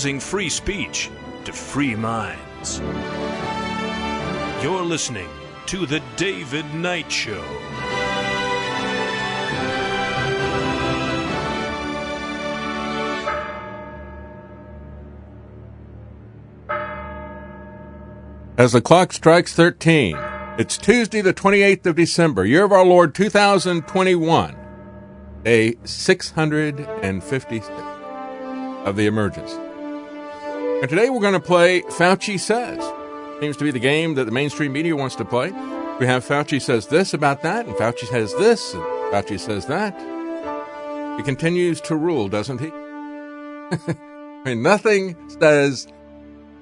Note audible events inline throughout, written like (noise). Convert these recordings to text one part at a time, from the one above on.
Using free speech to free minds. You're listening to The David Knight Show. As the clock strikes 13, it's Tuesday, the 28th of December, year of our Lord 2021, day 656 of the emergence. And today we're going to play Fauci Says. Seems to be the game that the mainstream media wants to play. We have Fauci says this about that, and Fauci says this, and Fauci says that. He continues to rule, doesn't he? (laughs) I mean, nothing says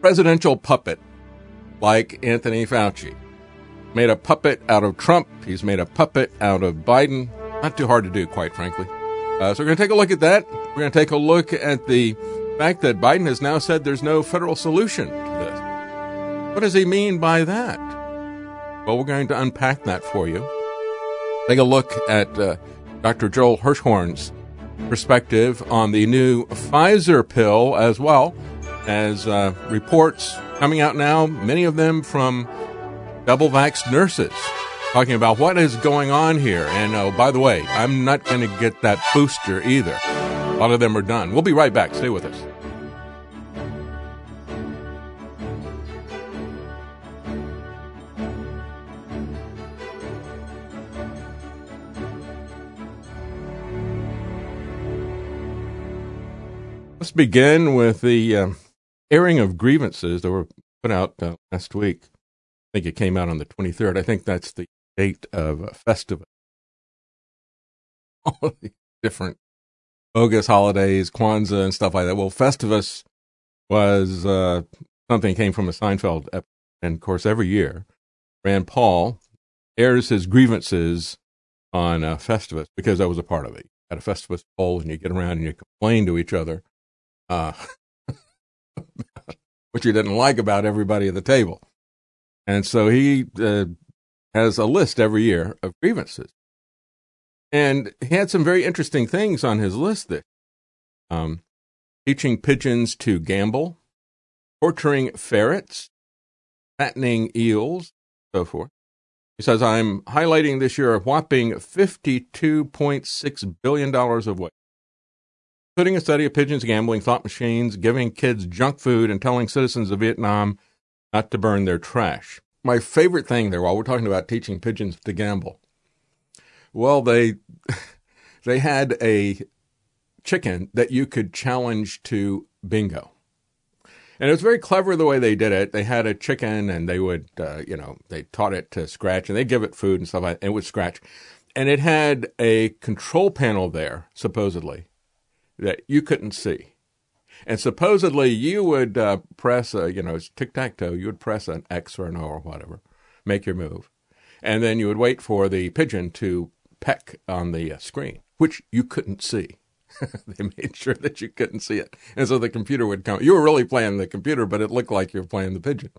presidential puppet like Anthony Fauci. Made a puppet out of Trump. He's made a puppet out of Biden. Not too hard to do, quite frankly. Uh, so we're going to take a look at that. We're going to take a look at the fact that Biden has now said there's no federal solution to this. What does he mean by that? Well, we're going to unpack that for you. Take a look at uh, Dr. Joel Hirschhorn's perspective on the new Pfizer pill as well as uh, reports coming out now, many of them from double vaxxed nurses, talking about what is going on here. And oh, by the way, I'm not going to get that booster either. A lot of them are done. We'll be right back. Stay with us. Begin with the uh, airing of grievances that were put out uh, last week. I think it came out on the 23rd. I think that's the date of a festival. (laughs) All the different bogus holidays, Kwanzaa and stuff like that. Well, Festivus was uh, something came from a Seinfeld episode. And of course, every year, Rand Paul airs his grievances on uh, Festivus because I was a part of it. At a Festivus pole, and you get around and you complain to each other uh, (laughs) what you didn't like about everybody at the table. And so he uh, has a list every year of grievances. And he had some very interesting things on his list there. Um, teaching pigeons to gamble, torturing ferrets, fattening eels, so forth. He says, I'm highlighting this year a whopping $52.6 billion of waste including a study of pigeons gambling, thought machines, giving kids junk food, and telling citizens of Vietnam not to burn their trash. My favorite thing there, while we're talking about teaching pigeons to gamble, well, they (laughs) they had a chicken that you could challenge to bingo. And it was very clever the way they did it. They had a chicken and they would, uh, you know, they taught it to scratch and they give it food and stuff like that, and it would scratch. And it had a control panel there, supposedly, that you couldn't see. And supposedly you would uh, press a, you know, it's tic tac toe, you would press an X or an O or whatever, make your move. And then you would wait for the pigeon to peck on the uh, screen, which you couldn't see. (laughs) they made sure that you couldn't see it. And so the computer would come. You were really playing the computer, but it looked like you were playing the pigeon.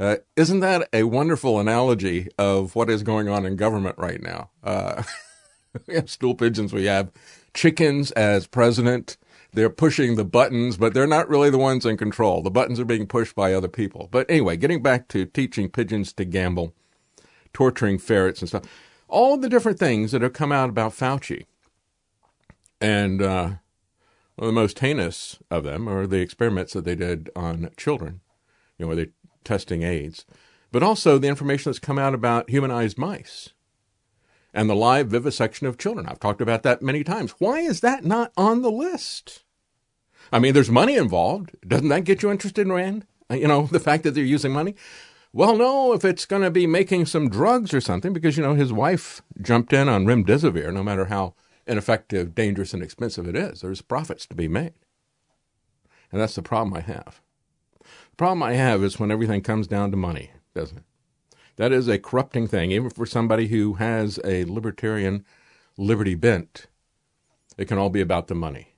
Uh, isn't that a wonderful analogy of what is going on in government right now? Uh, (laughs) we have stool pigeons, we have chickens as president. They're pushing the buttons, but they're not really the ones in control. The buttons are being pushed by other people. But anyway, getting back to teaching pigeons to gamble, torturing ferrets and stuff, all the different things that have come out about Fauci. And uh, the most heinous of them are the experiments that they did on children, you know, where they're testing AIDS, but also the information that's come out about humanized mice and the live vivisection of children. I've talked about that many times. Why is that not on the list? I mean, there's money involved. Doesn't that get you interested in Rand? Uh, You know, (laughs) the fact that they're using money? Well, no, if it's going to be making some drugs or something, because, you know, his wife jumped in on remdesivir, no matter how ineffective, dangerous, and expensive it is. There's profits to be made. And that's the problem I have. The problem I have is when everything comes down to money, doesn't it? That is a corrupting thing, even for somebody who has a libertarian liberty bent. It can all be about the money.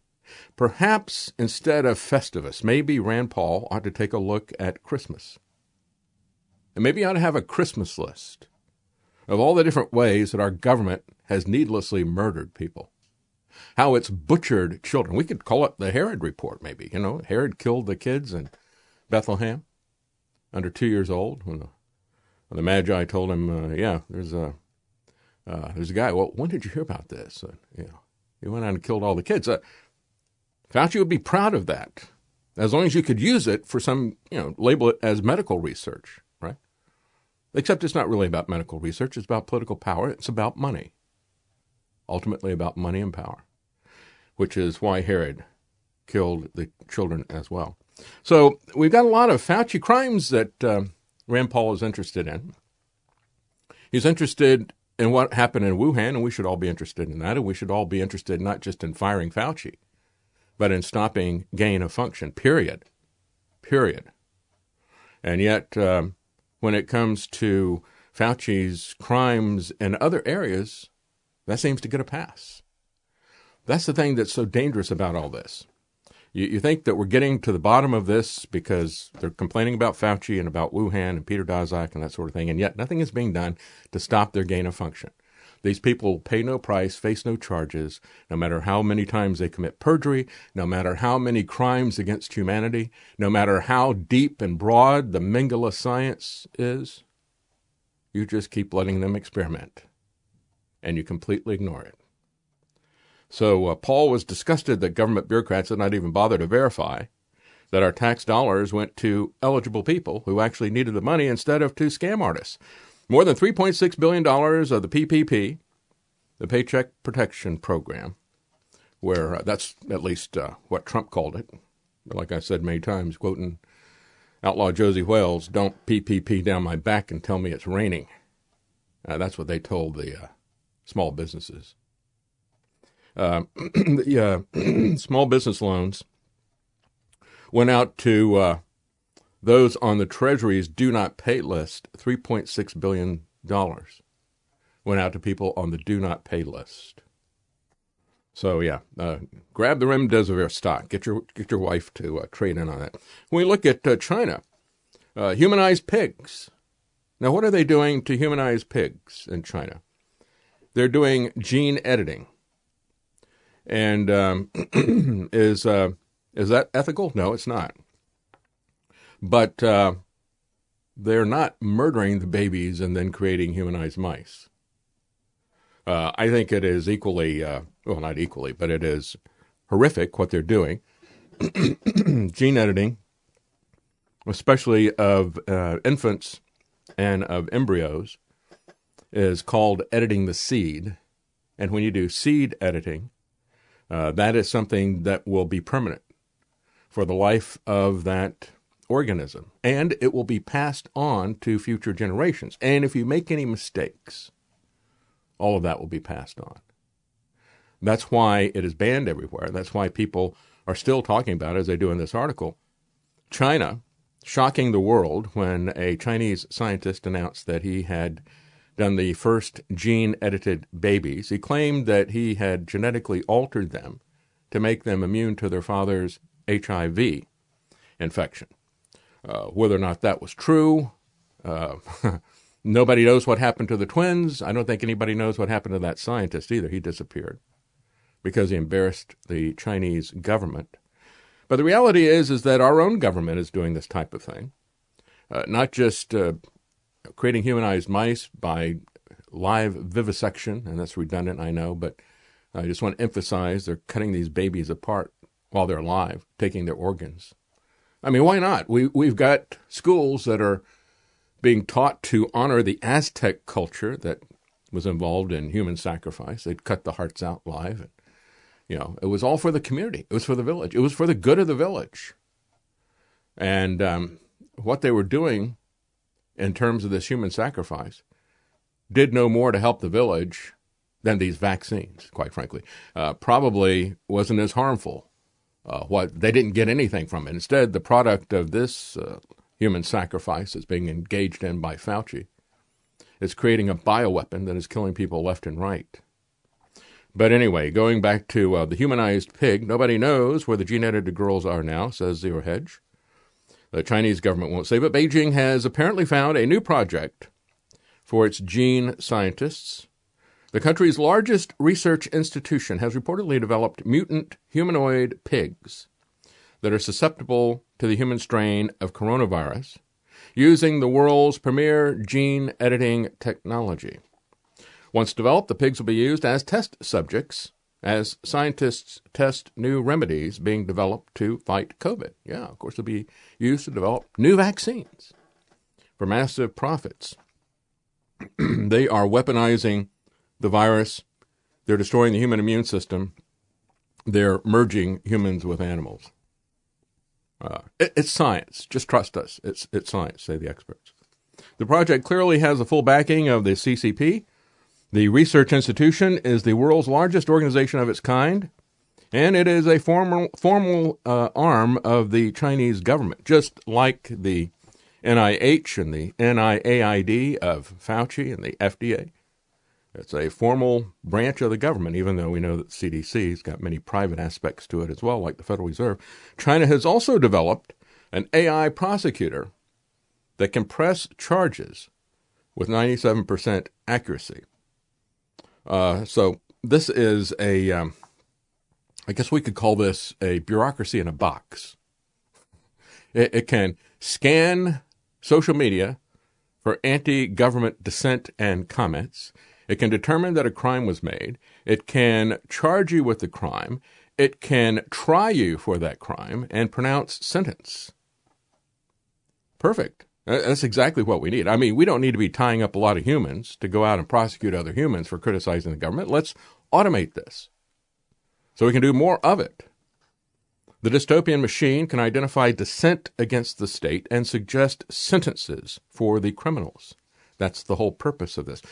Perhaps instead of Festivus, maybe Rand Paul ought to take a look at Christmas. And maybe he ought to have a Christmas list of all the different ways that our government has needlessly murdered people. How it's butchered children. We could call it the Herod report, maybe. You know, Herod killed the kids in Bethlehem under two years old when the, the Magi told him, uh, "Yeah, there's a uh, there's a guy." Well, when did you hear about this? Uh, you know, he went out and killed all the kids. Uh, Fauci would be proud of that, as long as you could use it for some, you know, label it as medical research, right? Except it's not really about medical research. It's about political power. It's about money. Ultimately, about money and power, which is why Herod killed the children as well. So we've got a lot of Fauci crimes that um, Rand Paul is interested in. He's interested in what happened in Wuhan, and we should all be interested in that. And we should all be interested not just in firing Fauci, but in stopping gain of function, period. Period. And yet, um, when it comes to Fauci's crimes in other areas, that seems to get a pass. That's the thing that's so dangerous about all this. You, you think that we're getting to the bottom of this because they're complaining about Fauci and about Wuhan and Peter Daszak and that sort of thing, and yet nothing is being done to stop their gain of function. These people pay no price, face no charges, no matter how many times they commit perjury, no matter how many crimes against humanity, no matter how deep and broad the Mengele science is. You just keep letting them experiment, and you completely ignore it. So uh, Paul was disgusted that government bureaucrats did not even bother to verify that our tax dollars went to eligible people who actually needed the money instead of to scam artists. More than $3.6 billion of the PPP, the Paycheck Protection Program, where uh, that's at least uh, what Trump called it. Like I said many times, quoting outlaw Josey Wales, don't PPP down my back and tell me it's raining. Uh, that's what they told the uh, small businesses. Uh, (clears throat) the uh, (clears throat) small business loans went out to uh, those on the Treasury's do not pay list. $3.6 billion went out to people on the do not pay list. So yeah, uh, grab the remdesivir stock. Get your get your wife to uh, trade in on it. When we look at uh, China, uh, humanized pigs. Now, what are they doing to humanize pigs in China? They're doing gene editing. And um, (clears throat) is uh, is that ethical? No, it's not. But uh, they're not murdering the babies and then creating humanized mice. Uh, I think it is equally, uh, well, not equally, but it is horrific what they're doing. (clears throat) Gene editing, especially of uh, infants and of embryos, is called editing the seed. And when you do seed editing, uh, that is something that will be permanent for the life of that organism. And it will be passed on to future generations. And if you make any mistakes, all of that will be passed on. That's why it is banned everywhere. That's why people are still talking about it, as they do in this article. China, shocking the world when a Chinese scientist announced that he had done the first gene edited babies. He claimed that he had genetically altered them to make them immune to their father's HIV infection. Uh, whether or not that was true, Uh, (laughs) nobody knows what happened to the twins. I don't think anybody knows what happened to that scientist either. He disappeared because he embarrassed the Chinese government. But the reality is, is that our own government is doing this type of thing, uh, not just uh, creating humanized mice by live vivisection, and that's redundant, I know, but I just want to emphasize they're cutting these babies apart while they're alive, taking their organs. I mean, why not? We we've got schools that are being taught to honor the Aztec culture that was involved in human sacrifice. They'd cut the hearts out live. And, you know, it was all for the community. It was for the village. It was for the good of the village. And um, what they were doing in terms of this human sacrifice did no more to help the village than these vaccines, quite frankly. Uh, probably wasn't as harmful. Uh, what they didn't get anything from it. Instead, the product of this uh, human sacrifice is being engaged in by Fauci. It's creating a bioweapon that is killing people left and right. But anyway, going back to uh, the humanized pig, nobody knows where the gene edited girls are now, says Zero Hedge. The Chinese government won't say, but Beijing has apparently found a new project for its gene scientists. The country's largest research institution has reportedly developed mutant humanoid pigs that are susceptible to the human strain of coronavirus using the world's premier gene editing technology. Once developed, the pigs will be used as test subjects as scientists test new remedies being developed to fight COVID. Yeah, of course, they'll be used to develop new vaccines for massive profits. (clears throat) they are weaponizing the virus, they're destroying the human immune system, they're merging humans with animals. Uh, it, it's science. Just trust us. It's, it's science, say the experts. The project clearly has the full backing of the CCP. The research institution is the world's largest organization of its kind, and it is a formal, formal uh, arm of the Chinese government, just like the NIH and the NIAID of Fauci and the FDA. It's a formal branch of the government, even though we know that CDC's got many private aspects to it as well, like the Federal Reserve. China has also developed an AI prosecutor that can press charges with 97% accuracy. Uh, so this is a, um, I guess we could call this a bureaucracy in a box. It, it can scan social media for anti government dissent and comments. It can determine that a crime was made. It can charge you with the crime. It can try you for that crime and pronounce sentence. Perfect. That's exactly what we need. I mean, we don't need to be tying up a lot of humans to go out and prosecute other humans for criticizing the government. Let's automate this so we can do more of it. The dystopian machine can identify dissent against the state and suggest sentences for the criminals. That's the whole purpose of this.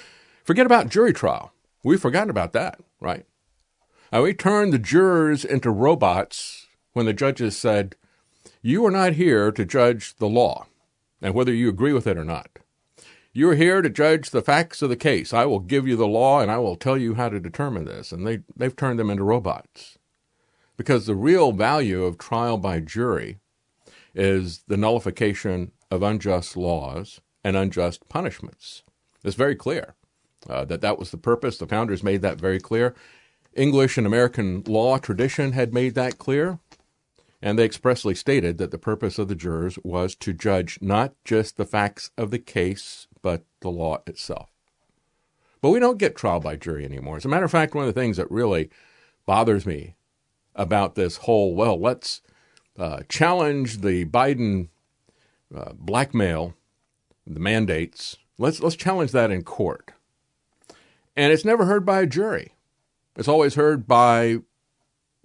Forget about jury trial. We've forgotten about that, right? Now, we turned the jurors into robots when the judges said, You are not here to judge the law and whether you agree with it or not. You are here to judge the facts of the case. I will give you the law and I will tell you how to determine this. And they, they've turned them into robots. Because the real value of trial by jury is the nullification of unjust laws and unjust punishments. It's very clear uh, that that was the purpose. The founders made that very clear. English and American law tradition had made that clear and they expressly stated that the purpose of the jurors was to judge not just the facts of the case, but the law itself. But we don't get trial by jury anymore. As a matter of fact, one of the things that really bothers me about this whole, well, let's uh, challenge the Biden uh, blackmail, the mandates. Let's let's challenge that in court, and it's never heard by a jury. It's always heard by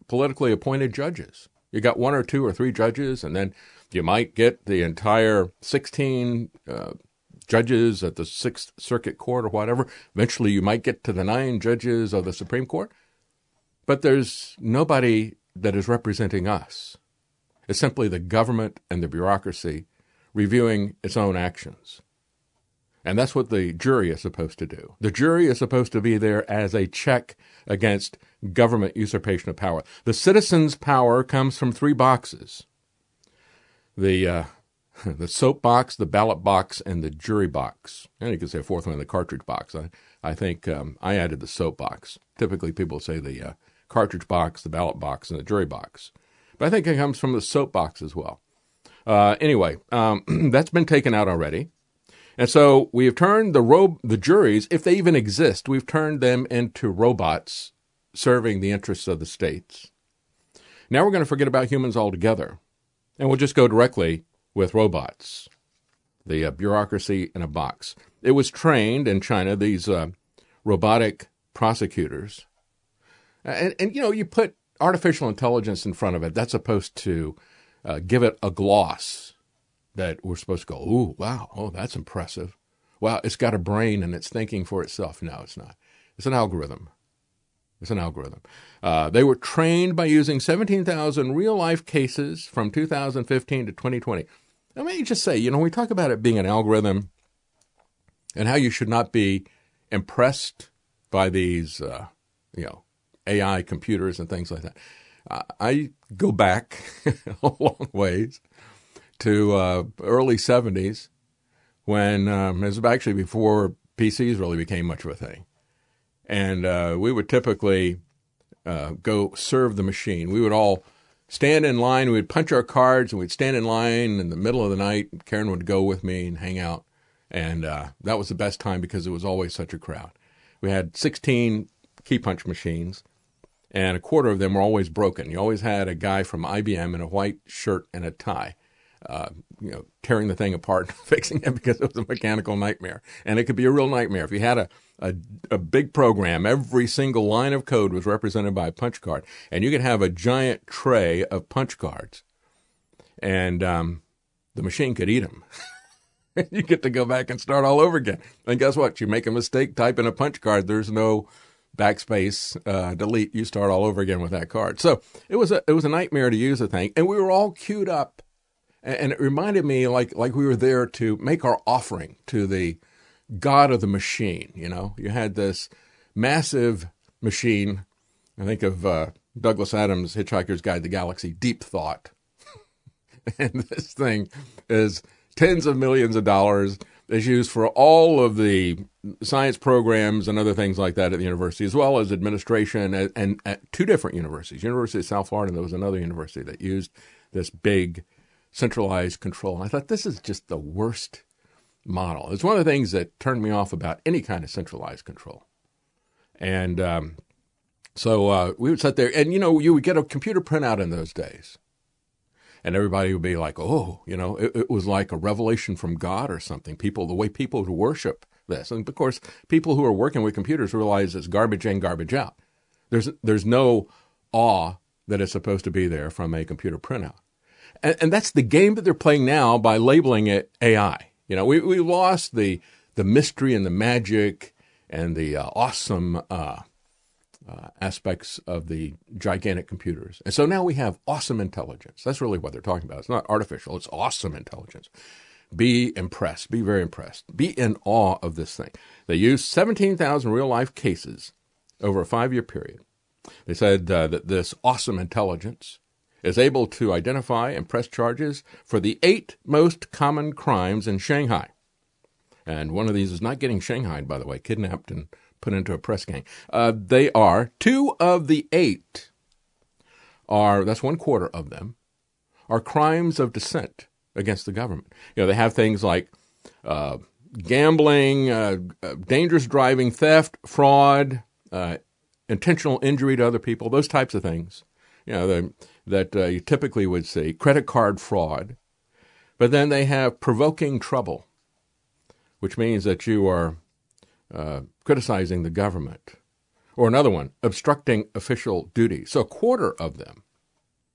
politically appointed judges. You got one or two or three judges, and then you might get the entire 16 uh, judges at the Sixth Circuit Court or whatever. Eventually, you might get to the nine judges of the Supreme Court. But there's nobody that is representing us. It's simply the government and the bureaucracy reviewing its own actions. And that's what the jury is supposed to do. The jury is supposed to be there as a check against government usurpation of power. The citizen's power comes from three boxes the uh, (laughs) the soap box, the ballot box, and the jury box. And you could say a fourth one, the cartridge box. I, I think um, I added the soap box. Typically, people say the uh, cartridge box, the ballot box, and the jury box. But I think it comes from the soap box as well. Uh, anyway, um, (clears throat) that's been taken out already. And so we have turned the ro- the juries, if they even exist, we've turned them into robots serving the interests of the states. Now we're going to forget about humans altogether, and we'll just go directly with robots, the uh, bureaucracy in a box. It was trained in China, these uh, robotic prosecutors. And, and, you know, you put artificial intelligence in front of it, that's supposed to uh, give it a gloss that we're supposed to go, ooh, wow, oh, that's impressive. Wow, it's got a brain and it's thinking for itself. No, it's not. It's an algorithm. It's an algorithm. Uh, they were trained by using 17,000 real life cases from 2015 to 2020. Let me just say, you know, we talk about it being an algorithm and how you should not be impressed by these, uh, you know, AI computers and things like that. Uh, I go back (laughs) a long ways to uh, early 70s when um, it was actually before PCs really became much of a thing. And uh, we would typically uh, go serve the machine. We would all stand in line. We'd punch our cards and we'd stand in line in the middle of the night. Karen would go with me and hang out. And uh, that was the best time because it was always such a crowd. We had 16 key punch machines, and a quarter of them were always broken. You always had a guy from IBM in a white shirt and a tie uh, you know, tearing the thing apart and (laughs) fixing it because it was a mechanical nightmare. And it could be a real nightmare. If you had a, a, a, big program, every single line of code was represented by a punch card. And you could have a giant tray of punch cards. And um, the machine could eat them. (laughs) And you get to go back and start all over again. And guess what? You make a mistake, type in a punch card. There's no backspace, uh, delete. You start all over again with that card. So it was a it was a nightmare to use the thing, and we were all queued up and it reminded me like like we were there to make our offering to the god of the machine. You know, you had this massive machine. I think of uh, Douglas Adams' Hitchhiker's Guide to the Galaxy, Deep Thought, (laughs) and this thing is tens of millions of dollars. Is used for all of the science programs and other things like that at the university, as well as administration and, and at two different universities. University of South Florida, and there was another university that used this big centralized control. And I thought this is just the worst model. It's one of the things that turned me off about any kind of centralized control. And um, so uh, we would sit there, and you know, you would get a computer printout in those days. And everybody would be like, oh, you know, it, it was like a revelation from God or something. People, the way people would worship this. And of course, people who are working with computers realize it's garbage in, garbage out. There's, there's no awe that is supposed to be there from a computer printout. And, and that's the game that they're playing now by labeling it AI. You know, we, we lost the, the mystery and the magic and the uh, awesome uh, uh, aspects of the gigantic computers. And so now we have awesome intelligence. That's really what they're talking about. It's not artificial, it's awesome intelligence. Be impressed, be very impressed, be in awe of this thing. They used 17,000 real life cases over a five year period. They said uh, that this awesome intelligence is able to identify and press charges for the eight most common crimes in Shanghai. And one of these is not getting shanghaied, by the way, kidnapped and put into a press gang. Uh, they are two of the eight are that's one quarter of them are crimes of dissent against the government. You know, they have things like uh, gambling, uh, uh dangerous driving, theft, fraud, uh, intentional injury to other people, those types of things. You know, the that uh, you typically would see credit card fraud, but then they have provoking trouble, which means that you are uh, criticizing the government. Or another one, obstructing official duty. So a quarter of them,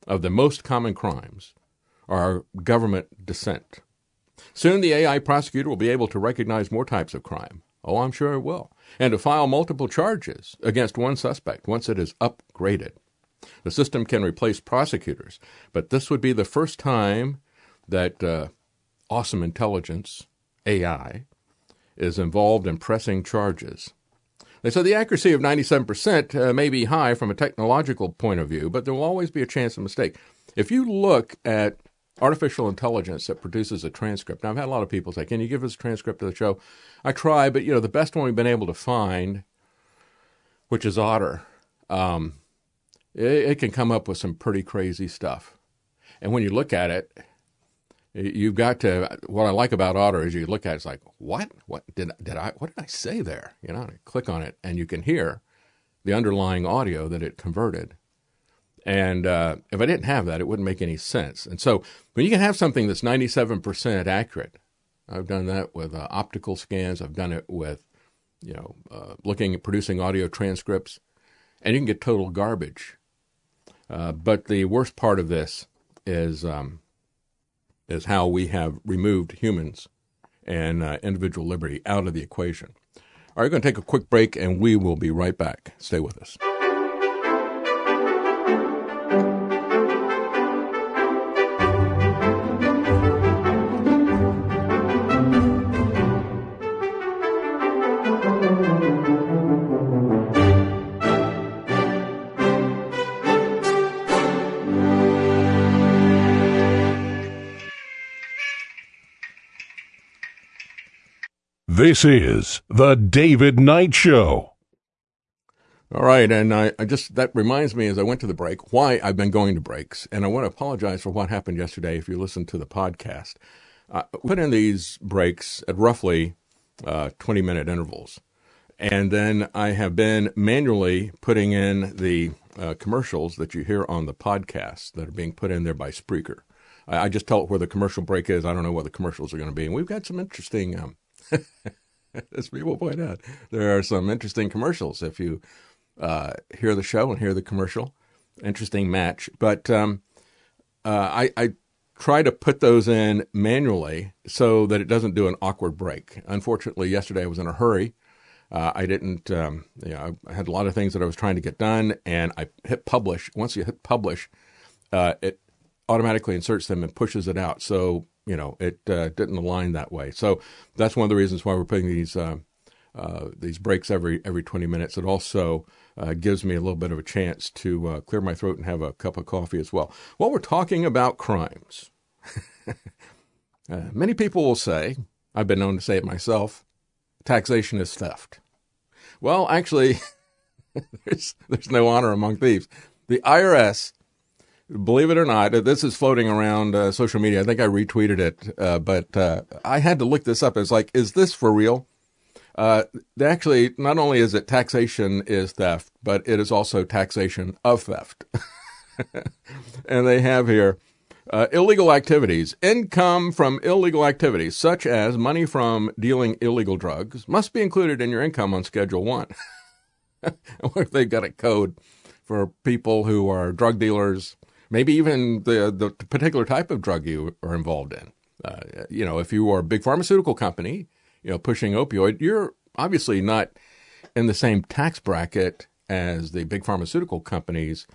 of the most common crimes, are government dissent. Soon the AI prosecutor will be able to recognize more types of crime. Oh, I'm sure it will. And to file multiple charges against one suspect once it is upgraded. The system can replace prosecutors, but this would be the first time that uh, awesome intelligence, AI, is involved in pressing charges. They said the accuracy of 97% uh, may be high from a technological point of view, but there will always be a chance of mistake. If you look at artificial intelligence that produces a transcript. Now, I've had a lot of people say, "Can you give us a transcript of the show?" I try, but you know, the best one we've been able to find, which is Otter, um, it, it can come up with some pretty crazy stuff. And when you look at it, you've got to. What I like about Otter is you look at it, it's like, what? What did did I? What did I say there? You know, click on it, and you can hear the underlying audio that it converted. And uh, if I didn't have that, it wouldn't make any sense. And so when you can have something that's 97% accurate, I've done that with uh, optical scans. I've done it with, you know, uh, looking at producing audio transcripts, and you can get total garbage. Uh, but the worst part of this is um, is how we have removed humans and uh, individual liberty out of the equation. All right, we're going to take a quick break, and we will be right back. Stay with us. This is the David Knight Show. All right, and I, I, just that reminds me as I went to the break why I've been going to breaks, and I want to apologize for what happened yesterday. If you listened to the podcast, I put in these breaks at roughly uh, twenty minute intervals, and then I have been manually putting in the uh, commercials that you hear on the podcast that are being put in there by Spreaker. I, I, just tell it where the commercial break is. I don't know what the commercials are going to be, and we've got some interesting. Um, as people point out, there are some interesting commercials if you uh, hear the show and hear the commercial. Interesting match. But um, uh, I, I, try to put those in manually so that it doesn't do an awkward break. Unfortunately, yesterday I was in a hurry. Uh, I didn't, um, you know, I had a lot of things that I was trying to get done, and I hit publish. Once you hit publish, uh, it automatically inserts them and pushes it out. So you know, it uh, didn't align that way. So that's one of the reasons why we're putting these uh, uh, these breaks every every 20 minutes. It also uh, gives me a little bit of a chance to uh, clear my throat and have a cup of coffee as well. While we're talking about crimes, (laughs) uh, many people will say, I've been known to say it myself, taxation is theft. Well, actually, (laughs) there's there's no honor among thieves. The IRS believe it or not, this is floating around uh, social media. I think I retweeted it, uh, but uh, I had to look this up. It's like, is this for real? Uh, actually, not only is it taxation is theft, but it is also taxation of theft. (laughs) and they have here uh, illegal activities. Income from illegal activities, such as money from dealing illegal drugs, must be included in your income on Schedule 1. (laughs) They've got a code for people who are drug dealers, maybe even the the particular type of drug you are involved in. Uh, you know, if you are a big pharmaceutical company, you know, pushing opioid, you're obviously not in the same tax bracket as the big pharmaceutical companies,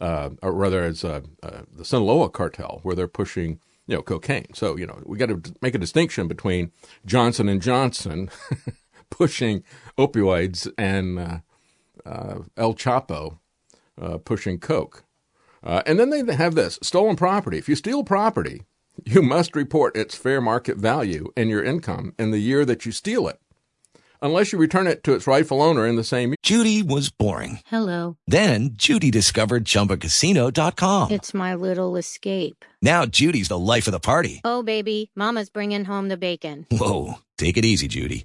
uh, or rather as uh, uh the Sinaloa cartel, where they're pushing you know cocaine. So you know we got to make a distinction between Johnson and Johnson (laughs) pushing opioids and uh, uh, El Chapo pushing coke. Uh, and then they have this stolen property. If you steal property, you must report its fair market value and your income in the year that you steal it. Unless you return it to its rightful owner in the same year. Judy was boring. Hello. Then Judy discovered chumbacasino.com. It's my little escape. Now Judy's the life of the party. Oh, baby, Mama's bringing home the bacon. Whoa. Take it easy, Judy.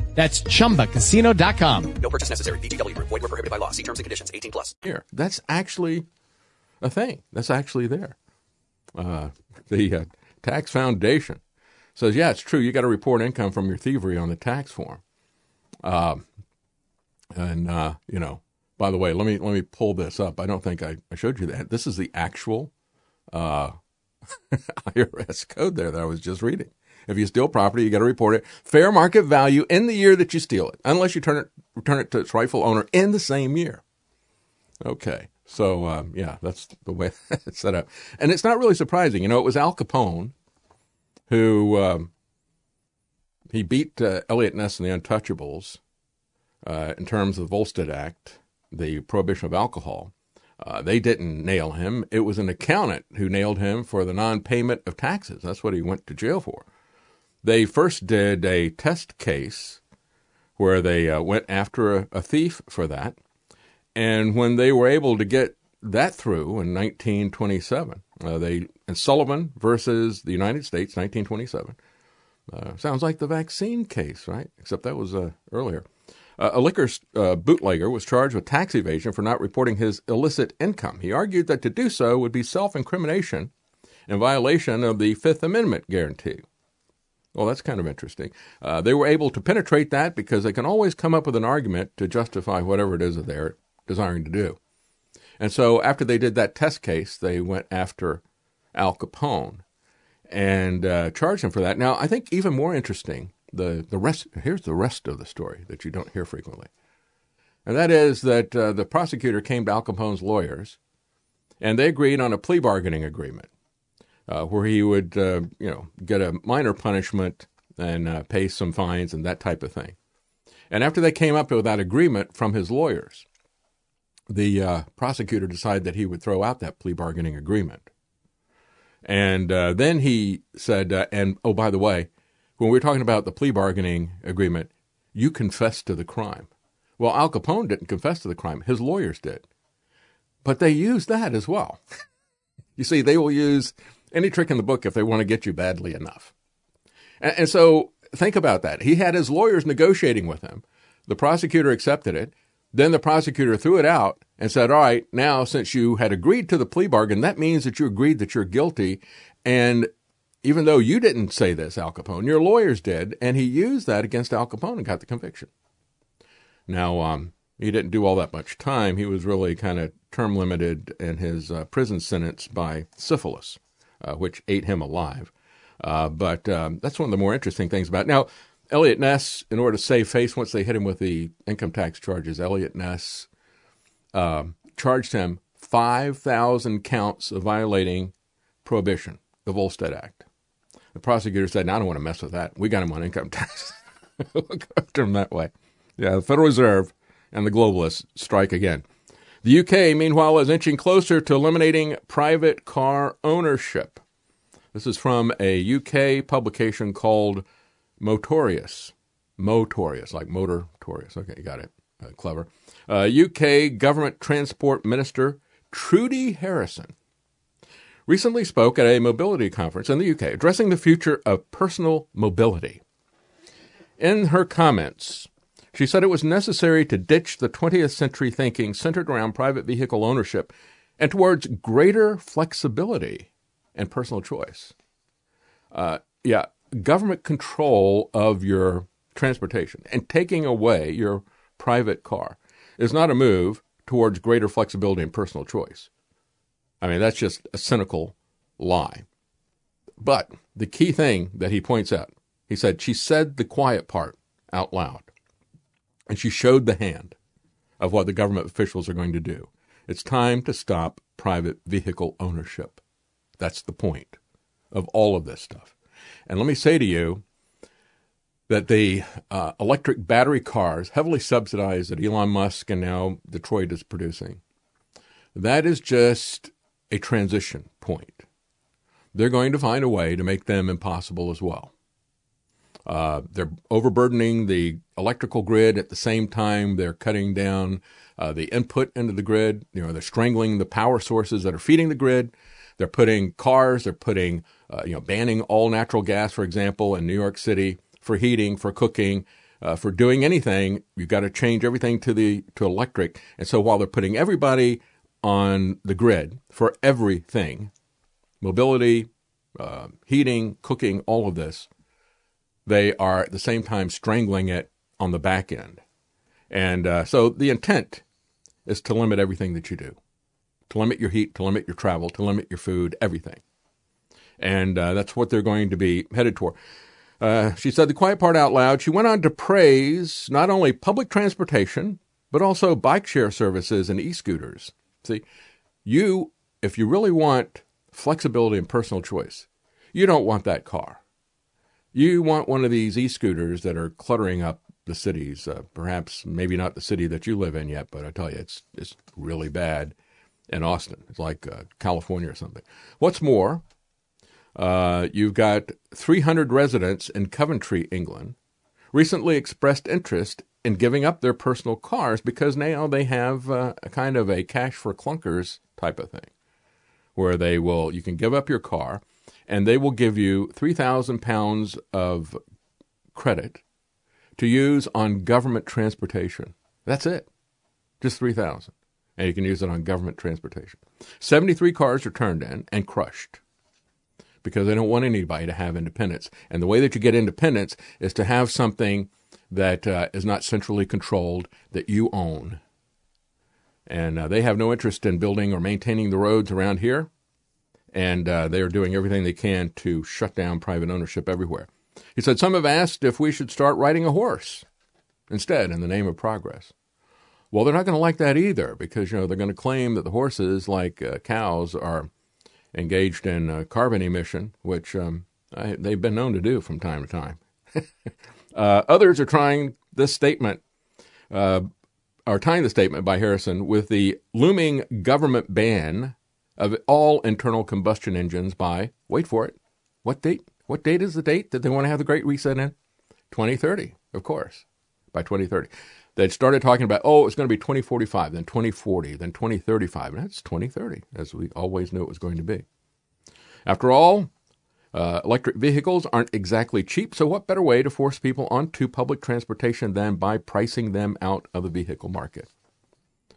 That's ChumbaCasino.com. No purchase necessary. VGW. Void were prohibited by law. See terms and conditions. 18 plus. Here, that's actually a thing. That's actually there. Uh, the uh, Tax Foundation says, yeah, it's true. You got to report income from your thievery on the tax form. Um, and uh, you know, by the way, let me let me pull this up. I don't think I, I showed you that. This is the actual uh, (laughs) IRS code there that I was just reading. If you steal property, you got to report it fair market value in the year that you steal it, unless you turn it return it to its rightful owner in the same year. Okay, so um, yeah, that's the way (laughs) it's set up, and it's not really surprising. You know, it was Al Capone who um, he beat uh, Eliot Ness and the Untouchables uh, in terms of the Volstead Act, the prohibition of alcohol. Uh, they didn't nail him. It was an accountant who nailed him for the non payment of taxes. That's what he went to jail for. They first did a test case where they uh, went after a, a, thief for that. And when they were able to get that through in 1927, uh, they in Sullivan versus the United States, 1927. Uh, sounds like the vaccine case, right? Except that was uh, earlier. Uh, a liquor uh, bootlegger was charged with tax evasion for not reporting his illicit income. He argued that to do so would be self incrimination in violation of the Fifth Amendment guarantee. Well, that's kind of interesting. Uh, they were able to penetrate that because they can always come up with an argument to justify whatever it is that they're desiring to do. And so after they did that test case, they went after Al Capone and uh, charged him for that. Now, I think even more interesting the the rest here's the rest of the story that you don't hear frequently, and that is that uh, the prosecutor came to Al Capone's lawyers, and they agreed on a plea bargaining agreement uh, where he would uh, you know get a minor punishment and uh, pay some fines and that type of thing. And after they came up with that agreement from his lawyers, the uh, prosecutor decided that he would throw out that plea bargaining agreement. And uh, then he said, and oh, by the way, when we are talking about the plea bargaining agreement, you confessed to the crime. Well, Al Capone didn't confess to the crime, his lawyers did. But they used that as well. (laughs) you see, they will use any trick in the book if they want to get you badly enough. And, and so think about that. He had his lawyers negotiating with him. The prosecutor accepted it. Then the prosecutor threw it out and said, All right, now since you had agreed to the plea bargain, that means that you agreed that you're guilty. And even though you didn't say this, Al Capone, your lawyers did, and he used that against Al Capone and got the conviction. Now, um, he didn't do all that much time. He was really kind of term limited in his uh, prison sentence by syphilis, uh, which ate him alive. Uh, but um, that's one of the more interesting things about it. Now, Eliot Ness, in order to save face, once they hit him with the income tax charges, Eliot Ness um, charged him 5,000 counts of violating prohibition, the Volstead Act. The prosecutor said, no, I don't want to mess with that. We got him on income (laughs) tax. go after him that way. Yeah, the Federal Reserve and the globalists strike again. The UK, meanwhile, is inching closer to eliminating private car ownership. This is from a UK publication called Motorious. Motorious, like motor torious. Okay, you got it. Uh, clever. Uh, UK Government Transport Minister Trudy Harrison recently spoke at a mobility conference in the UK addressing the future of personal mobility. In her comments, she said it was necessary to ditch the 20th century thinking centered around private vehicle ownership and towards greater flexibility and personal choice. Uh, yeah, government control of your transportation and taking away your private car is not a move towards greater flexibility and personal choice. I mean, that's just a cynical lie. But the key thing that he points out, he said, she said the quiet part out loud. And she showed the hand of what the government officials are going to do. It's time to stop private vehicle ownership. That's the point of all of this stuff. And let me say to you that the uh, electric battery cars, heavily subsidized that Elon Musk and now Detroit is producing, that is just a transition point. They're going to find a way to make them impossible as well. Uh, they're overburdening the electrical grid at the same time they're cutting down uh, the input into the grid. You know, they're strangling the power sources that are feeding the grid. They're putting cars. They're putting, uh, you know, banning all natural gas, for example, in New York City for heating, for cooking, uh, for doing anything. You've got to change everything to the to electric. And so while they're putting everybody on the grid for everything mobility, uh, heating, cooking, all of this. They are at the same time strangling it on the back end. And uh, so the intent is to limit everything that you do, to limit your heat, to limit your travel, to limit your food, everything. And uh, that's what they're going to be headed toward. Uh, she said the quiet part out loud. She went on to praise not only public transportation, but also bike share services and e scooters. See, you, if you really want flexibility and personal choice, you don't want that car. You want one of these e scooters that are cluttering up the cities. Uh, perhaps, maybe not the city that you live in yet, but I tell you, it's, it's really bad in Austin. It's like uh, California or something. What's more, uh, you've got 300 residents in Coventry, England, recently expressed interest in giving up their personal cars because now they have uh, a kind of a cash for clunkers type of thing, where they will you can give up your car, and they will give you 3,000 pounds of credit to use on government transportation. That's it, just 3,000, and you can use it on government transportation. 73 cars are turned in and crushed because they don't want anybody to have independence. And the way that you get independence is to have something that uh, is not centrally controlled that you own. And uh, they have no interest in building or maintaining the roads around here. And uh, they are doing everything they can to shut down private ownership everywhere. He said, Some have asked if we should start riding a horse instead in the name of progress. Well, they're not going to like that either because, you know, they're going to claim that the horses, like uh, cows, are engaged in uh, carbon emission, which um, I, they've been known to do from time to time. (laughs) uh, others are trying this statement, uh, are tying the statement by Harrison with the looming government ban of all internal combustion engines by, wait for it, what date? What date is the date that they want to have the Great Reset in? 2030, of course, by 2030. They'd started talking about, oh, it's going to be 2045, then 2040, then 2035. And that's 2030, as we always knew it was going to be. After all, uh, electric vehicles aren't exactly cheap, so what better way to force people onto public transportation than by pricing them out of the vehicle market?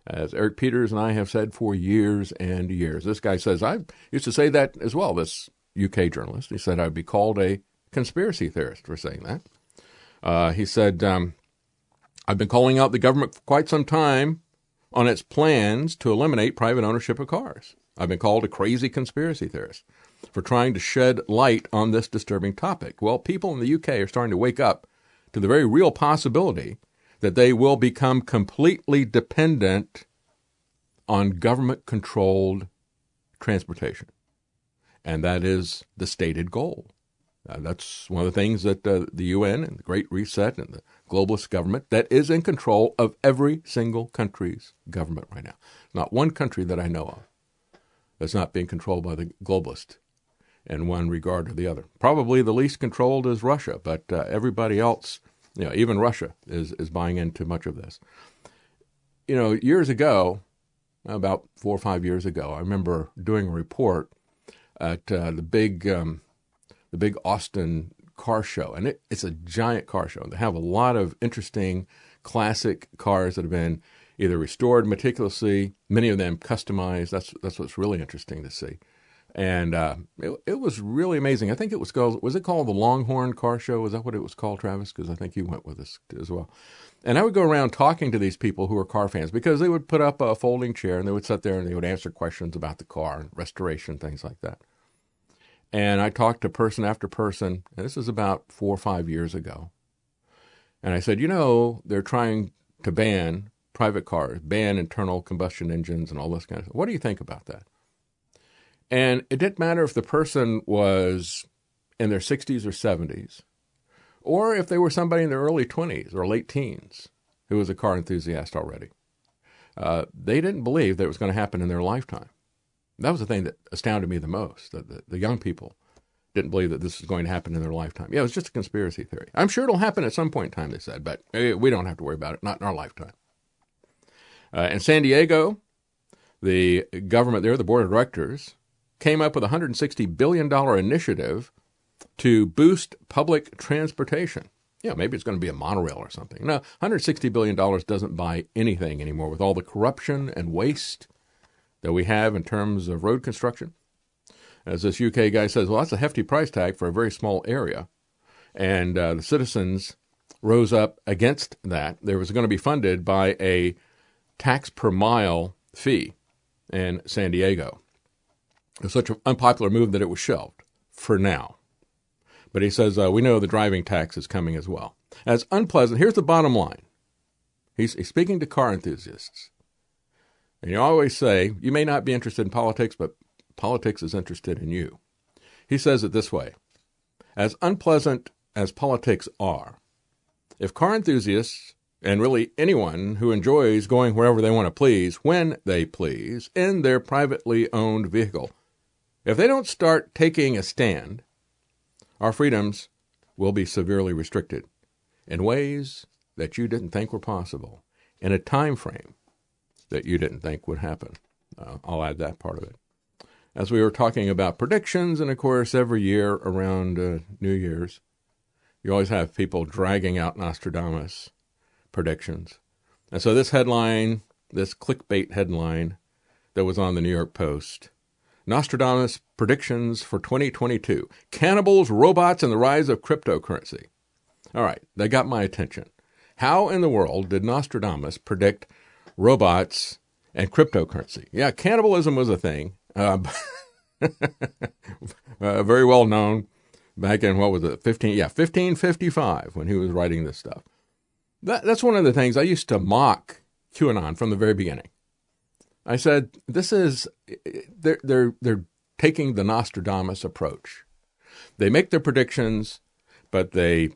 As Eric Peters and I have said for years and years. This guy says, I used to say that as well, this UK journalist. He said I'd be called a conspiracy theorist for saying that. Uh, he said, um, I've been calling out the government for quite some time on its plans to eliminate private ownership of cars. I've been called a crazy conspiracy theorist for trying to shed light on this disturbing topic. Well, people in the UK are starting to wake up to the very real possibility that they will become completely dependent on government controlled transportation. And that is the stated goal. That's one of the things that uh, the UN and the Great Reset and the globalist government that is in control of every single country's government right now. Not one country that I know of that's not being controlled by the globalist in one regard or the other. Probably the least controlled is Russia, but uh, everybody else, you know, even Russia is is buying into much of this. You know, years ago, about four or five years ago, I remember doing a report at uh, the big um, the big Austin car show, and it, it's a giant car show. They have a lot of interesting classic cars that have been either restored meticulously, many of them customized. That's that's what's really interesting to see. And uh, it, it was really amazing. I think it was called was it called the Longhorn Car Show? Was that what it was called, Travis? Because I think you went with us as well. And I would go around talking to these people who are car fans because they would put up a folding chair and they would sit there and they would answer questions about the car and restoration, things like that. And I talked to person after person, and this is about four or five years ago. And I said, you know, they're trying to ban private cars, ban internal combustion engines and all this kind of stuff. What do you think about that? And it didn't matter if the person was in their 60s or 70s, or if they were somebody in their early 20s or late teens who was a car enthusiast already. Uh, they didn't believe that it was going to happen in their lifetime. That was the thing that astounded me the most. That the, the young people didn't believe that this was going to happen in their lifetime. Yeah, it was just a conspiracy theory. I'm sure it'll happen at some point in time, they said, but eh, we don't have to worry about it, not in our lifetime. Uh, in San Diego, the government there, the board of directors, came up with a $160 billion initiative to boost public transportation. Yeah, maybe it's going to be a monorail or something. No, $160 billion doesn't buy anything anymore with all the corruption and waste that we have in terms of road construction. As this UK guy says, well, that's a hefty price tag for a very small area. And uh, the citizens rose up against that. There was going to be funded by a tax per mile fee in San Diego. It was such an unpopular move that it was shelved for now. But he says, uh, we know the driving tax is coming as well. As unpleasant, here's the bottom line. He's, he's speaking to car enthusiasts. And you always say, you may not be interested in politics, but politics is interested in you. He says it this way As unpleasant as politics are, if car enthusiasts, and really anyone who enjoys going wherever they want to please, when they please, in their privately owned vehicle, if they don't start taking a stand, our freedoms will be severely restricted in ways that you didn't think were possible, in a time frame that you didn't think would happen. Uh, I'll add that part of it. As we were talking about predictions, and of course, every year around uh, New Year's, you always have people dragging out Nostradamus predictions. And so this headline, this clickbait headline that was on the New York Post, Nostradamus predictions for 2022 cannibals, robots, and the rise of cryptocurrency. All right, they got my attention. How in the world did Nostradamus predict robots and cryptocurrency? Yeah, cannibalism was a thing. Uh, (laughs) uh, very well known back in what was it, 15, yeah, 1555 when he was writing this stuff. That, that's one of the things I used to mock QAnon from the very beginning. I said, this is, they're, they're, they're taking the Nostradamus approach. They make their predictions, but they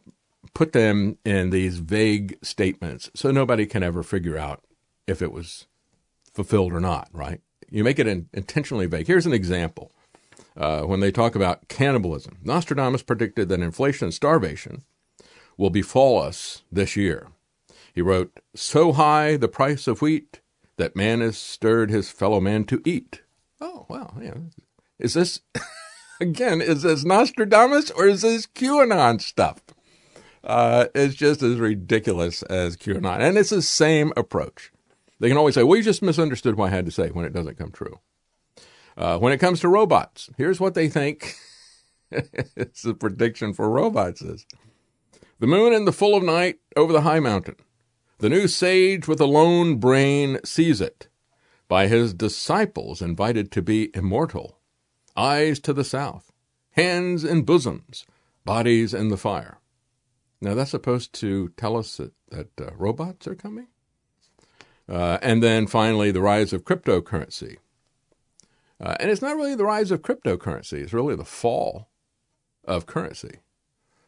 put them in these vague statements so nobody can ever figure out if it was fulfilled or not, right? You make it in, intentionally vague. Here's an example. Uh, when they talk about cannibalism, Nostradamus predicted that inflation and starvation will befall us this year. He wrote, So high the price of wheat that man has stirred his fellow man to eat. Oh, well, yeah. Is this, (laughs) again, is this Nostradamus or is this QAnon stuff? Uh, it's just as ridiculous as QAnon. And it's the same approach. They can always say, well, you just misunderstood what I had to say when it doesn't come true. Uh, when it comes to robots, here's what they think (laughs) it's a prediction for robots is. The moon in the full of night over the high mountain. The new sage with a lone brain sees it. By his disciples invited to be immortal. Eyes to the south. Hands in bosoms. Bodies in the fire. Now that's supposed to tell us that, that uh, robots are coming? Uh, and then finally, the rise of cryptocurrency. Uh, and it's not really the rise of cryptocurrency, it's really the fall of currency.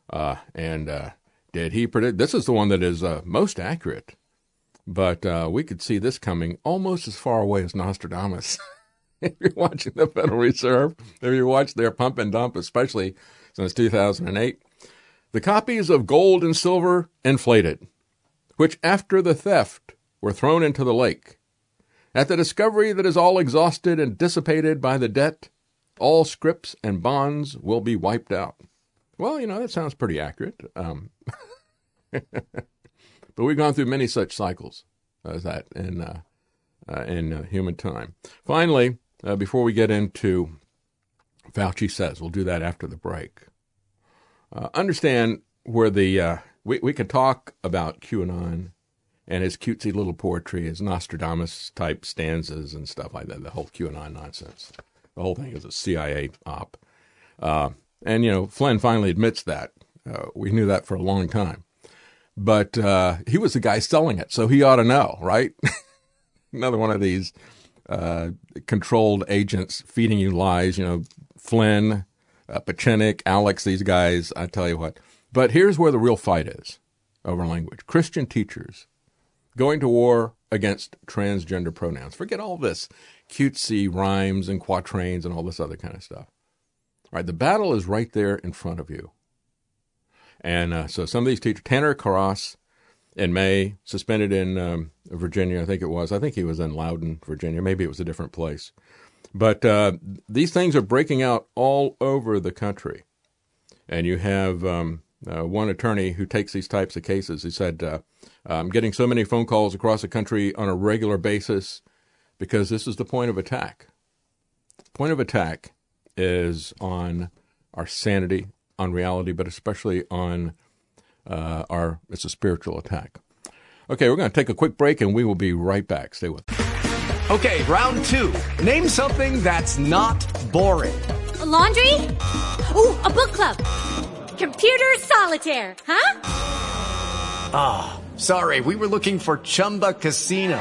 Uh, and uh, did he predict? This is the one that is uh, most accurate, but uh, we could see this coming almost as far away as Nostradamus. (laughs) if you're watching the Federal Reserve, if you watch their pump and dump, especially since 2008, the copies of gold and silver inflated, which after the theft were thrown into the lake. At the discovery that is all exhausted and dissipated by the debt, all scrips and bonds will be wiped out. Well, you know, that sounds pretty accurate. Um, (laughs) but we've gone through many such cycles as that in, uh, uh, in uh, human time. Finally, uh, before we get into Fauci says, we'll do that after the break. Uh, understand where the uh, we we can talk about QAnon and his cutesy little poetry, his Nostradamus type stanzas and stuff like that. The whole QAnon nonsense. The whole thing is a CIA op. Uh, and you know, Flynn finally admits that. Uh, we knew that for a long time, but uh, he was the guy selling it, so he ought to know, right? (laughs) Another one of these uh, controlled agents feeding you lies. You know, Flynn uh, Pachinik, Alex, these guys, I tell you what. But here's where the real fight is over language. Christian teachers going to war against transgender pronouns. Forget all this cutesy rhymes and quatrains and all this other kind of stuff. All right, the battle is right there in front of you. And uh, so some of these teachers, Tanner Cross in May, suspended in um, Virginia, I think it was. I think he was in Loudoun, Virginia. Maybe it was a different place. But uh, these things are breaking out all over the country. And you have um, uh, one attorney who takes these types of cases. He said, uh, I'm getting so many phone calls across the country on a regular basis because this is the point of attack. The point of attack is on our sanity, on reality, but especially on uh, our. It's a spiritual attack. Okay, we're going to take a quick break, and we will be right back. Stay with. us. Okay, round two. Name something that's not boring. A laundry? Ooh, a book club. Computer solitaire, huh? Ah, oh, sorry. We were looking for Chumba Casino.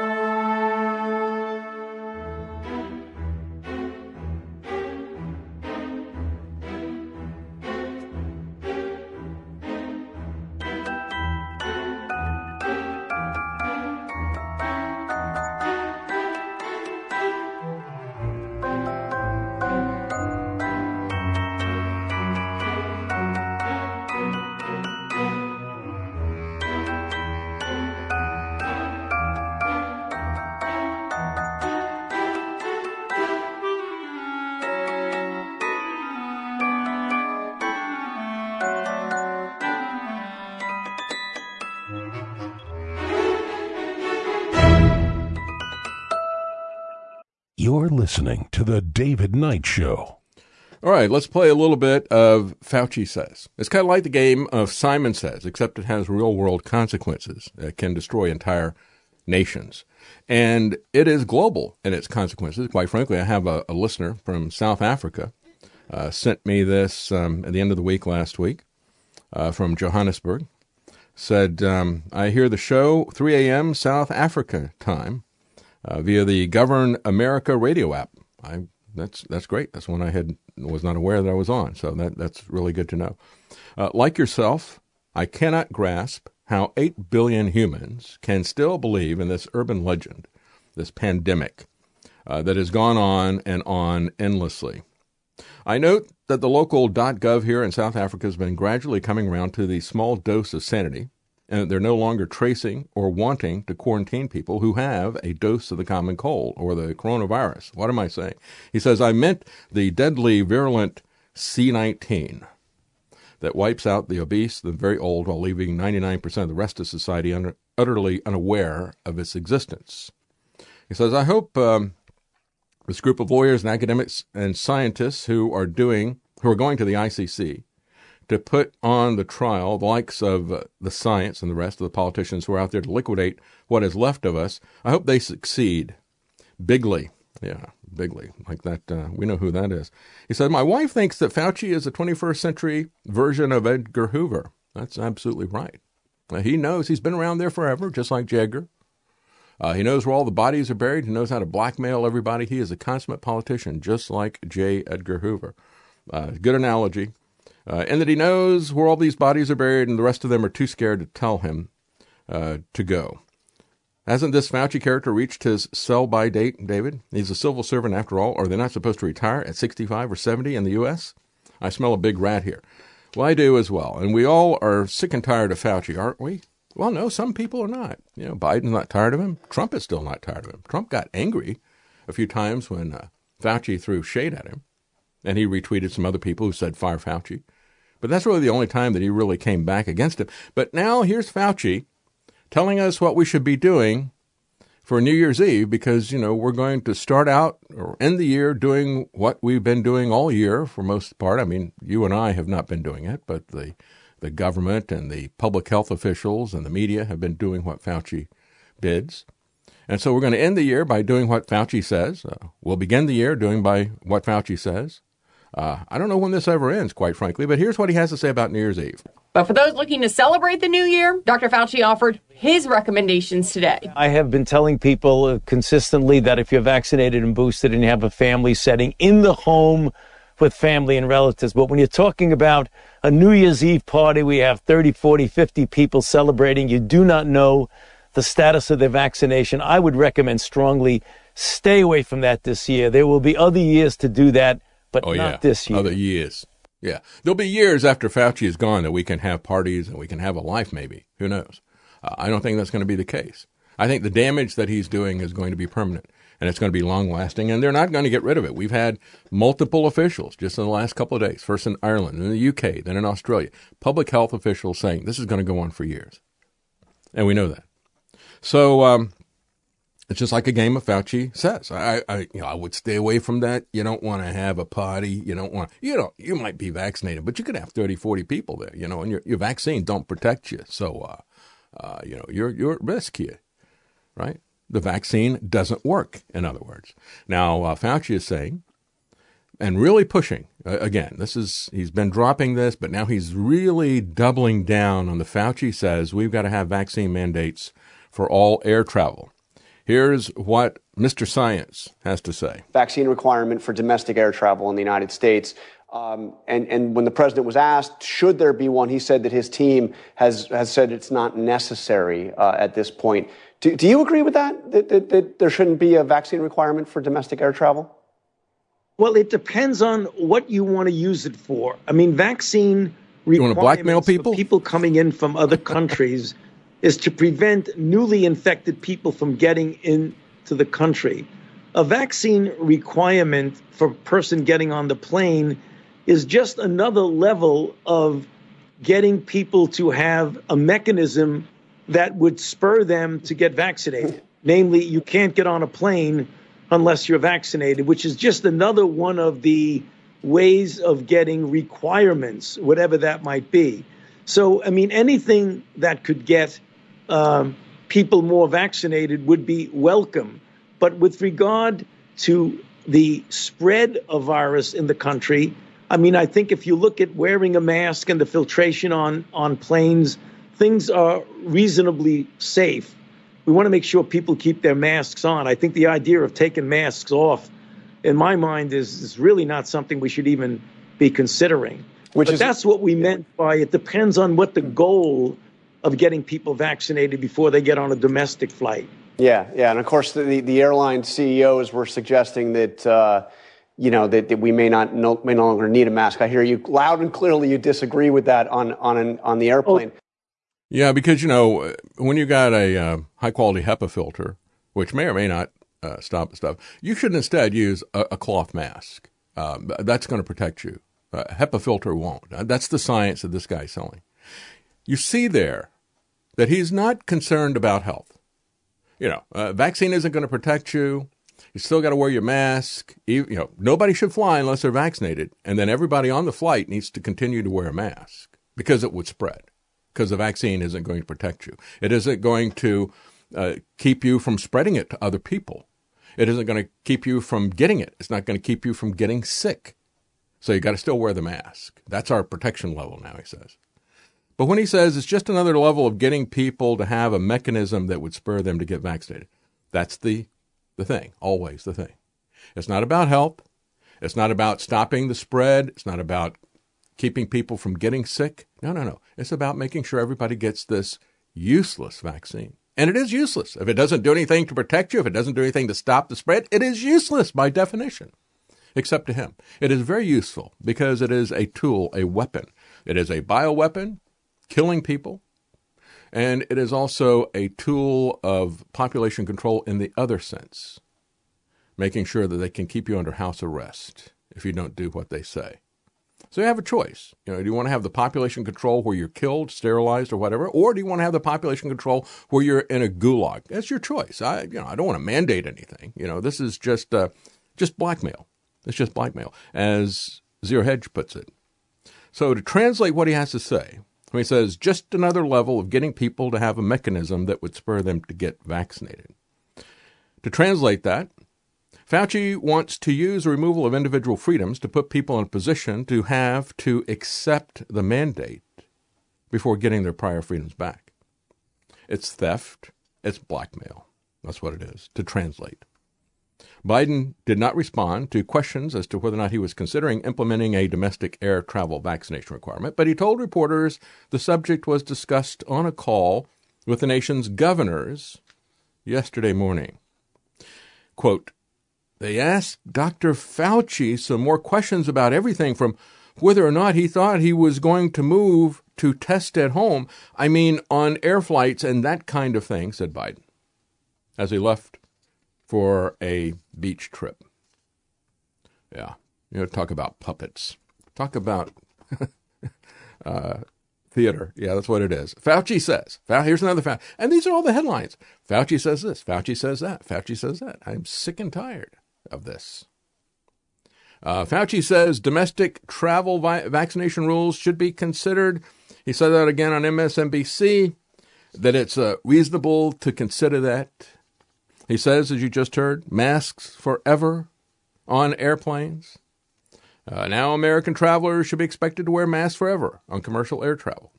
Listening to The David Knight Show. All right, let's play a little bit of Fauci Says. It's kind of like the game of Simon Says, except it has real world consequences that can destroy entire nations. And it is global in its consequences. Quite frankly, I have a, a listener from South Africa uh, sent me this um, at the end of the week last week uh, from Johannesburg. Said, um, I hear the show 3 a.m. South Africa time uh, via the Govern America radio app. I that's that's great. That's one I had was not aware that I was on. So that that's really good to know. Uh, like yourself, I cannot grasp how eight billion humans can still believe in this urban legend, this pandemic uh, that has gone on and on endlessly. I note that the local .gov here in South Africa has been gradually coming around to the small dose of sanity and they're no longer tracing or wanting to quarantine people who have a dose of the common cold or the coronavirus. What am I saying? He says, I meant the deadly virulent C19 that wipes out the obese, the very old, while leaving 99% of the rest of society un- utterly unaware of its existence. He says, I hope um, this group of lawyers and academics and scientists who are doing, who are going to the ICC, to put on the trial the likes of uh, the science and the rest of the politicians who are out there to liquidate what is left of us. I hope they succeed bigly. Yeah, bigly. Like that. Uh, we know who that is. He said, My wife thinks that Fauci is a 21st century version of Edgar Hoover. That's absolutely right. Uh, he knows he's been around there forever, just like J. Edgar. Uh, he knows where all the bodies are buried. He knows how to blackmail everybody. He is a consummate politician, just like J. Edgar Hoover. Uh, good analogy uh, and that he knows where all these bodies are buried, and the rest of them are too scared to tell him uh, to go. Hasn't this Fauci character reached his sell by date, David? He's a civil servant after all. Are they not supposed to retire at 65 or 70 in the U.S.? I smell a big rat here. Well, I do as well. And we all are sick and tired of Fauci, aren't we? Well, no, some people are not. You know, Biden's not tired of him. Trump is still not tired of him. Trump got angry a few times when uh, Fauci threw shade at him. And he retweeted some other people who said fire Fauci. But that's really the only time that he really came back against him. But now here's Fauci telling us what we should be doing for New Year's Eve because, you know, we're going to start out or end the year doing what we've been doing all year for most part. I mean, you and I have not been doing it, but the the government and the public health officials and the media have been doing what Fauci bids. And so we're going to end the year by doing what Fauci says. Uh, we'll begin the year doing by what Fauci says. Uh, I don't know when this ever ends, quite frankly, but here's what he has to say about New Year's Eve. But for those looking to celebrate the new year, Dr. Fauci offered his recommendations today. I have been telling people uh, consistently that if you're vaccinated and boosted and you have a family setting in the home with family and relatives, but when you're talking about a New Year's Eve party, we have 30, 40, 50 people celebrating, you do not know the status of their vaccination. I would recommend strongly stay away from that this year. There will be other years to do that but oh, not yeah. this year. Other years. Yeah. There'll be years after Fauci is gone that we can have parties and we can have a life, maybe. Who knows? Uh, I don't think that's going to be the case. I think the damage that he's doing is going to be permanent and it's going to be long lasting, and they're not going to get rid of it. We've had multiple officials just in the last couple of days, first in Ireland, then in the UK, then in Australia, public health officials saying this is going to go on for years. And we know that. So, um, it's just like a game of Fauci says. I, I, you know, I would stay away from that. You don't want to have a party. You don't want, you know, you might be vaccinated, but you could have 30, 40 people there, you know, and your, your vaccine don't protect you. So, uh, uh, you know, you're, you're at risk here, right? The vaccine doesn't work, in other words. Now, uh, Fauci is saying, and really pushing, uh, again, this is, he's been dropping this, but now he's really doubling down on the Fauci says we've got to have vaccine mandates for all air travel. Here's what Mr. Science has to say. Vaccine requirement for domestic air travel in the United States. Um, and, and when the president was asked, should there be one, he said that his team has, has said it's not necessary uh, at this point. Do, do you agree with that? That, that? that there shouldn't be a vaccine requirement for domestic air travel? Well, it depends on what you want to use it for. I mean, vaccine you want to blackmail people? people coming in from other countries is to prevent newly infected people from getting into the country. A vaccine requirement for a person getting on the plane is just another level of getting people to have a mechanism that would spur them to get vaccinated. Namely, you can't get on a plane unless you're vaccinated, which is just another one of the ways of getting requirements, whatever that might be. So, I mean, anything that could get um, people more vaccinated would be welcome. But with regard to the spread of virus in the country, I mean, I think if you look at wearing a mask and the filtration on, on planes, things are reasonably safe. We want to make sure people keep their masks on. I think the idea of taking masks off, in my mind, is, is really not something we should even be considering. Which but is, that's what we meant by it depends on what the goal of getting people vaccinated before they get on a domestic flight. Yeah, yeah, and of course the the airline CEOs were suggesting that. Uh, you know that, that we may not no, may no longer need a mask. I hear you loud and clearly. You disagree with that on on an, on the airplane. Oh. Yeah, because you know when you got a uh, high quality HEPA filter, which may or may not uh, stop the stuff, you should instead use a, a cloth mask. Um, that's going to protect you. Uh, HEPA filter won't. That's the science that this guy's selling. You see there that he's not concerned about health. You know, uh, vaccine isn't going to protect you. You still got to wear your mask. You, know, nobody should fly unless they're vaccinated, and then everybody on the flight needs to continue to wear a mask because it would spread. Because the vaccine isn't going to protect you. It isn't going to uh, keep you from spreading it to other people. It isn't going to keep you from getting it. It's not going to keep you from getting sick. So you got to still wear the mask. That's our protection level now, he says. But when he says it's just another level of getting people to have a mechanism that would spur them to get vaccinated, that's the, the thing, always the thing. It's not about health. It's not about stopping the spread. It's not about keeping people from getting sick. No, no, no. It's about making sure everybody gets this useless vaccine. And it is useless. If it doesn't do anything to protect you, if it doesn't do anything to stop the spread, it is useless by definition, except to him. It is very useful because it is a tool, a weapon. It is a bioweapon killing people. And it is also a tool of population control in the other sense, making sure that they can keep you under house arrest if you don't do what they say. So you have a choice. You know, do you want to have the population control where you're killed, sterilized, or whatever, or do you want to have the population control where you're in a gulag? That's your choice. I, you know, I don't want to mandate anything. You know, this is just, uh, just blackmail. It's just blackmail, as Zero Hedge puts it. So to translate what he has to say, he says just another level of getting people to have a mechanism that would spur them to get vaccinated. To translate that, Fauci wants to use the removal of individual freedoms to put people in a position to have to accept the mandate before getting their prior freedoms back. It's theft, it's blackmail. That's what it is, to translate. Biden did not respond to questions as to whether or not he was considering implementing a domestic air travel vaccination requirement, but he told reporters the subject was discussed on a call with the nation's governors yesterday morning. Quote, they asked Dr. Fauci some more questions about everything from whether or not he thought he was going to move to test at home, I mean, on air flights and that kind of thing, said Biden, as he left for a beach trip. Yeah, you know, talk about puppets. Talk about (laughs) uh, theater. Yeah, that's what it is. Fauci says. Here's another fact. And these are all the headlines. Fauci says this. Fauci says that. Fauci says that. I'm sick and tired of this. Uh, Fauci says domestic travel vi- vaccination rules should be considered. He said that again on MSNBC, that it's uh, reasonable to consider that. He says, as you just heard, masks forever on airplanes. Uh, now, American travelers should be expected to wear masks forever on commercial air travel.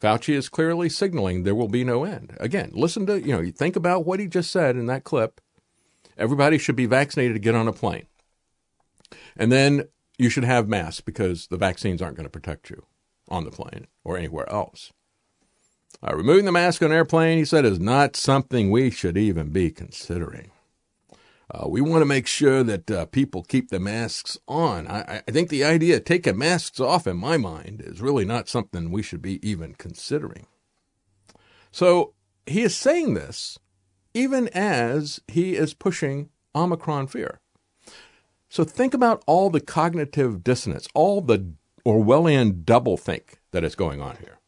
Fauci is clearly signaling there will be no end. Again, listen to, you know, think about what he just said in that clip. Everybody should be vaccinated to get on a plane. And then you should have masks because the vaccines aren't going to protect you on the plane or anywhere else. Uh, removing the mask on an airplane, he said, is not something we should even be considering. Uh, we want to make sure that uh, people keep the masks on. I, I, think the idea of taking masks off, in my mind, is really not something we should be even considering. So he is saying this even as he is pushing Omicron fear. So think about all the cognitive dissonance, all the Orwellian doublethink that is going on here.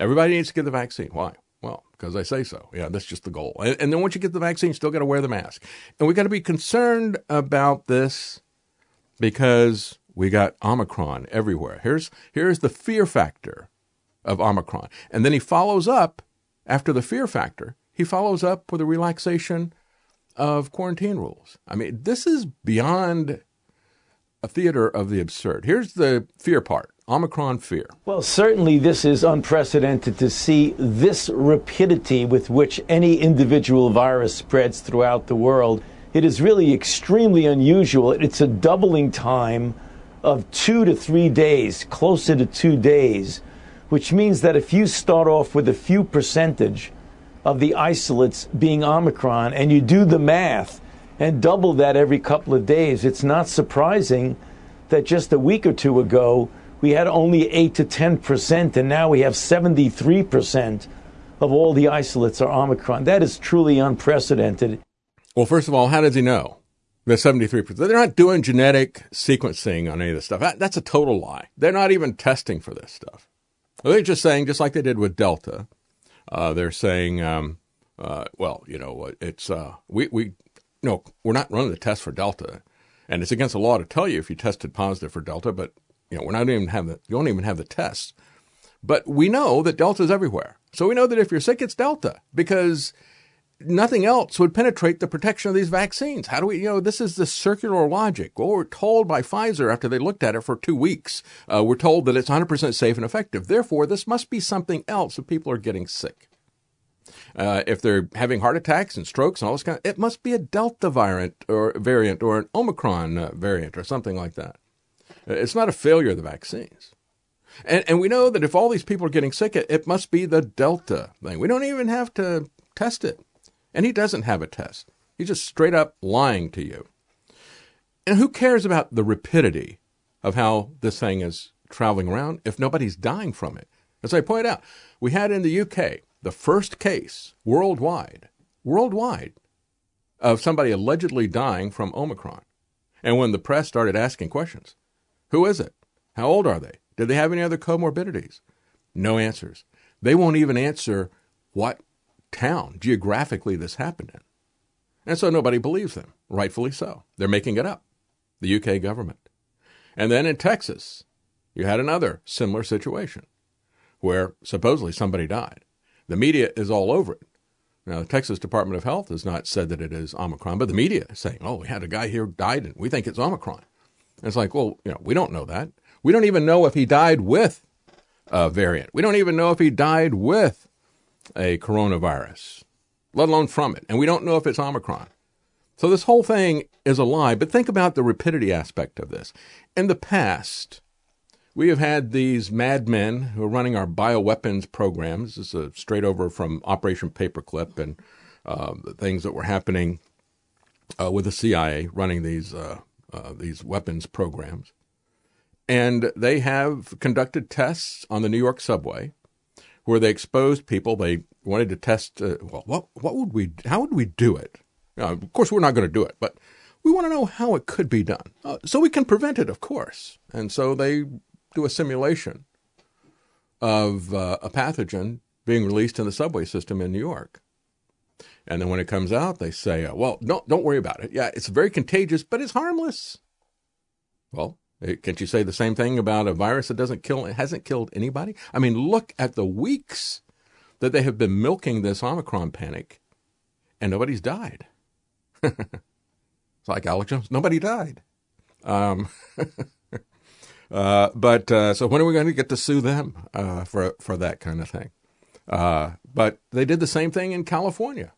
Everybody needs to get the vaccine. Why? Well, because I say so. Yeah, that's just the goal. And, and then once you get the vaccine, you still got to wear the mask. And we got to be concerned about this because we got Omicron everywhere. Here's here's the fear factor of Omicron. And then he follows up after the fear factor he follows up with a relaxation of quarantine rules. I mean, this is beyond a theater of the absurd. Here's the fear part Omicron fear. Well, certainly this is unprecedented to see this rapidity with which any individual virus spreads throughout the world. It is really extremely unusual. It's a doubling time of two to three days, closer to two days, which means that if you start off with a few percentage, of the isolates being Omicron, and you do the math and double that every couple of days, it's not surprising that just a week or two ago we had only 8 to 10 percent, and now we have 73 percent of all the isolates are Omicron. That is truly unprecedented. Well, first of all, how does he know? The 73%. They're not doing genetic sequencing on any of this stuff. that's a total lie. They're not even testing for this stuff. They're just saying, just like they did with Delta, uh, they're saying, um, uh, well, you know, it's uh, we we no, we're not running the test for Delta, and it's against the law to tell you if you tested positive for Delta. But you know, we're not even have the you don't even have the tests. But we know that Delta is everywhere, so we know that if you're sick, it's Delta because nothing else would penetrate the protection of these vaccines. How do we, you know, this is the circular logic. Well, we're told by Pfizer after they looked at it for two weeks, uh, we're told that it's 100% safe and effective. Therefore, this must be something else if people are getting sick. Uh, if they're having heart attacks and strokes and all this kind of, it must be a Delta variant or variant or an Omicron uh, variant or something like that. It's not a failure of the vaccines. And, and we know that if all these people are getting sick, it, it must be the Delta thing. We don't even have to test it. And he doesn't have a test. He's just straight up lying to you. And who cares about the rapidity of how this thing is traveling around if nobody's dying from it? As I point out, we had in the UK the first case worldwide, worldwide, of somebody allegedly dying from Omicron. And when the press started asking questions, who is it? How old are they? Did they have any other comorbidities? No answers. They won't even answer what town geographically this happened in. And so nobody believes them, rightfully so. They're making it up, the UK government. And then in Texas, you had another similar situation where supposedly somebody died. The media is all over it. Now, the Texas Department of Health has not said that it is Omicron, but the media is saying, oh, we had a guy here died and we think it's Omicron. And it's like, well, you know, we don't know that. We don't even know if he died with a variant. We don't even know if he died with a coronavirus, let alone from it. And we don't know if it's Omicron. So this whole thing is a lie. But think about the rapidity aspect of this. In the past, we have had these madmen who are running our bioweapons programs. This is straight over from Operation Paperclip and uh, the things that were happening uh, with the CIA running these uh, uh, these weapons programs. And they have conducted tests on the New York subway where they exposed people. They wanted to test, uh, well, what, what would we, how would we do it? Uh, of course, we're not going to do it, but we want to know how it could be done. Uh, so we can prevent it, of course. And so they do a simulation of uh, a pathogen being released in the subway system in New York. And then when it comes out, they say, uh, well, don't, don't worry about it. Yeah, it's very contagious, but it's harmless. Well, eh, can't you say the same thing about a virus that doesn't kill, hasn't killed anybody? I mean, look at the weeks that they have been milking this Omicron panic and nobody's died. (laughs) it's like Alex Jones, nobody died. Um, (laughs) uh, but uh, so when are we going to get to sue them uh, for for that kind of thing? Uh, but they did the same thing in California.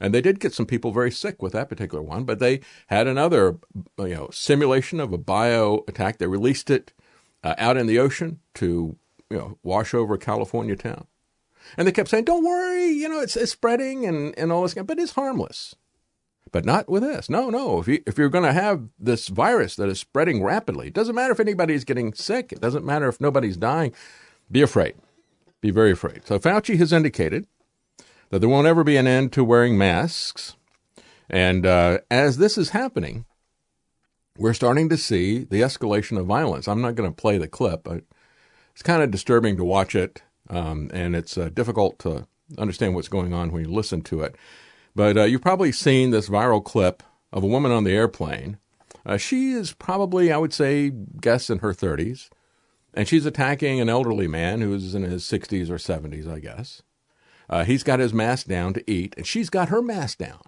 And they did get some people very sick with that particular one, but they had another, you know, simulation of a bio attack. They released it uh, out in the ocean to, you know, wash over a California town. And they kept saying, "Don't worry, you know, it's, it's spreading and, and all this, but it's harmless." But not with this. No, no. If you if you're going to have this virus that is spreading rapidly, it doesn't matter if anybody's getting sick. It doesn't matter if nobody's dying. Be afraid. Be very afraid. So Fauci has indicated that there won't ever be an end to wearing masks. And uh, as this is happening, we're starting to see the escalation of violence. I'm not going to play the clip, but it's kind of disturbing to watch it, um, and it's uh, difficult to understand what's going on when you listen to it. But uh, you've probably seen this viral clip of a woman on the airplane. Uh, she is probably, I would say, guess in her 30s, and she's attacking an elderly man who's in his 60s or 70s, I guess. Uh, he's got his mask down to eat, and she's got her mask down.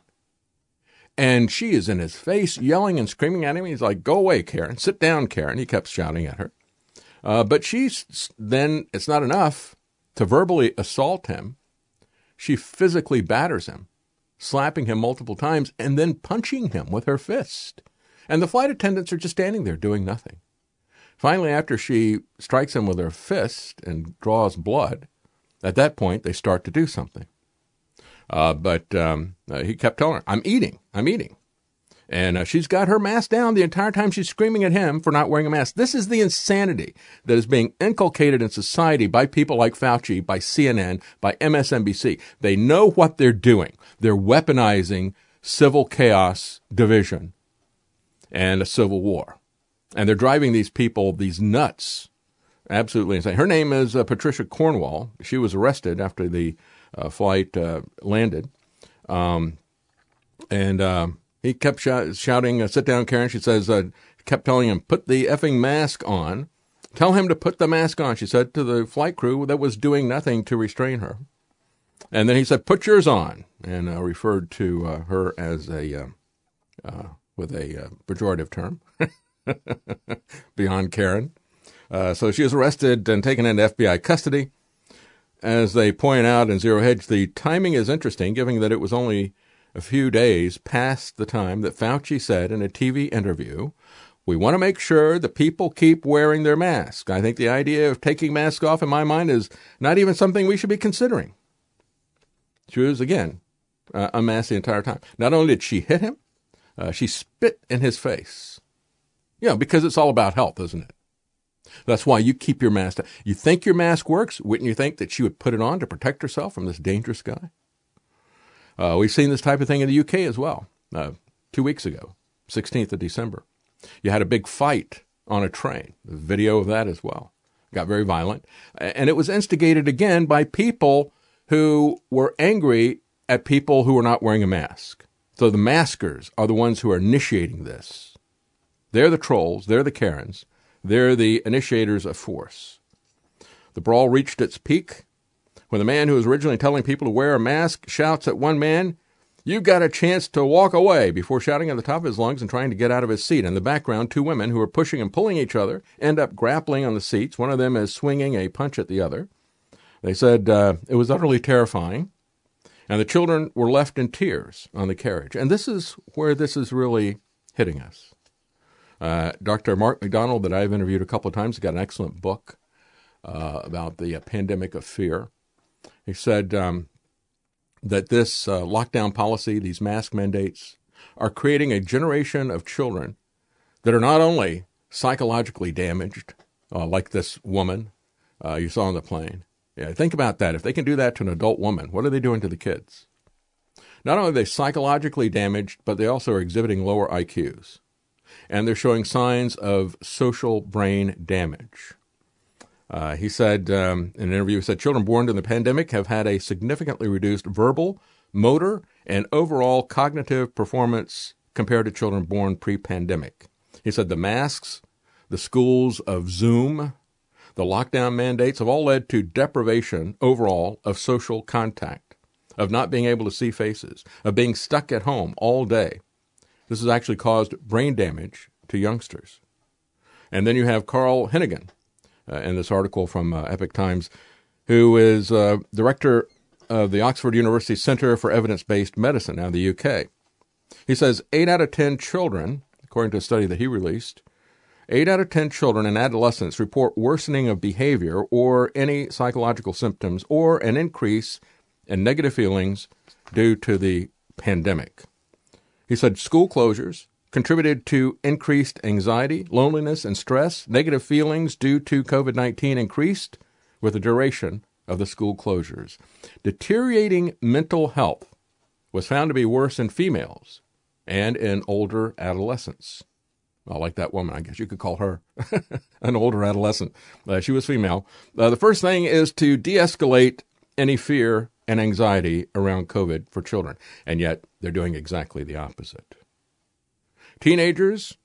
And she is in his face, yelling and screaming at him. He's like, Go away, Karen. Sit down, Karen. He kept shouting at her. Uh, but she's then, it's not enough to verbally assault him. She physically batters him, slapping him multiple times, and then punching him with her fist. And the flight attendants are just standing there doing nothing. Finally, after she strikes him with her fist and draws blood, at that point, they start to do something. Uh, but um, uh, he kept telling her, I'm eating, I'm eating. And uh, she's got her mask down the entire time she's screaming at him for not wearing a mask. This is the insanity that is being inculcated in society by people like Fauci, by CNN, by MSNBC. They know what they're doing. They're weaponizing civil chaos, division, and a civil war. And they're driving these people, these nuts, absolutely insane. Her name is uh, Patricia Cornwall. She was arrested after the uh, flight uh, landed. Um, and um, he kept sh- shouting, uh, Sit down, Karen. She says, uh, kept telling him, Put the effing mask on. Tell him to put the mask on, she said to the flight crew that was doing nothing to restrain her. And then he said, Put yours on, and uh, referred to her as a, with a pejorative term, (laughs) beyond Karen. Uh, so she was arrested and taken into FBI custody. As they point out in Zero Hedge, the timing is interesting, given that it was only a few days past the time that Fauci said in a TV interview, we want to make sure the people keep wearing their masks. I think the idea of taking masks off, in my mind, is not even something we should be considering. She was, again, uh, unmasked the entire time. Not only did she hit him, uh, she spit in his face. You know, because it's all about health, isn't it? That's why you keep your mask. You think your mask works? Wouldn't you think that she would put it on to protect herself from this dangerous guy? Uh, we've seen this type of thing in the UK as well. Uh, two weeks ago, 16th of December, you had a big fight on a train. There's video of that as well. Got very violent, and it was instigated again by people who were angry at people who were not wearing a mask. So the maskers are the ones who are initiating this. They're the trolls. They're the Karens. They're the initiators of force. The brawl reached its peak when the man who was originally telling people to wear a mask shouts at one man, You've got a chance to walk away before shouting at the top of his lungs and trying to get out of his seat. In the background, two women who are pushing and pulling each other end up grappling on the seats. One of them is swinging a punch at the other. They said uh, it was utterly terrifying, and the children were left in tears on the carriage. And this is where this is really hitting us. Uh, Dr. Mark McDonald, that I've interviewed a couple of times, got an excellent book uh, about the uh, pandemic of fear. He said um, that this uh, lockdown policy, these mask mandates, are creating a generation of children that are not only psychologically damaged, uh, like this woman you saw on the plane. Yeah, think about that. If they can do that to an adult woman, what are they doing to the kids? Not only are they psychologically damaged, but they also are exhibiting lower IQs. And they're showing signs of social brain damage. Uh, he said um, in an interview, he said children born during the pandemic have had a significantly reduced verbal, motor, and overall cognitive performance compared to children born pre-pandemic. He said the masks, the schools of Zoom, the lockdown mandates have all led to deprivation overall of social contact, of not being able to see faces, of being stuck at home all day. This has actually caused brain damage to youngsters. And then you have Carl Heneghan uh, in this article from uh, Epoch Times, who is uh, director of the Oxford University Centre for Evidence Based Medicine now in the UK. He says 8 out of 10 children, according to a study that he released, 8 out of 10 children and adolescents report worsening of behavior or any psychological symptoms or an increase in negative feelings due to the pandemic. He said school closures, contributed to increased anxiety, loneliness, and stress. Negative feelings due to COVID 19 increased with the duration of the school closures. Deteriorating mental health was found to be worse in females and in older adolescents. I like that woman. I guess you could call her (laughs) an older adolescent. Uh, she was female. Uh, the first thing is to de escalate any fear and anxiety around COVID for children. And yet, they're doing exactly the opposite. Teenagers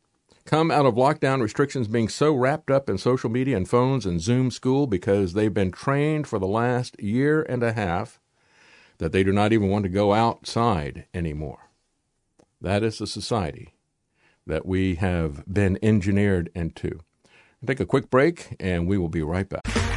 come out of lockdown restrictions being so wrapped up in social media and phones and Zoom school because they've been trained for the last year and a half that they do not even want to go outside anymore. That is the society that we have been engineered into. Take a quick break and we will be right back.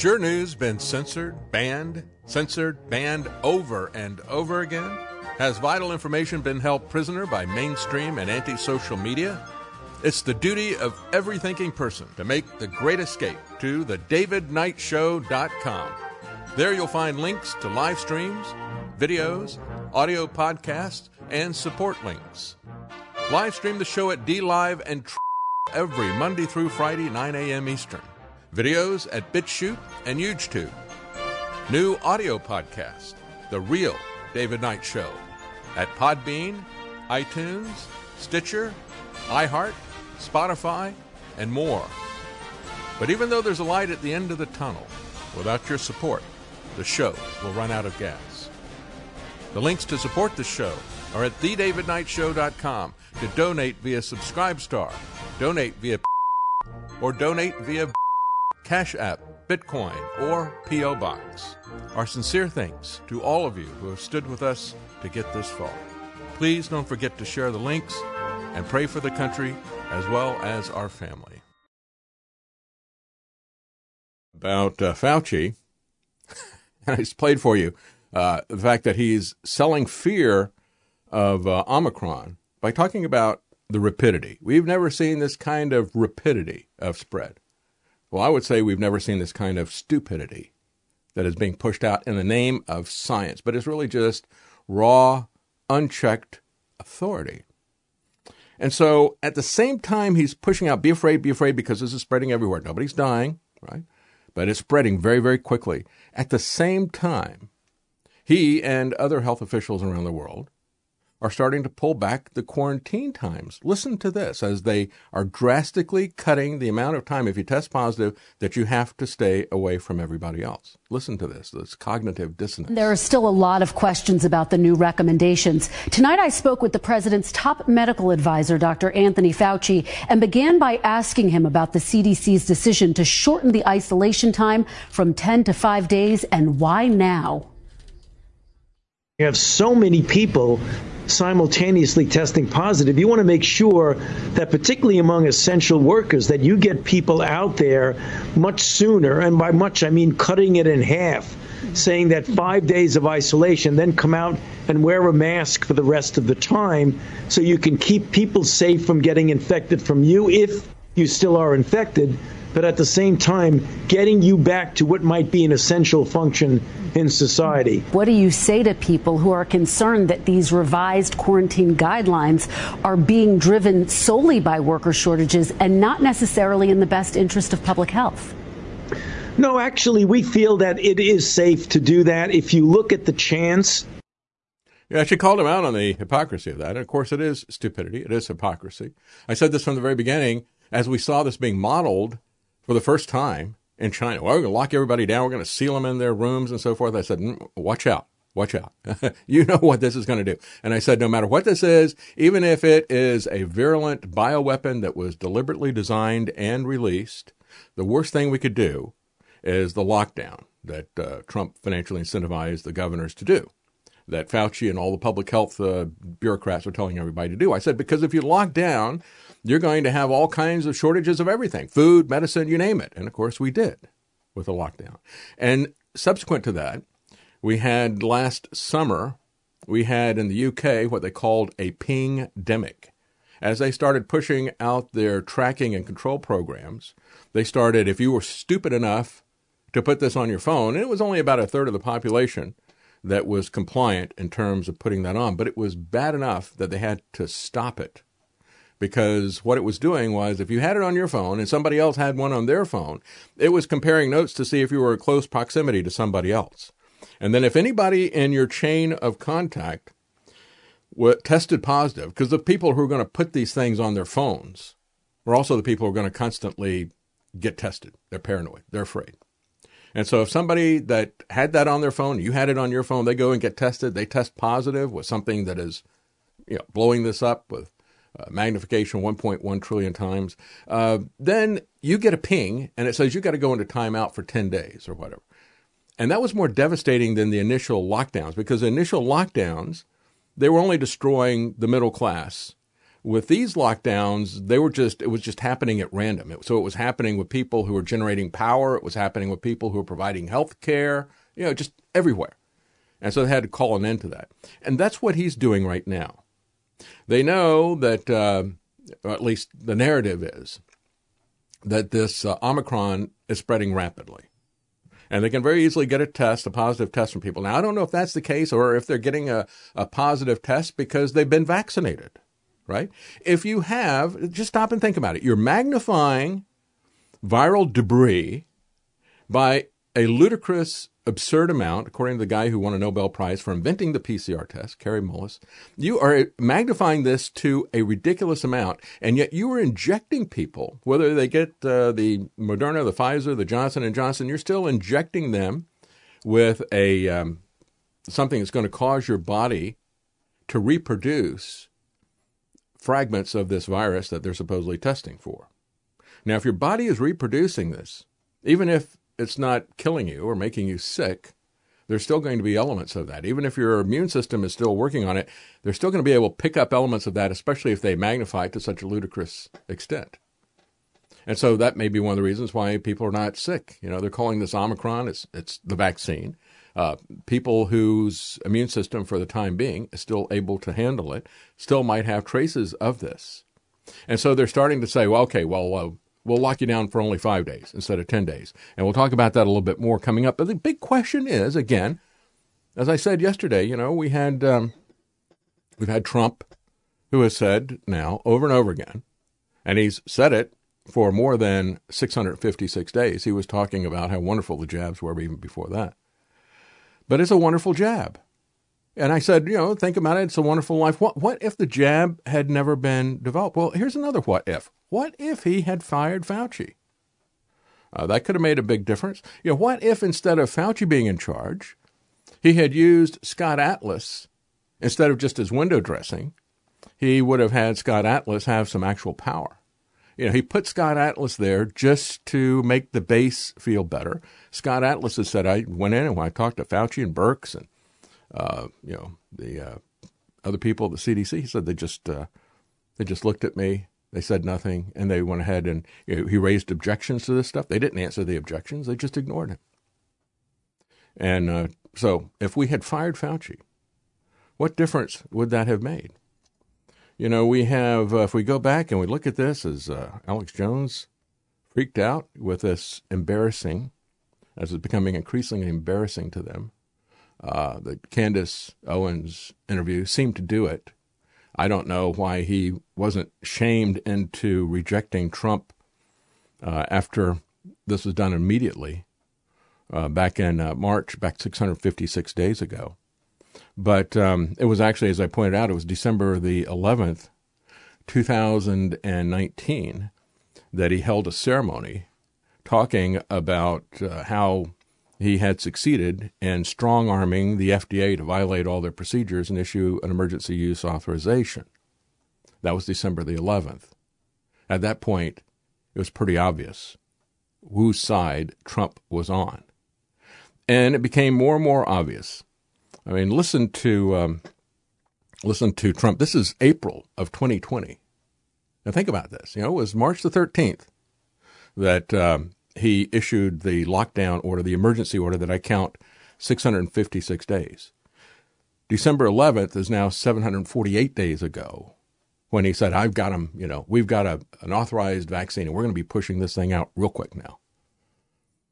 Has your news been censored, banned, censored, banned over and over again? Has vital information been held prisoner by mainstream and anti social media? It's the duty of every thinking person to make the great escape to the davidknightshow.com. There you'll find links to live streams, videos, audio podcasts, and support links. Live stream the show at DLive and every Monday through Friday, 9 a.m. Eastern. Videos at BitChute and YouTube. New audio podcast, The Real David Knight Show, at Podbean, iTunes, Stitcher, iHeart, Spotify, and more. But even though there's a light at the end of the tunnel, without your support, the show will run out of gas. The links to support the show are at thedavidknightshow.com to donate via Subscribestar, donate via or donate via Cash App, Bitcoin, or P.O. Box. Our sincere thanks to all of you who have stood with us to get this far. Please don't forget to share the links and pray for the country as well as our family. About uh, Fauci, (laughs) and I just played for you uh, the fact that he's selling fear of uh, Omicron by talking about the rapidity. We've never seen this kind of rapidity of spread. Well, I would say we've never seen this kind of stupidity that is being pushed out in the name of science, but it's really just raw, unchecked authority. And so at the same time, he's pushing out, be afraid, be afraid, because this is spreading everywhere. Nobody's dying, right? But it's spreading very, very quickly. At the same time, he and other health officials around the world are starting to pull back the quarantine times. Listen to this as they are drastically cutting the amount of time, if you test positive, that you have to stay away from everybody else. Listen to this, this cognitive dissonance. There are still a lot of questions about the new recommendations. Tonight I spoke with the president's top medical advisor, Dr. Anthony Fauci, and began by asking him about the CDC's decision to shorten the isolation time from 10 to 5 days and why now. You have so many people simultaneously testing positive, you want to make sure that, particularly among essential workers, that you get people out there much sooner. And by much, I mean cutting it in half, saying that five days of isolation, then come out and wear a mask for the rest of the time so you can keep people safe from getting infected from you if you still are infected but at the same time, getting you back to what might be an essential function in society. What do you say to people who are concerned that these revised quarantine guidelines are being driven solely by worker shortages and not necessarily in the best interest of public health? No, actually, we feel that it is safe to do that. If you look at the chance yeah, she called him out on the hypocrisy of that. And of course, it is stupidity. It is hypocrisy. I said this from the very beginning as we saw this being modeled for the first time in China. Well, we're going to lock everybody down. We're going to seal them in their rooms and so forth. I said, mm, watch out. Watch out. (laughs) you know what this is going to do. And I said, no matter what this is, even if it is a virulent bioweapon that was deliberately designed and released, the worst thing we could do is the lockdown that uh, Trump financially incentivized the governors to do, that Fauci and all the public health uh, bureaucrats are telling everybody to do. I said, because if you lock down, you're going to have all kinds of shortages of everything food, medicine, you name it. And of course, we did with the lockdown. And subsequent to that, we had last summer, we had in the UK what they called a ping demic. As they started pushing out their tracking and control programs, they started, if you were stupid enough to put this on your phone, and it was only about a third of the population that was compliant in terms of putting that on, but it was bad enough that they had to stop it because what it was doing was if you had it on your phone and somebody else had one on their phone, it was comparing notes to see if you were in close proximity to somebody else. And then if anybody in your chain of contact tested positive, because the people who are going to put these things on their phones are also the people who are going to constantly get tested. They're paranoid. They're afraid. And so if somebody that had that on their phone, you had it on your phone, they go and get tested, they test positive with something that is you know, blowing this up with uh, magnification 1.1 trillion times, uh, then you get a ping and it says you got to go into timeout for 10 days or whatever. And that was more devastating than the initial lockdowns because the initial lockdowns, they were only destroying the middle class. With these lockdowns, they were just, it was just happening at random. It, so it was happening with people who were generating power. It was happening with people who were providing health care, you know, just everywhere. And so they had to call an end to that. And that's what he's doing right now. They know that uh, or at least the narrative is, that this uh, Omicron is spreading rapidly. And they can very easily get a test, a positive test from people. Now, I don't know if that's the case or if they're getting a, a positive test because they've been vaccinated, right? If you have, just stop and think about it. You're magnifying viral debris by a ludicrous, absurd amount, according to the guy who won a Nobel Prize for inventing the PCR test, Kary Mullis. You are magnifying this to a ridiculous amount, and yet you are injecting people, whether they get uh, the Moderna, the Pfizer, the Johnson and Johnson, you're still injecting them with a um, something that's going to cause your body to reproduce fragments of this virus that they're supposedly testing for. Now, if your body is reproducing this, even if it's not killing you or making you sick, there's still going to be elements of that. Even if your immune system is still working on it, they're still going to be able to pick up elements of that, especially if they magnify it to such a ludicrous extent. And so that may be one of the reasons why people are not sick. You know, they're calling this Omicron, it's, it's the vaccine. Uh, people whose immune system, for the time being, is still able to handle it, still might have traces of this. And so they're starting to say, well, okay, well, uh, we'll lock you down for only five days instead of 10 days. And we'll talk about that a little bit more coming up. But the big question is, again, as I said yesterday, you know, we had, um, we've had Trump who has said now over and over again, and he's said it for more than 656 days. He was talking about how wonderful the jabs were even before that. But it's a wonderful jab. And I said, you know, think about it. It's a wonderful life. What, what if the jab had never been developed? Well, here's another what if. What if he had fired Fauci? Uh, that could have made a big difference. You know, what if instead of Fauci being in charge, he had used Scott Atlas instead of just his window dressing? He would have had Scott Atlas have some actual power. You know, he put Scott Atlas there just to make the base feel better. Scott Atlas has said, I went in and I talked to Fauci and Birx and, uh, you know, the uh, other people at the CDC, he said they just, uh, they just looked at me they said nothing, and they went ahead and you know, he raised objections to this stuff. They didn't answer the objections; they just ignored him. And uh, so, if we had fired Fauci, what difference would that have made? You know, we have, uh, if we go back and we look at this, as uh, Alex Jones freaked out with this embarrassing, as it's becoming increasingly embarrassing to them. Uh, the Candace Owens interview seemed to do it. I don't know why he wasn't shamed into rejecting Trump uh, after this was done immediately uh, back in uh, March, back 656 days ago. But um, it was actually, as I pointed out, it was December the 11th, 2019, that he held a ceremony talking about uh, how he had succeeded in strong arming the FDA to violate all their procedures and issue an emergency use authorization. That was December the 11th. At that point, it was pretty obvious whose side Trump was on. And it became more and more obvious. I mean, listen to um, listen to Trump. This is April of 2020. Now think about this. You know, it was March the 13th that um, he issued the lockdown order, the emergency order that I count 656 days. December 11th is now 748 days ago when he said, I've got him, you know, we've got a, an authorized vaccine and we're going to be pushing this thing out real quick now.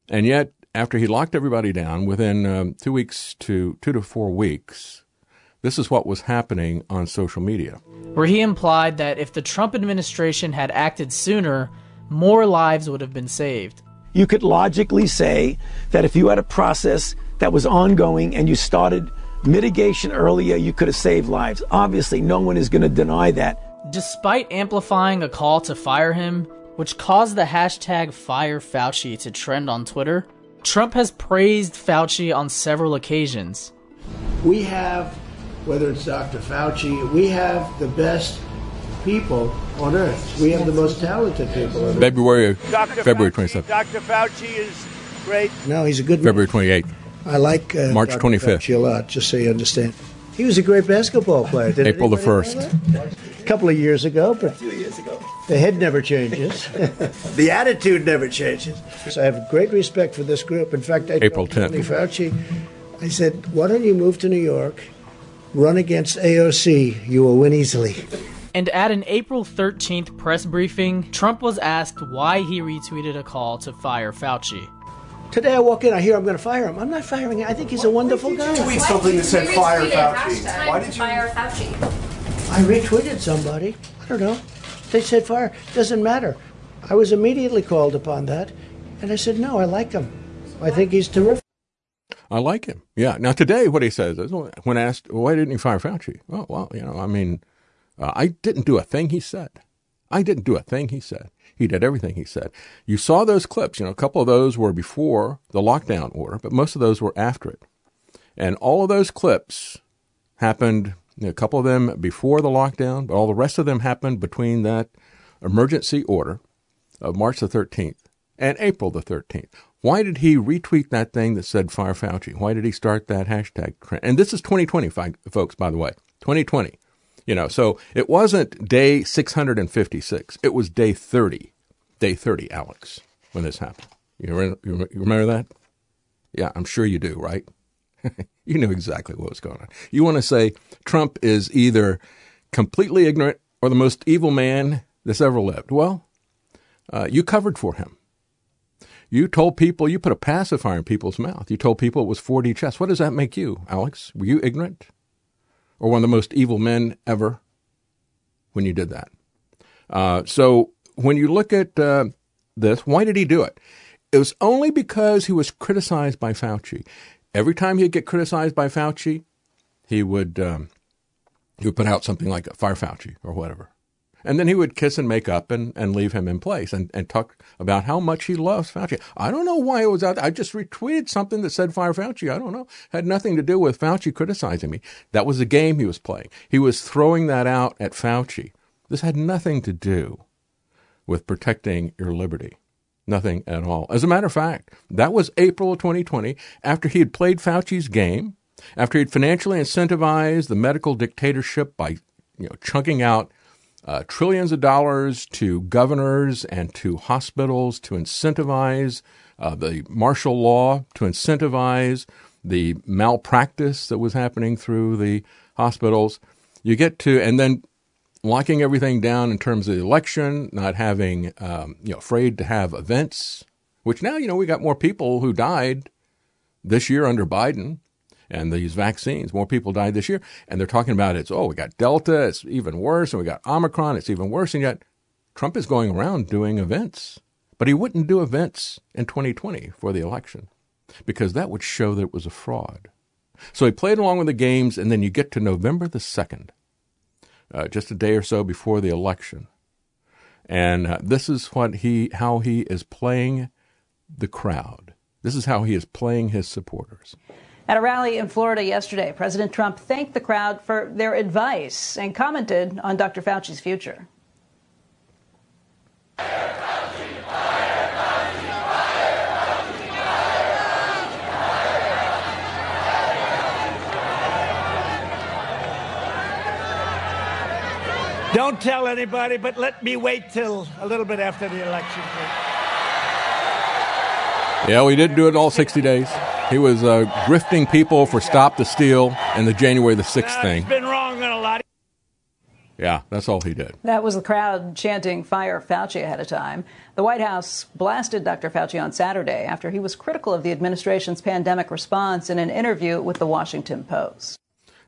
And yet, after he locked everybody down within um, two weeks to two to four weeks, this is what was happening on social media. Where he implied that if the Trump administration had acted sooner, more lives would have been saved. You could logically say that if you had a process that was ongoing and you started mitigation earlier, you could have saved lives. Obviously, no one is going to deny that. Despite amplifying a call to fire him, which caused the hashtag FireFauci to trend on Twitter, Trump has praised Fauci on several occasions. We have, whether it's Dr. Fauci, we have the best people on earth. We have the most talented people on earth. February, Dr. February 27th. Dr. Fauci is great. No, he's a good February 28th. I like uh, March Dr. 25th. Fauci a lot, just so you understand. He was a great basketball player. Did April the 1st. A couple of years ago, but two years ago. The head never changes. (laughs) the attitude never changes. So I have great respect for this group. In fact, I April told Tony Fauci, I said, why don't you move to New York, run against AOC? You will win easily. And at an April 13th press briefing, Trump was asked why he retweeted a call to fire Fauci. Today I walk in, I hear I'm going to fire him. I'm not firing him. I think he's a wonderful guy. tweet something that said fire Fauci? Why did you? fire Fauci? I retweeted somebody. I don't know. They said fire. Doesn't matter. I was immediately called upon that, and I said no. I like him. I think he's terrific. I like him. Yeah. Now today, what he says is, when asked why didn't you fire Fauci? Well, well, you know, I mean, uh, I didn't do a thing he said. I didn't do a thing he said. He did everything he said. You saw those clips. You know, a couple of those were before the lockdown order, but most of those were after it. And all of those clips happened, you know, a couple of them before the lockdown, but all the rest of them happened between that emergency order of March the 13th and April the 13th. Why did he retweet that thing that said fire Fauci? Why did he start that hashtag trend? And this is 2020, folks, by the way. 2020. You know, so it wasn't day 656. It was day 30. Day 30, Alex, when this happened. You, you remember that? Yeah, I'm sure you do, right? (laughs) you knew exactly what was going on. You want to say Trump is either completely ignorant or the most evil man that's ever lived. Well, uh, you covered for him. You told people, you put a pacifier in people's mouth. You told people it was 4D chess. What does that make you, Alex? Were you ignorant? Or one of the most evil men ever when you did that? Uh, so when you look at uh, this, why did he do it? It was only because he was criticized by Fauci. Every time he'd get criticized by Fauci, he would um, he would put out something like a "Fire Fauci" or whatever, and then he would kiss and make up and, and leave him in place and, and talk about how much he loves Fauci. I don't know why it was out. I just retweeted something that said "Fire Fauci." I don't know. Had nothing to do with Fauci criticizing me. That was the game he was playing. He was throwing that out at Fauci. This had nothing to do with protecting your liberty. Nothing at all. As a matter of fact, that was April of 2020 after he had played Fauci's game, after he'd financially incentivized the medical dictatorship by you know, chunking out uh, trillions of dollars to governors and to hospitals to incentivize uh, the martial law, to incentivize the malpractice that was happening through the hospitals. You get to, and then locking everything down in terms of the election, not having, um, you know, afraid to have events, which now, you know, we got more people who died this year under Biden and these vaccines. More people died this year. And they're talking about it's, oh, we got Delta, it's even worse. And we got Omicron, it's even worse. And yet Trump is going around doing events. But he wouldn't do events in 2020 for the election because that would show that it was a fraud. So he played along with the games, and then you get to November the 2nd uh, just a day or so before the election. And uh, this is what he, how he is playing the crowd. This is how he is playing his supporters. At a rally in Florida yesterday, President Trump thanked the crowd for their advice and commented on Dr. Fauci's future. Don't tell anybody, but let me wait till a little bit after the election. Yeah, we didn't do it all 60 days. He was uh, grifting people for Stop the Steal and the January the 6th thing. Been wrong on a lot. Yeah, that's all he did. That was the crowd chanting Fire Fauci ahead of time. The White House blasted Dr. Fauci on Saturday after he was critical of the administration's pandemic response in an interview with the Washington Post.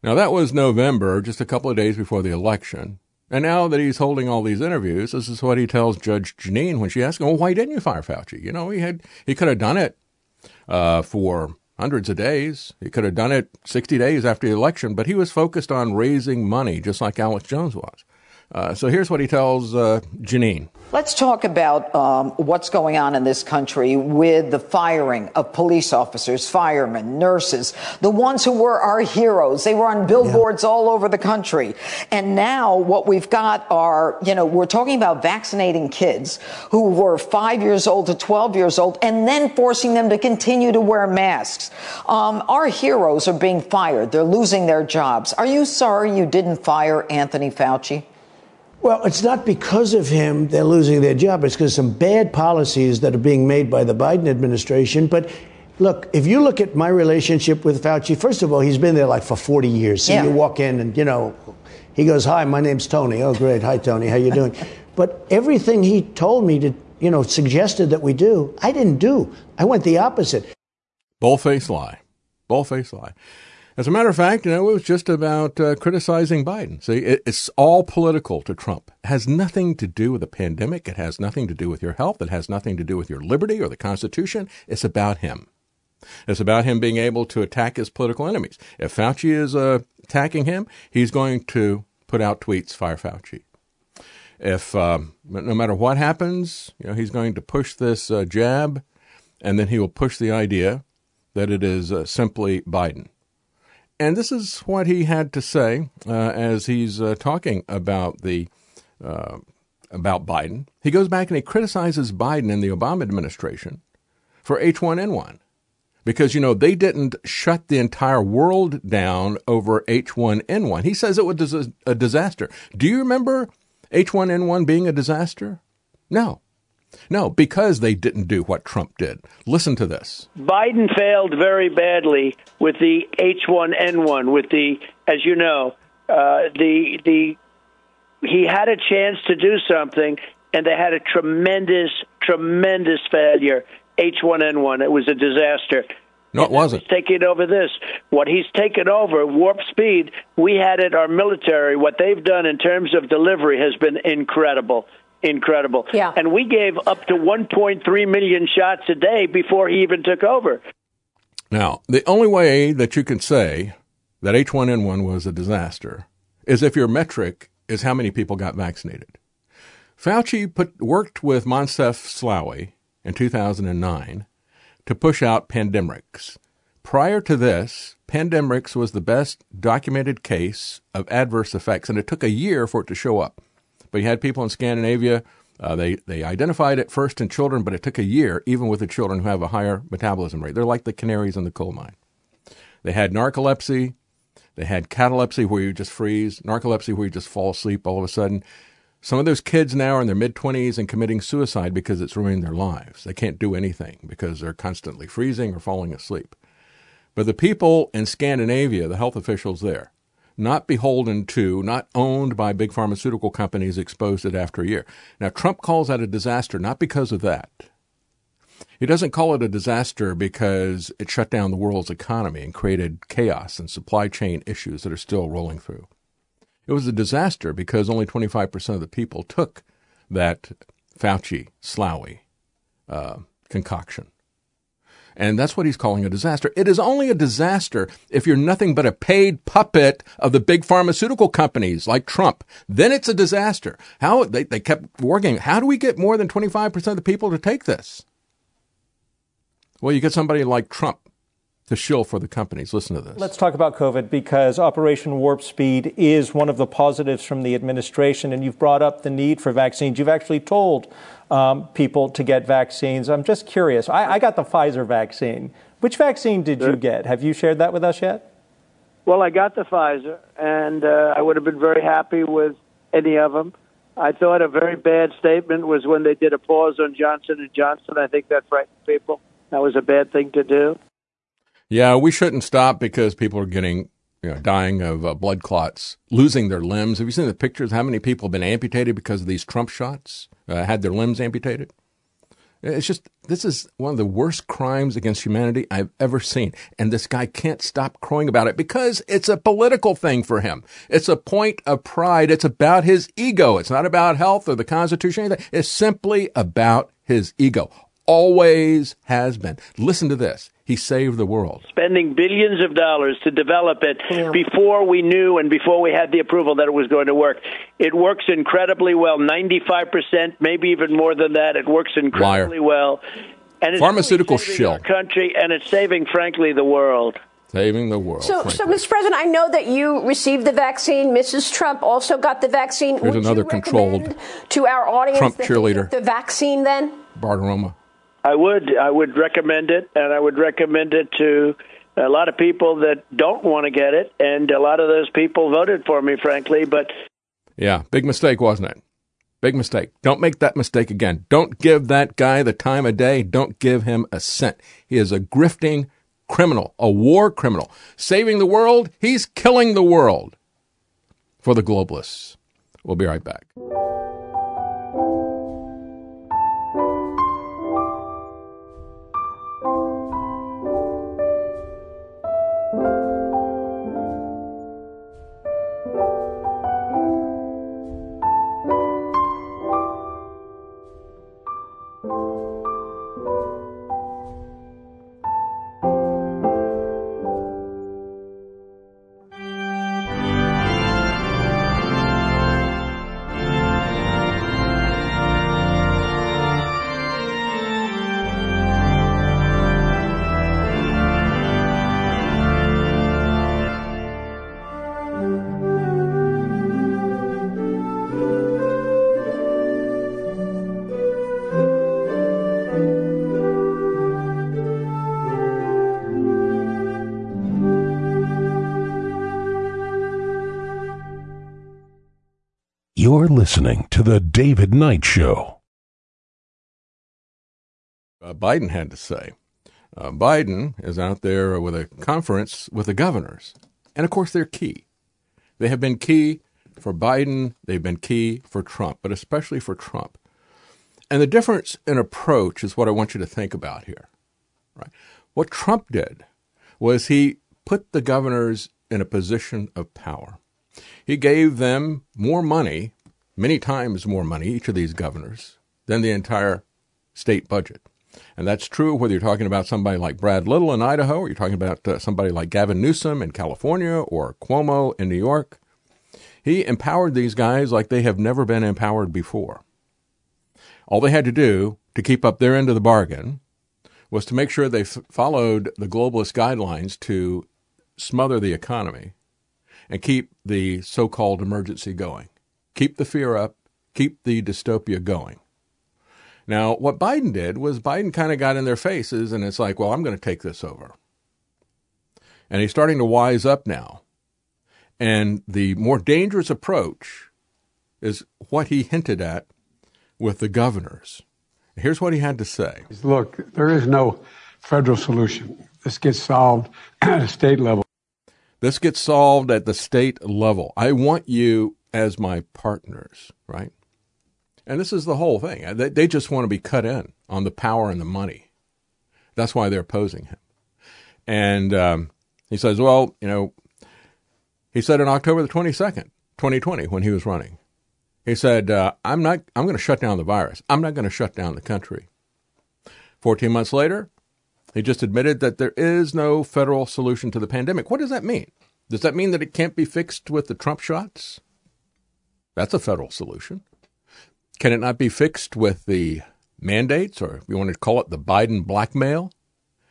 Now, that was November, just a couple of days before the election. And now that he's holding all these interviews, this is what he tells Judge Jeanine when she asks him, "Well, why didn't you fire Fauci? You know, he had he could have done it uh, for hundreds of days. He could have done it 60 days after the election, but he was focused on raising money, just like Alex Jones was. Uh, so here's what he tells uh, Jeanine. Let's talk about um, what's going on in this country with the firing of police officers, firemen, nurses, the ones who were our heroes. They were on billboards yeah. all over the country. And now what we've got are, you know, we're talking about vaccinating kids who were five years old to 12 years old and then forcing them to continue to wear masks. Um, our heroes are being fired. They're losing their jobs. Are you sorry you didn't fire Anthony Fauci? Well, it's not because of him they're losing their job. It's because of some bad policies that are being made by the Biden administration. But Look, if you look at my relationship with Fauci, first of all, he's been there like for 40 years. So Yeah. you walk in and, you know, he goes, hi, my name's Tony. Oh, great. Hi, Tony. How you doing? (laughs) but everything he told me to, you know, suggested that we do, I didn't do. I went the opposite. Bullface lie. Bullface lie. As a matter of fact, you know, it was just about uh, criticizing Biden. See, it, it's all political to Trump. It has nothing to do with the pandemic. It has nothing to do with your health. It has nothing to do with your liberty or the Constitution. It's about him. It's about him being able to attack his political enemies. If Fauci is uh, attacking him, he's going to put out tweets, fire Fauci. If um, no matter what happens, you know, he's going to push this uh, jab, and then he will push the idea that it is uh, simply Biden. And this is what he had to say uh, as he's uh, talking about the uh, about Biden. He goes back and he criticizes Biden and the Obama administration for H1N1 because you know they didn't shut the entire world down over H1N1. He says it was a, a disaster. Do you remember H1N1 being a disaster? No. No, because they didn't do what Trump did. Listen to this. Biden failed very badly with the H1N1. With the, as you know, uh, the the he had a chance to do something, and they had a tremendous, tremendous failure. H1N1. It was a disaster. No, it wasn't. He's taking over this. What he's taken over, warp speed, we had it, our military, what they've done in terms of delivery has been incredible. Incredible. Yeah. And we gave up to 1.3 million shots a day before he even took over. Now, the only way that you can say that H1N1 was a disaster is if your metric is how many people got vaccinated. Fauci put, worked with Moncef Slaoui in 2009 to push out Pandemrix. Prior to this, Pandemrix was the best documented case of adverse effects, and it took a year for it to show up. But you had people in Scandinavia, uh, they, they identified it first in children, but it took a year, even with the children who have a higher metabolism rate. They're like the canaries in the coal mine. They had narcolepsy, they had catalepsy where you just freeze, narcolepsy where you just fall asleep all of a sudden. Some of those kids now are in their mid 20s and committing suicide because it's ruining their lives. They can't do anything because they're constantly freezing or falling asleep. But the people in Scandinavia, the health officials there, not beholden to, not owned by big pharmaceutical companies, exposed it after a year. Now, Trump calls that a disaster, not because of that. He doesn't call it a disaster because it shut down the world's economy and created chaos and supply chain issues that are still rolling through. It was a disaster because only 25% of the people took that Fauci, Slaoui uh, concoction. And that's what he's calling a disaster. It is only a disaster if you're nothing but a paid puppet of the big pharmaceutical companies like Trump. Then it's a disaster. How they, they kept working. How do we get more than 25% of the people to take this? Well, you get somebody like Trump to shill for the companies. Listen to this. Let's talk about COVID because Operation Warp Speed is one of the positives from the administration, and you've brought up the need for vaccines. You've actually told um, people to get vaccines. I'm just curious. I, I got the Pfizer vaccine. Which vaccine did you get? Have you shared that with us yet? Well, I got the Pfizer, and uh, I would have been very happy with any of them. I thought a very bad statement was when they did a pause on Johnson and Johnson. I think that frightened people. That was a bad thing to do. Yeah, we shouldn't stop because people are getting, you know, dying of uh, blood clots, losing their limbs. Have you seen the pictures? How many people have been amputated because of these Trump shots? Uh, had their limbs amputated? It's just, this is one of the worst crimes against humanity I've ever seen. And this guy can't stop crowing about it because it's a political thing for him. It's a point of pride. It's about his ego. It's not about health or the Constitution. or Anything. It's simply about his ego. Always has been. Listen to this. He saved the world. Spending billions of dollars to develop it before we knew and before we had the approval that it was going to work. It works incredibly well, 95%, maybe even more than that. It works incredibly well. And it's Pharmaceutical really shill. our country, and it's saving, frankly, the world. Saving the world. So, frankly. so, Mr. President, I know that you received the vaccine. Mrs. Trump also got the vaccine. Here's Would another you controlled to our audience Trump that cheerleader. the vaccine then? Barbaroma. I would. I would recommend it, and I would recommend it to a lot of people that don't want to get it, and a lot of those people voted for me, frankly. But Yeah, big mistake, wasn't it? Big mistake. Don't make that mistake again. Don't give that guy the time of day. Don't give him a cent. He is a grifting criminal, a war criminal. Saving the world, he's killing the world for the globalists. We'll be right back. Listening to The David Knight Show. Uh, Biden had to say. Uh, Biden is out there with a conference with the governors. And of course, they're key. They have been key for Biden, they've been key for Trump, but especially for Trump. And the difference in approach is what I want you to think about here. Right? What Trump did was he put the governors in a position of power. He gave them more money, many times more money, each of these governors, than the entire state budget. And that's true whether you're talking about somebody like Brad Little in Idaho, or you're talking about uh, somebody like Gavin Newsom in California, or Cuomo in New York. He empowered these guys like they have never been empowered before. All they had to do to keep up their end of the bargain was to make sure they f- followed the globalist guidelines to smother the economy and keep the so called emergency going. Keep the fear up, keep the dystopia going. Now, what Biden did was Biden kind of got in their faces and it's like, well, I'm going to take this over. And he's starting to wise up now. And the more dangerous approach is what he hinted at with the governors. Here's what he had to say. Look, there is no federal solution. This gets solved (clears throat) at a state level. This gets solved at the state level. I want you as my partners, right? And this is the whole thing. They, they just want to be cut in on the power and the money. That's why they're opposing him. And um, he says, well, you know, he said on October the 22nd, 2020, when he was running, he said, uh, I'm not, I'm going to shut down the virus. I'm not going to shut down the country. 14 months later, he just admitted that there is no federal solution to the pandemic. What does that mean? Does that mean that it can't be fixed with the Trump shots? That's a federal solution. Can it not be fixed with the mandates, or if you want to call it the Biden blackmail?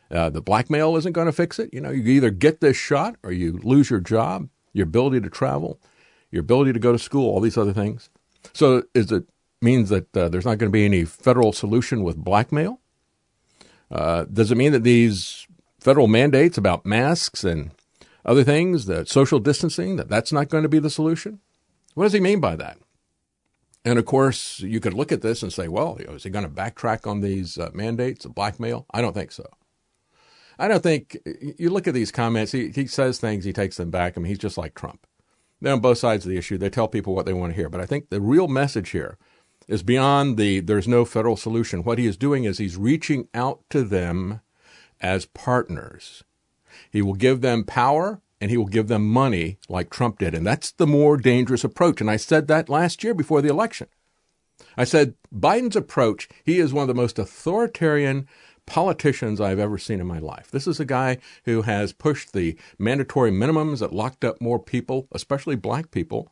Uh, the blackmail isn't going to fix it. You know, you either get this shot or you lose your job, your ability to travel, your ability to go to school, all these other things. So, is it means that uh, there's not going to be any federal solution with blackmail? Uh, does it mean that these federal mandates about masks and other things, the social distancing, that that's not going to be the solution? What does he mean by that? And of course, you could look at this and say, well, is he going to backtrack on these uh, mandates of blackmail? I don't think so. I don't think you look at these comments. He, he says things, he takes them back. I mean, he's just like Trump. They're on both sides of the issue. They tell people what they want to hear. But I think the real message here is beyond the there's no federal solution. What he is doing is he's reaching out to them as partners. He will give them power and he will give them money like Trump did. And that's the more dangerous approach. And I said that last year before the election. I said Biden's approach, he is one of the most authoritarian politicians I've ever seen in my life. This is a guy who has pushed the mandatory minimums that locked up more people, especially black people,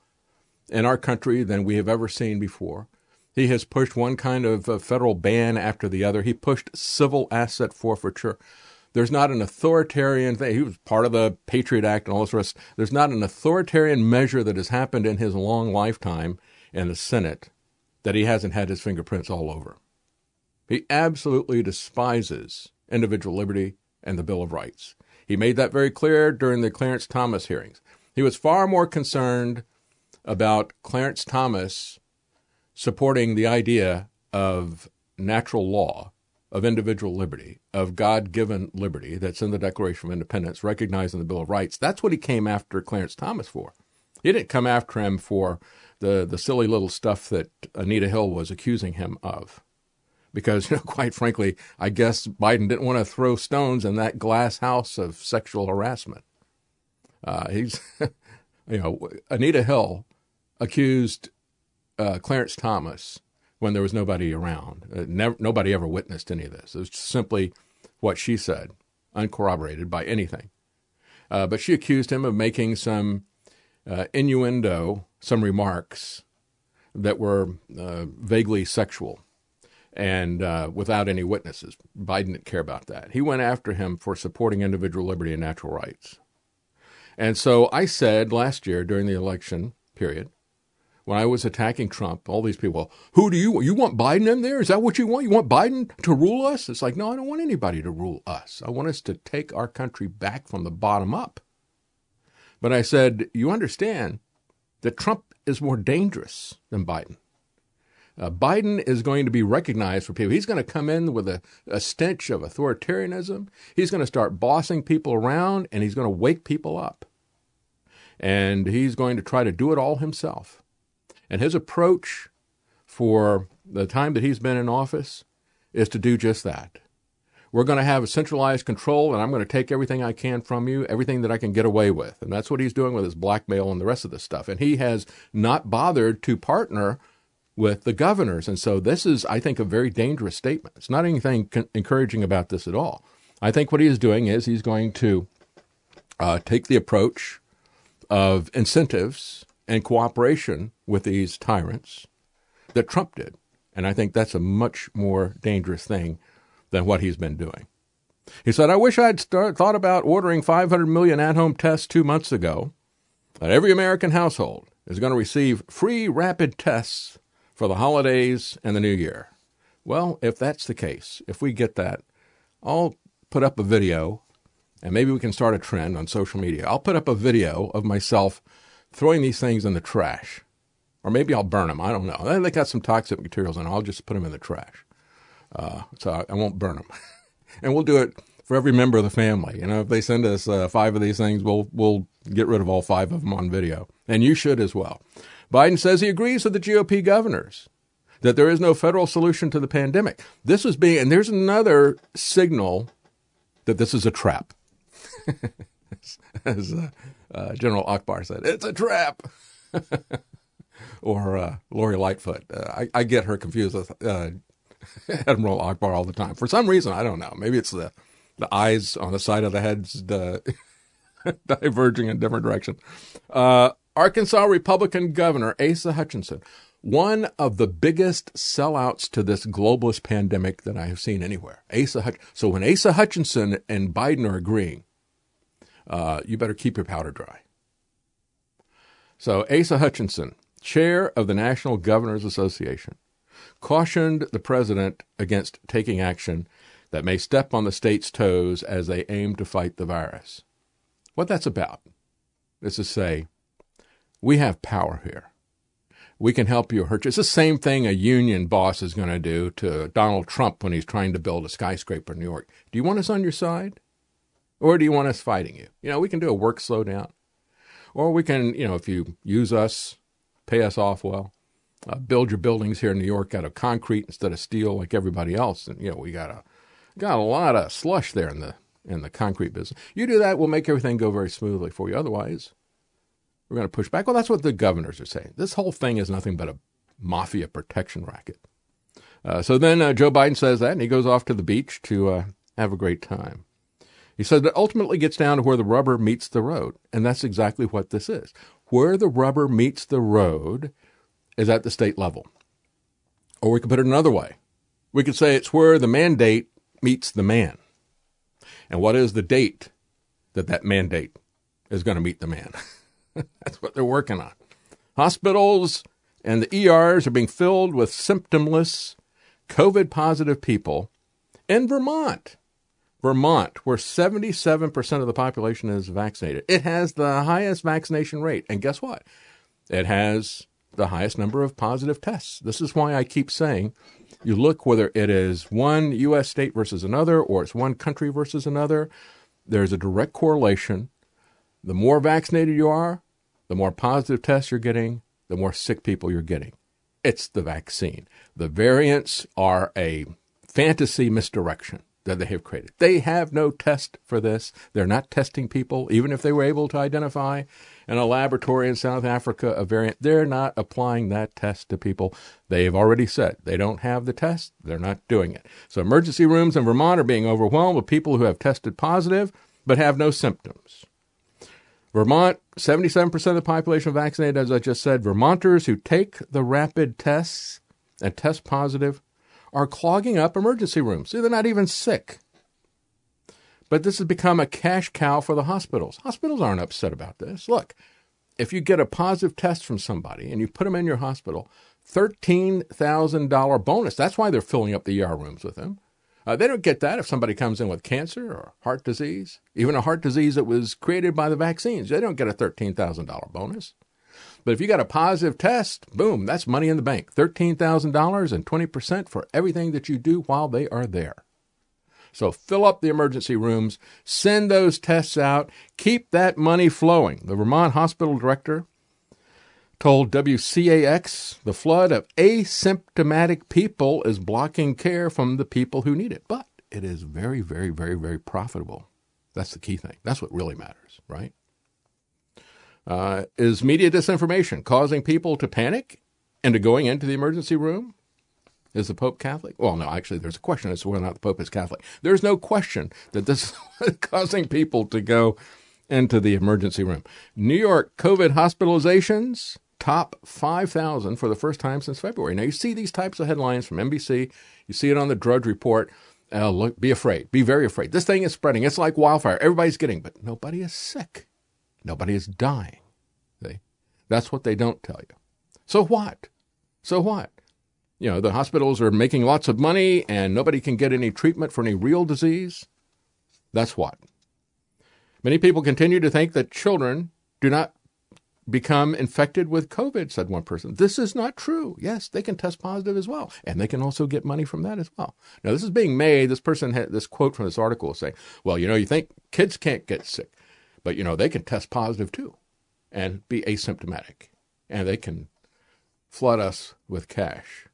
in our country than we have ever seen before. He has pushed one kind of uh, federal ban after the other. He pushed civil asset forfeiture. There's not an authoritarian thing. He was part of the Patriot Act and all this rest. There's not an authoritarian measure that has happened in his long lifetime in the Senate that he hasn't had his fingerprints all over. He absolutely despises individual liberty and the Bill of Rights. He made that very clear during the Clarence Thomas hearings. He was far more concerned about Clarence Thomas supporting the idea of natural law, of individual liberty, of God given liberty that's in the Declaration of Independence, recognized in the Bill of Rights. That's what he came after Clarence Thomas for. He didn't come after him for the, the silly little stuff that Anita Hill was accusing him of. Because, (laughs) you know, quite frankly, I guess Biden didn't want to throw stones in that glass house of sexual harassment. Uh, he's, (laughs) you know, Anita Hill accused uh, Clarence Thomas when there was nobody around. Uh, never, nobody ever witnessed any of this. It was simply what she said, uncorroborated by anything. Uh, but she accused him of making some uh, innuendo, some remarks that were uh, vaguely sexual and uh, without any witnesses. Biden didn't care about that. He went after him for supporting individual liberty and natural rights. And so I said last year during the election period, when I was attacking Trump, all these people, who do you want? You want Biden in there? Is that what you want? You want Biden to rule us? It's like, no, I don't want anybody to rule us. I want us to take our country back from the bottom up. But I said, you understand that Trump is more dangerous than Biden. Uh, Biden is going to be recognized for people. He's going to come in with a, a stench of authoritarianism. He's going to start bossing people around and he's going to wake people up. And he's going to try to do it all himself. And his approach for the time that he's been in office is to do just that. We're going to have a centralized control, and I'm going to take everything I can from you, everything that I can get away with. And that's what he's doing with his blackmail and the rest of this stuff. And he has not bothered to partner with the governors. And so this is, I think, a very dangerous statement. It's not anything con- encouraging about this at all. I think what he is doing is he's going to uh, take the approach of incentives and cooperation with these tyrants that Trump did. And I think that's a much more dangerous thing than what he's been doing. He said, I wish I'd start, thought about ordering 500 million at home tests two months ago. That every American household is going to receive free rapid tests for the holidays and the new year. Well, if that's the case, if we get that, I'll put up a video and maybe we can start a trend on social media. I'll put up a video of myself throwing these things in the trash. Or maybe I'll burn them. I don't know. They got some toxic materials in I'll just put them in the trash. Uh, so I, won't burn them. (laughs) and we'll do it for every member of the family. You know, if they send us uh, five of these things, we'll, we'll get rid of all five of them on video. And you should as well. Biden says he agrees with the GOP governors that there is no federal solution to the pandemic. This is being, and there's another signal that this is a trap. (laughs) (laughs) As uh, uh, General Akbar said, it's a trap. (laughs) or uh, Lori Lightfoot. Uh, I, I, get her confused with uh, (laughs) Admiral Ackbar all the time. For some reason, I don't know. Maybe it's the, the eyes on the side of the heads diverging in different direction. Uh, Arkansas Republican Governor Asa Hutchinson, one of the biggest sellouts to this globalist pandemic that I have seen anywhere. Asa Hutch- so when Asa Hutchinson and Biden are agreeing, uh, you better keep your powder dry. So Asa Hutchinson, chair of the National Governors Association, cautioned the president against taking action that may step on the state's toes as they aim to fight the virus. What that's about is to say, we have power here. We can help you hurt you. It's the same thing a union boss is going to do to Donald Trump when he's trying to build a skyscraper in New York. Do you want us on your side? Or do you want us fighting you? You know, we can do a work slowdown. Or we can, you know, if you use us, pay us off well, uh, build your buildings here in New York out of concrete instead of steel like everybody else. And, you know, we got a, got a lot of slush there in the, in the concrete business. You do that, we'll make everything go very smoothly for you. Otherwise, we're going to push back. Well, that's what the governors are saying. This whole thing is nothing but a mafia protection racket. Uh, so then uh, Joe Biden says that, and he goes off to the beach to uh, have a great time. He said that ultimately gets down to where the rubber meets the road, and that's exactly what this is. Where the rubber meets the road is at the state level. Or we could put it another way. We could say it's where the mandate meets the man. And what is the date that that mandate is going to meet the man? (laughs) That's what they're working on. Hospitals and the ERs are being filled with symptomless COVID positive people in Vermont. Vermont, where 77% of the population is vaccinated. It has the highest vaccination rate. And guess what? It has the highest number of positive tests. This is why I keep saying you look whether it is one U.S. state versus another or it's one country versus another. There's a direct correlation. The more vaccinated you are, the more positive tests you're getting, the more sick people you're getting. It's the vaccine. The variants are a fantasy misdirection that they have created. They have no test for this. They're not testing people, even if they were able to identify in a laboratory in South Africa a variant. They're not applying that test to people. They've already said they don't have the test. They're not doing it. So emergency rooms in Vermont are being overwhelmed with people who have tested positive but have no symptoms. Vermont, 77% of the population vaccinated, as I just said. Vermonters who take the rapid tests and test positive are clogging up emergency rooms. See, they're not even sick. But this has become a cash cow for the hospitals. Hospitals aren't upset about this. Look, if you get a positive test from somebody and you put them in your hospital, $13,000 bonus. That's why they're filling up the ER rooms with them. Uh, they don't get that if somebody comes in with cancer or heart disease, even a heart disease that was created by the vaccines. They don't get a $13,000 bonus. But if you got a positive test, boom, that's money in the bank. $13,000 and 20% for everything that you do while they are there. So fill up the emergency rooms, send those tests out, keep that money flowing. The Vermont hospital director told WCAX the flood of asymptomatic people is blocking care from the people who need it. But it is very, very, very, very profitable. That's the key thing. That's what really matters, right? Uh, is media disinformation causing people to panic and to going into the emergency room? Is the Pope Catholic? Well, no, actually, there's a question as to whether or not the Pope is Catholic. There's no question that this (laughs) is causing people to go into the emergency room. New York COVID hospitalizations top 5,000 for the first time since February. Now, you see these types of headlines from NBC, you see it on the Drudge Report. Uh, look, be afraid, be very afraid. This thing is spreading. It's like wildfire. Everybody's getting, but nobody is sick. Nobody is dying. That's what they don't tell you. So what? So what? You know, the hospitals are making lots of money and nobody can get any treatment for any real disease. That's what. Many people continue to think that children do not become infected with COVID, said one person. This is not true. Yes, they can test positive as well, and they can also get money from that as well. Now, this is being made. This person had this quote from this article saying, well, you know, you think kids can't get sick, but, you know, they can test positive too and be asymptomatic, and they can flood us with cash.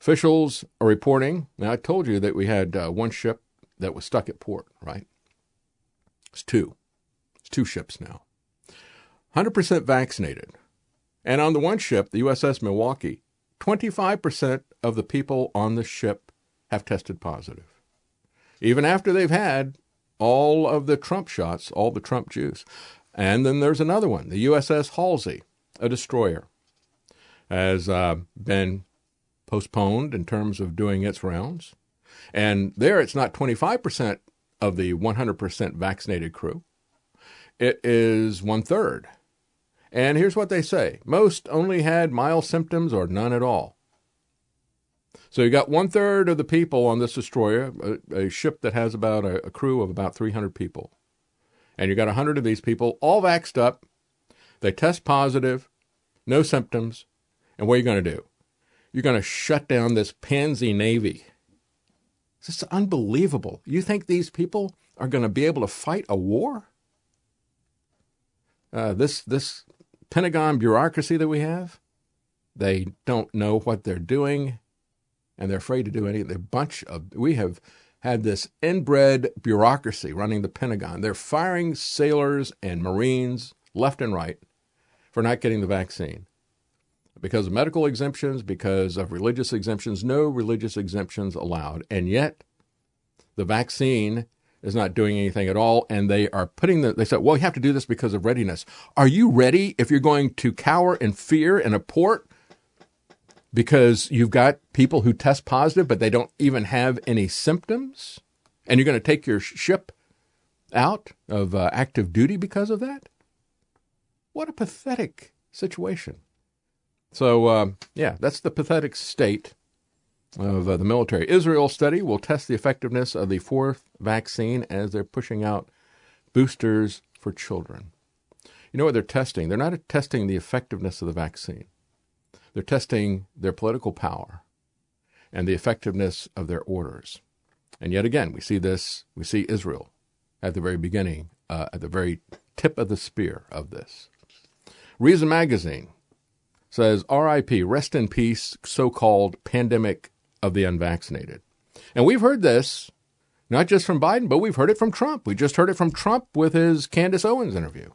Officials are reporting. Now, I told you that we had uh, one ship that was stuck at port, right? It's two. It's two ships now. 100% vaccinated. And on the one ship, the USS Milwaukee, 25% of the people on the ship have tested positive. Even after they've had all of the Trump shots, all the Trump juice. And then there's another one, the USS Halsey, a destroyer, has uh, been postponed in terms of doing its rounds. And there it's not 25% of the 100% vaccinated crew, it is one third. And here's what they say most only had mild symptoms or none at all. So you got one third of the people on this destroyer, a, a ship that has about a, a, crew of about 300 people. And you got 100 of these people all vaxxed up. They test positive, no symptoms. And what are you going to do? You're going to shut down this pansy navy. This is unbelievable. You think these people are going to be able to fight a war? Uh, this this Pentagon bureaucracy that we have, they don't know what they're doing, and they're afraid to do anything. They're a bunch of we have had this inbred bureaucracy running the Pentagon. They're firing sailors and Marines left and right for not getting the vaccine. Because of medical exemptions, because of religious exemptions, no religious exemptions allowed. And yet, the vaccine is not doing anything at all, and they are putting the. They said, "Well, you have to do this because of readiness." Are you ready if you're going to cower in fear in a port because you've got people who test positive but they don't even have any symptoms, and you're going to take your ship out of uh, active duty because of that? What a pathetic situation. So, uh, yeah, that's the pathetic state of uh, the military. Israel study will test the effectiveness of the fourth vaccine as they're pushing out boosters for children. You know what they're testing? They're not testing the effectiveness of the vaccine. They're testing their political power and the effectiveness of their orders. And yet again, we see this, we see Israel at the very beginning, uh, at the very tip of the spear of this. Reason Magazine says, RIP, rest in peace, so called pandemic of the unvaccinated. And we've heard this not just from Biden, but we've heard it from Trump. We just heard it from Trump with his Candace Owens interview.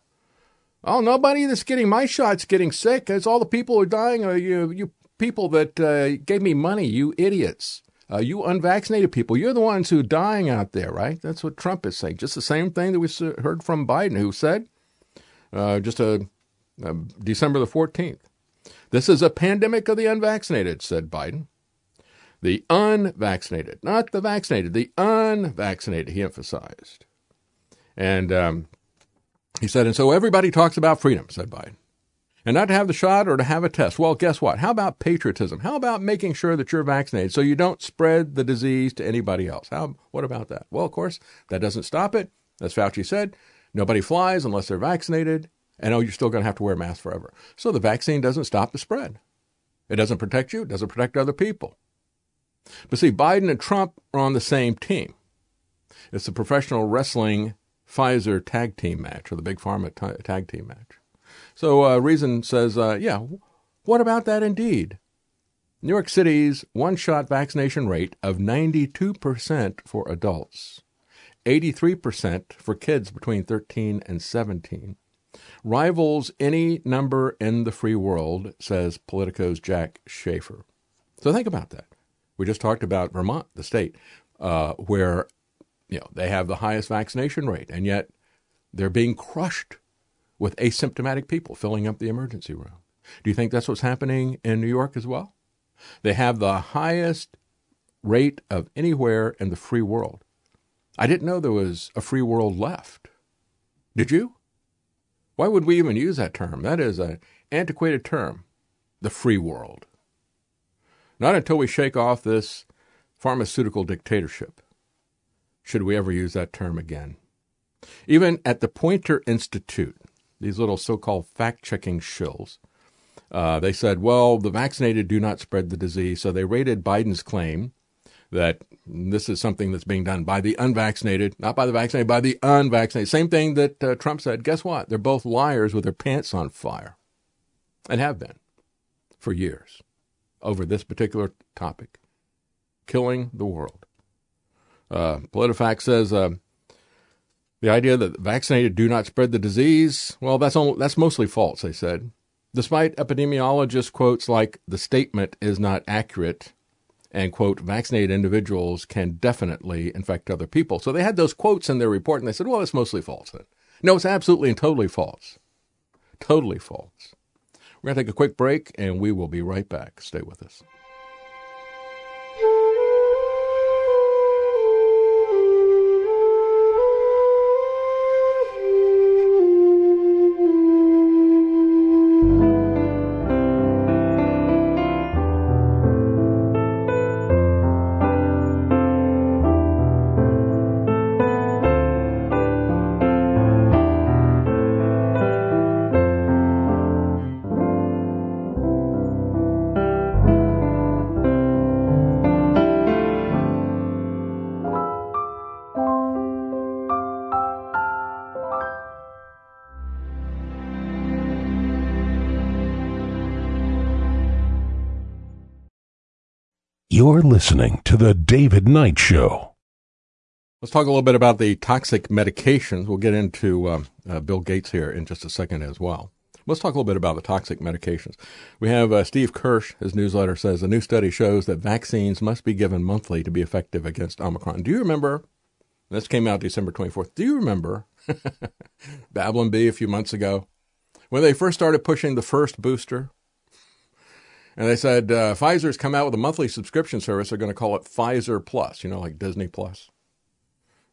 Oh, nobody that's getting my shot's getting sick. It's all the people who are dying. Uh, you, you people that uh, gave me money, you idiots. Uh, you unvaccinated people, you're the ones who are dying out there, right? That's what Trump is saying. Just the same thing that we heard from Biden, who said uh, just a, a December the 14th. This is a pandemic of the unvaccinated, said Biden. The unvaccinated, not the vaccinated, the unvaccinated, he emphasized. And um, he said, and so everybody talks about freedom, said Biden and not to have the shot or to have a test. Well, guess what? How about patriotism? How about making sure that you're vaccinated so you don't spread the disease to anybody else? How, what about that? Well, of course, that doesn't stop it. As Fauci said, nobody flies unless they're vaccinated. And oh, you're still going to have to wear a mask forever. So the vaccine doesn't stop the spread. It doesn't protect you, it doesn't protect other people. But see, Biden and Trump are on the same team. It's the professional wrestling Pfizer tag team match or the big pharma t- tag team match. So uh, Reason says, uh, yeah, what about that indeed? New York City's one shot vaccination rate of 92% for adults, 83% for kids between 13 and 17, rivals any number in the free world, says Politico's Jack Shafer. So think about that. We just talked about Vermont, the state, uh, where you know they have the highest vaccination rate, and yet they're being crushed with asymptomatic people filling up the emergency room. Do you think that's what's happening in New York as well? They have the highest rate of anywhere in the free world. I didn't know there was a free world left. Did you? Why would we even use that term? That is an antiquated term, the free world. Not until we shake off this pharmaceutical dictatorship should we ever use that term again. Even at the Poynter Institute, these little so-called fact-checking shills. Uh, they said, well, the vaccinated do not spread the disease, so they rated Biden's claim that this is something that's being done by the unvaccinated, not by the vaccinated, by the unvaccinated. Same thing that uh, Trump said. Guess what? They're both liars with their pants on fire, and have been for years over this particular topic, killing the world. Uh, PolitiFact says uh, the idea that vaccinated do not spread the disease, well, that's, all, that's mostly false, they said. Despite epidemiologists' quotes like, the statement is not accurate, and, quote, vaccinated individuals can definitely infect other people. So they had those quotes in their report, and they said, well, it's mostly false. Then. No, it's absolutely and totally false. Totally false. We're going to take a quick break, and we will be right back. Stay with us. You're listening to The David Knight Show. Let's talk a little bit about the toxic medications. We'll get into um, uh, Bill Gates here in just a second as well. Let's talk a little bit about the toxic medications. We have uh, Steve Kirsch, his newsletter says a new study shows that vaccines must be given monthly to be effective against Omicron. Do you remember? This came out December 24th. Do you remember (laughs) Babylon Bee a few months ago when they first started pushing the first booster? And they said uh, Pfizer's come out with a monthly subscription service. They're going to call it Pfizer Plus, you know, like Disney Plus.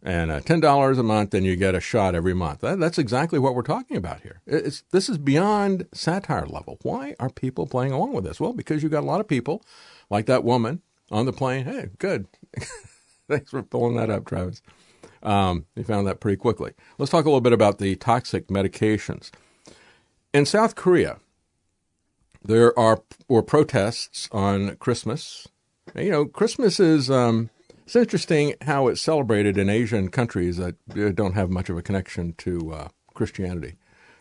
And uh, ten dollars a month, and you get a shot every month. That, that's exactly what we're talking about here. It's, this is beyond satire level. Why are people playing along with this? Well, because you got a lot of people, like that woman on the plane. Hey, good. (laughs) Thanks for pulling that up, Travis. Um, found that pretty quickly. Let's talk a little bit about the toxic medications. In South Korea, there are were protests on Christmas. You know, Christmas is um, it's interesting how it's celebrated in Asian countries that don't have much of a connection to uh, Christianity.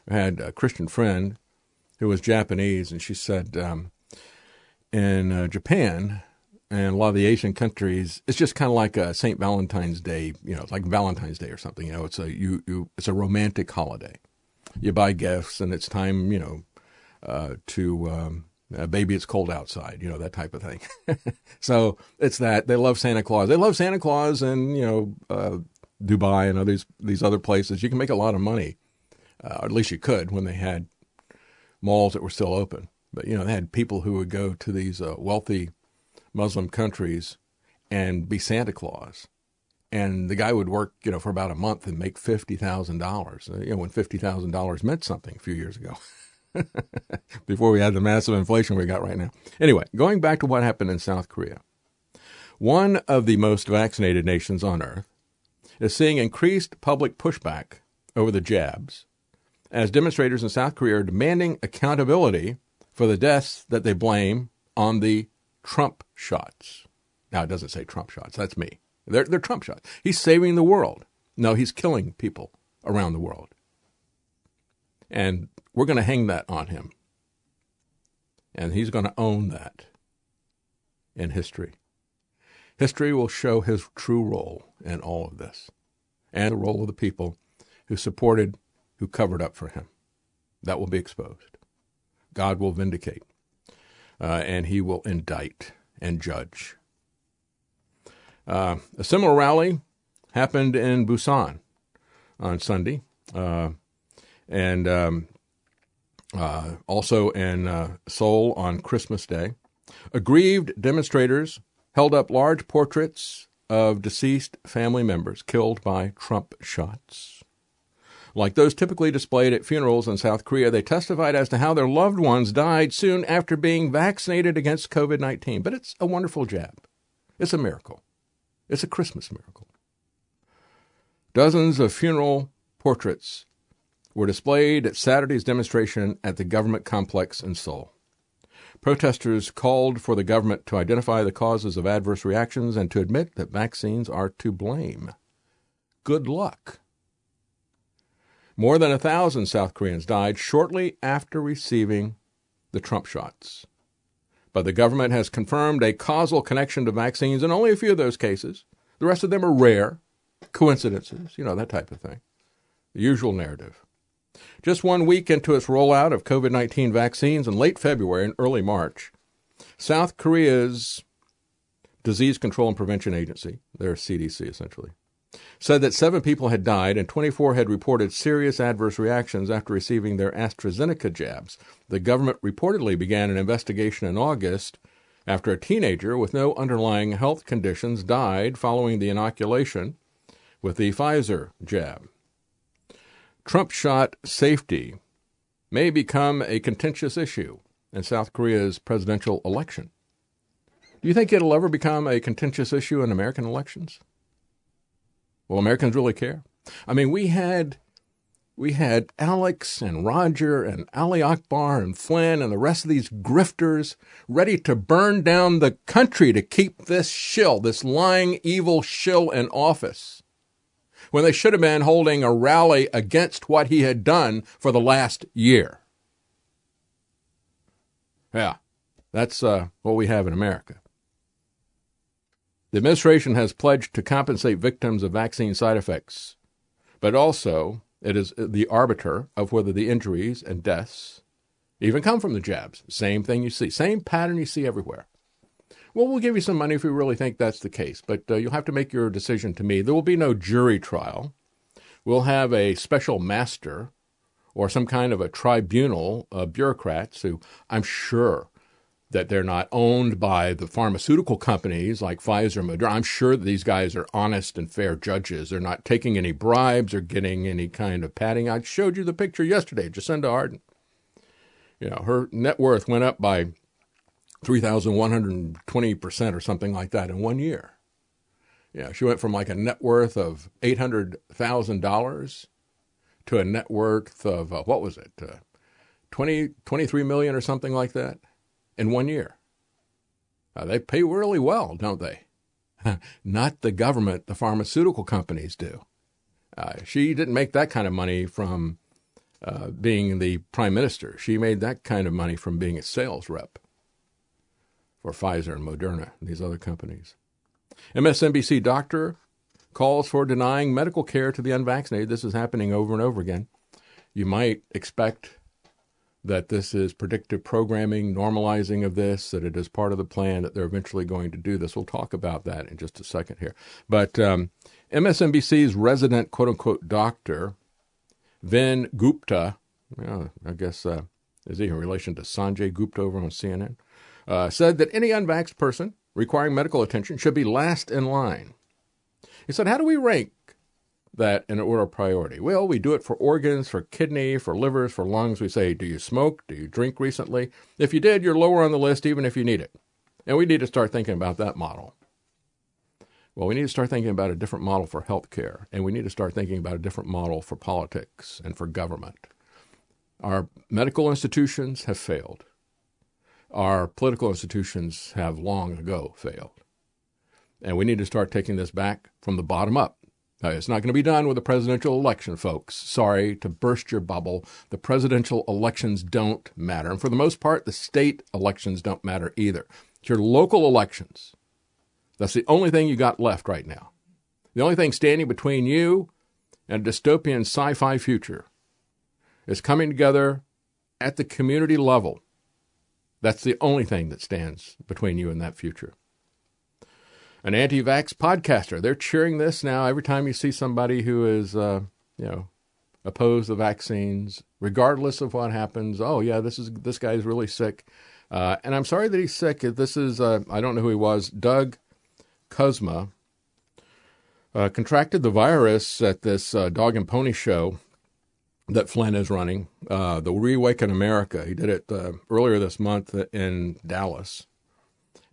I had a Christian friend who was Japanese, and she said um, in uh, Japan and a lot of the Asian countries, it's just kind of like a Saint Valentine's Day. You know, it's like Valentine's Day or something. You know, it's a you, you it's a romantic holiday. You buy gifts, and it's time. You know, uh, to um, uh, baby, it's cold outside. You know that type of thing. (laughs) so it's that they love Santa Claus. They love Santa Claus, and you know, uh, Dubai and others these other places. You can make a lot of money, uh, or at least you could when they had malls that were still open. But you know, they had people who would go to these uh, wealthy Muslim countries and be Santa Claus. And the guy would work, you know, for about a month and make fifty thousand dollars. You know, when fifty thousand dollars meant something a few years ago, (laughs) (laughs) before we had the massive inflation we got right now. Anyway, going back to what happened in South Korea, one of the most vaccinated nations on earth is seeing increased public pushback over the jabs, as demonstrators in South Korea are demanding accountability for the deaths that they blame on the Trump shots. Now, it doesn't say Trump shots. That's me. They're, they're Trump shots. He's saving the world. No, he's killing people around the world. And we're going to hang that on him. And he's going to own that in history. History will show his true role in all of this and the role of the people who supported, who covered up for him. That will be exposed. God will vindicate uh, and he will indict and judge. Uh, a similar rally happened in Busan on Sunday, uh, and um, uh, also in uh, Seoul on Christmas Day. Aggrieved demonstrators held up large portraits of deceased family members killed by Trump shots. Like those typically displayed at funerals in South Korea, they testified as to how their loved ones died soon after being vaccinated against COVID 19. But it's a wonderful jab. It's a miracle. It's a Christmas miracle. Dozens of funeral portraits were displayed at Saturday's demonstration at the government complex in Seoul. Protesters called for the government to identify the causes of adverse reactions and to admit that vaccines are to blame. Good luck. More than a thousand South Koreans died shortly after receiving the Trump shots. But the government has confirmed a causal connection to vaccines in only a few of those cases. The rest of them are rare coincidences, you know, that type of thing. The usual narrative. Just one week into its rollout of COVID 19 vaccines in late February and early March, South Korea's Disease Control and Prevention Agency, their CDC essentially, said that seven people had died and 24 had reported serious adverse reactions after receiving their AstraZeneca jabs. The government reportedly began an investigation in August after a teenager with no underlying health conditions died following the inoculation with the Pfizer jab. Trump shot safety may become a contentious issue in South Korea's presidential election. Do you think it'll ever become a contentious issue in American elections? Will Americans really care? I mean, we had we had Alex and Roger and Ali Akbar and Flynn and the rest of these grifters ready to burn down the country to keep this shill, this lying, evil shill in office, when they should have been holding a rally against what he had done for the last year. Yeah, that's uh, what we have in America. The administration has pledged to compensate victims of vaccine side effects, but also it is the arbiter of whether the injuries and deaths even come from the jabs. Same thing you see, same pattern you see everywhere. Well, we'll give you some money if you really think that's the case, but uh, you'll have to make your decision to me. There will be no jury trial. We'll have a special master or some kind of a tribunal of bureaucrats who I'm sure that they're not owned by the pharmaceutical companies like Pfizer, Moderna. I'm sure that these guys are honest and fair judges. They're not taking any bribes or getting any kind of padding. I showed you the picture yesterday, Jacinda Ardern. You know, her net worth went up by 3,120% or something like that in one year. Yeah, she went from like a net worth of $800,000 to a net worth of, uh, what was it, uh, 20, 23 million or something like that in one year. Uh, they pay really well, don't they? (laughs) Not the government, the pharmaceutical companies do. Uh, she didn't make that kind of money from uh, being the prime minister. She made that kind of money from being a sales rep for Pfizer and Moderna and these other companies. MSNBC doctor calls for denying medical care to the unvaccinated. This is happening over and over again. You might expect that this is predictive programming, normalizing of this, that it is part of the plan, that they're eventually going to do this. We'll talk about that in just a second here. But um, MSNBC's resident quote unquote doctor, Vin Gupta, I guess, uh, is he in relation to Sanjay Gupta over on CNN, uh, said that any unvaxxed person requiring medical attention should be last in line. He said, How do we rank that in order of priority? Well, we do it for organs, for kidney, for livers, for lungs. We say, Do you smoke? Do you drink recently? If you did, you're lower on the list, even if you need it. And we need to start thinking about that model. Well, we need to start thinking about a different model for healthcare, and we need to start thinking about a different model for politics and for government. Our medical institutions have failed. Our political institutions have long ago failed. And we need to start taking this back from the bottom up. Now, it's not going to be done with the presidential election, folks. Sorry to burst your bubble. The presidential elections don't matter. And for the most part, the state elections don't matter either. It's your local elections. That's the only thing you got left right now. The only thing standing between you and a dystopian sci fi future is coming together at the community level that's the only thing that stands between you and that future. An anti vax podcaster, they're cheering this now every time you see somebody who is, uh, you know, opposed to vaccines, regardless of what happens. Oh, yeah, this is this guy's really sick. Uh, and I'm sorry that he's sick. This is, uh, I don't know who he was, Doug Kuzma. Uh, contracted the virus at this uh, dog and pony show that Flynn is running, uh, the Reawaken America. He did it uh, earlier this month in Dallas.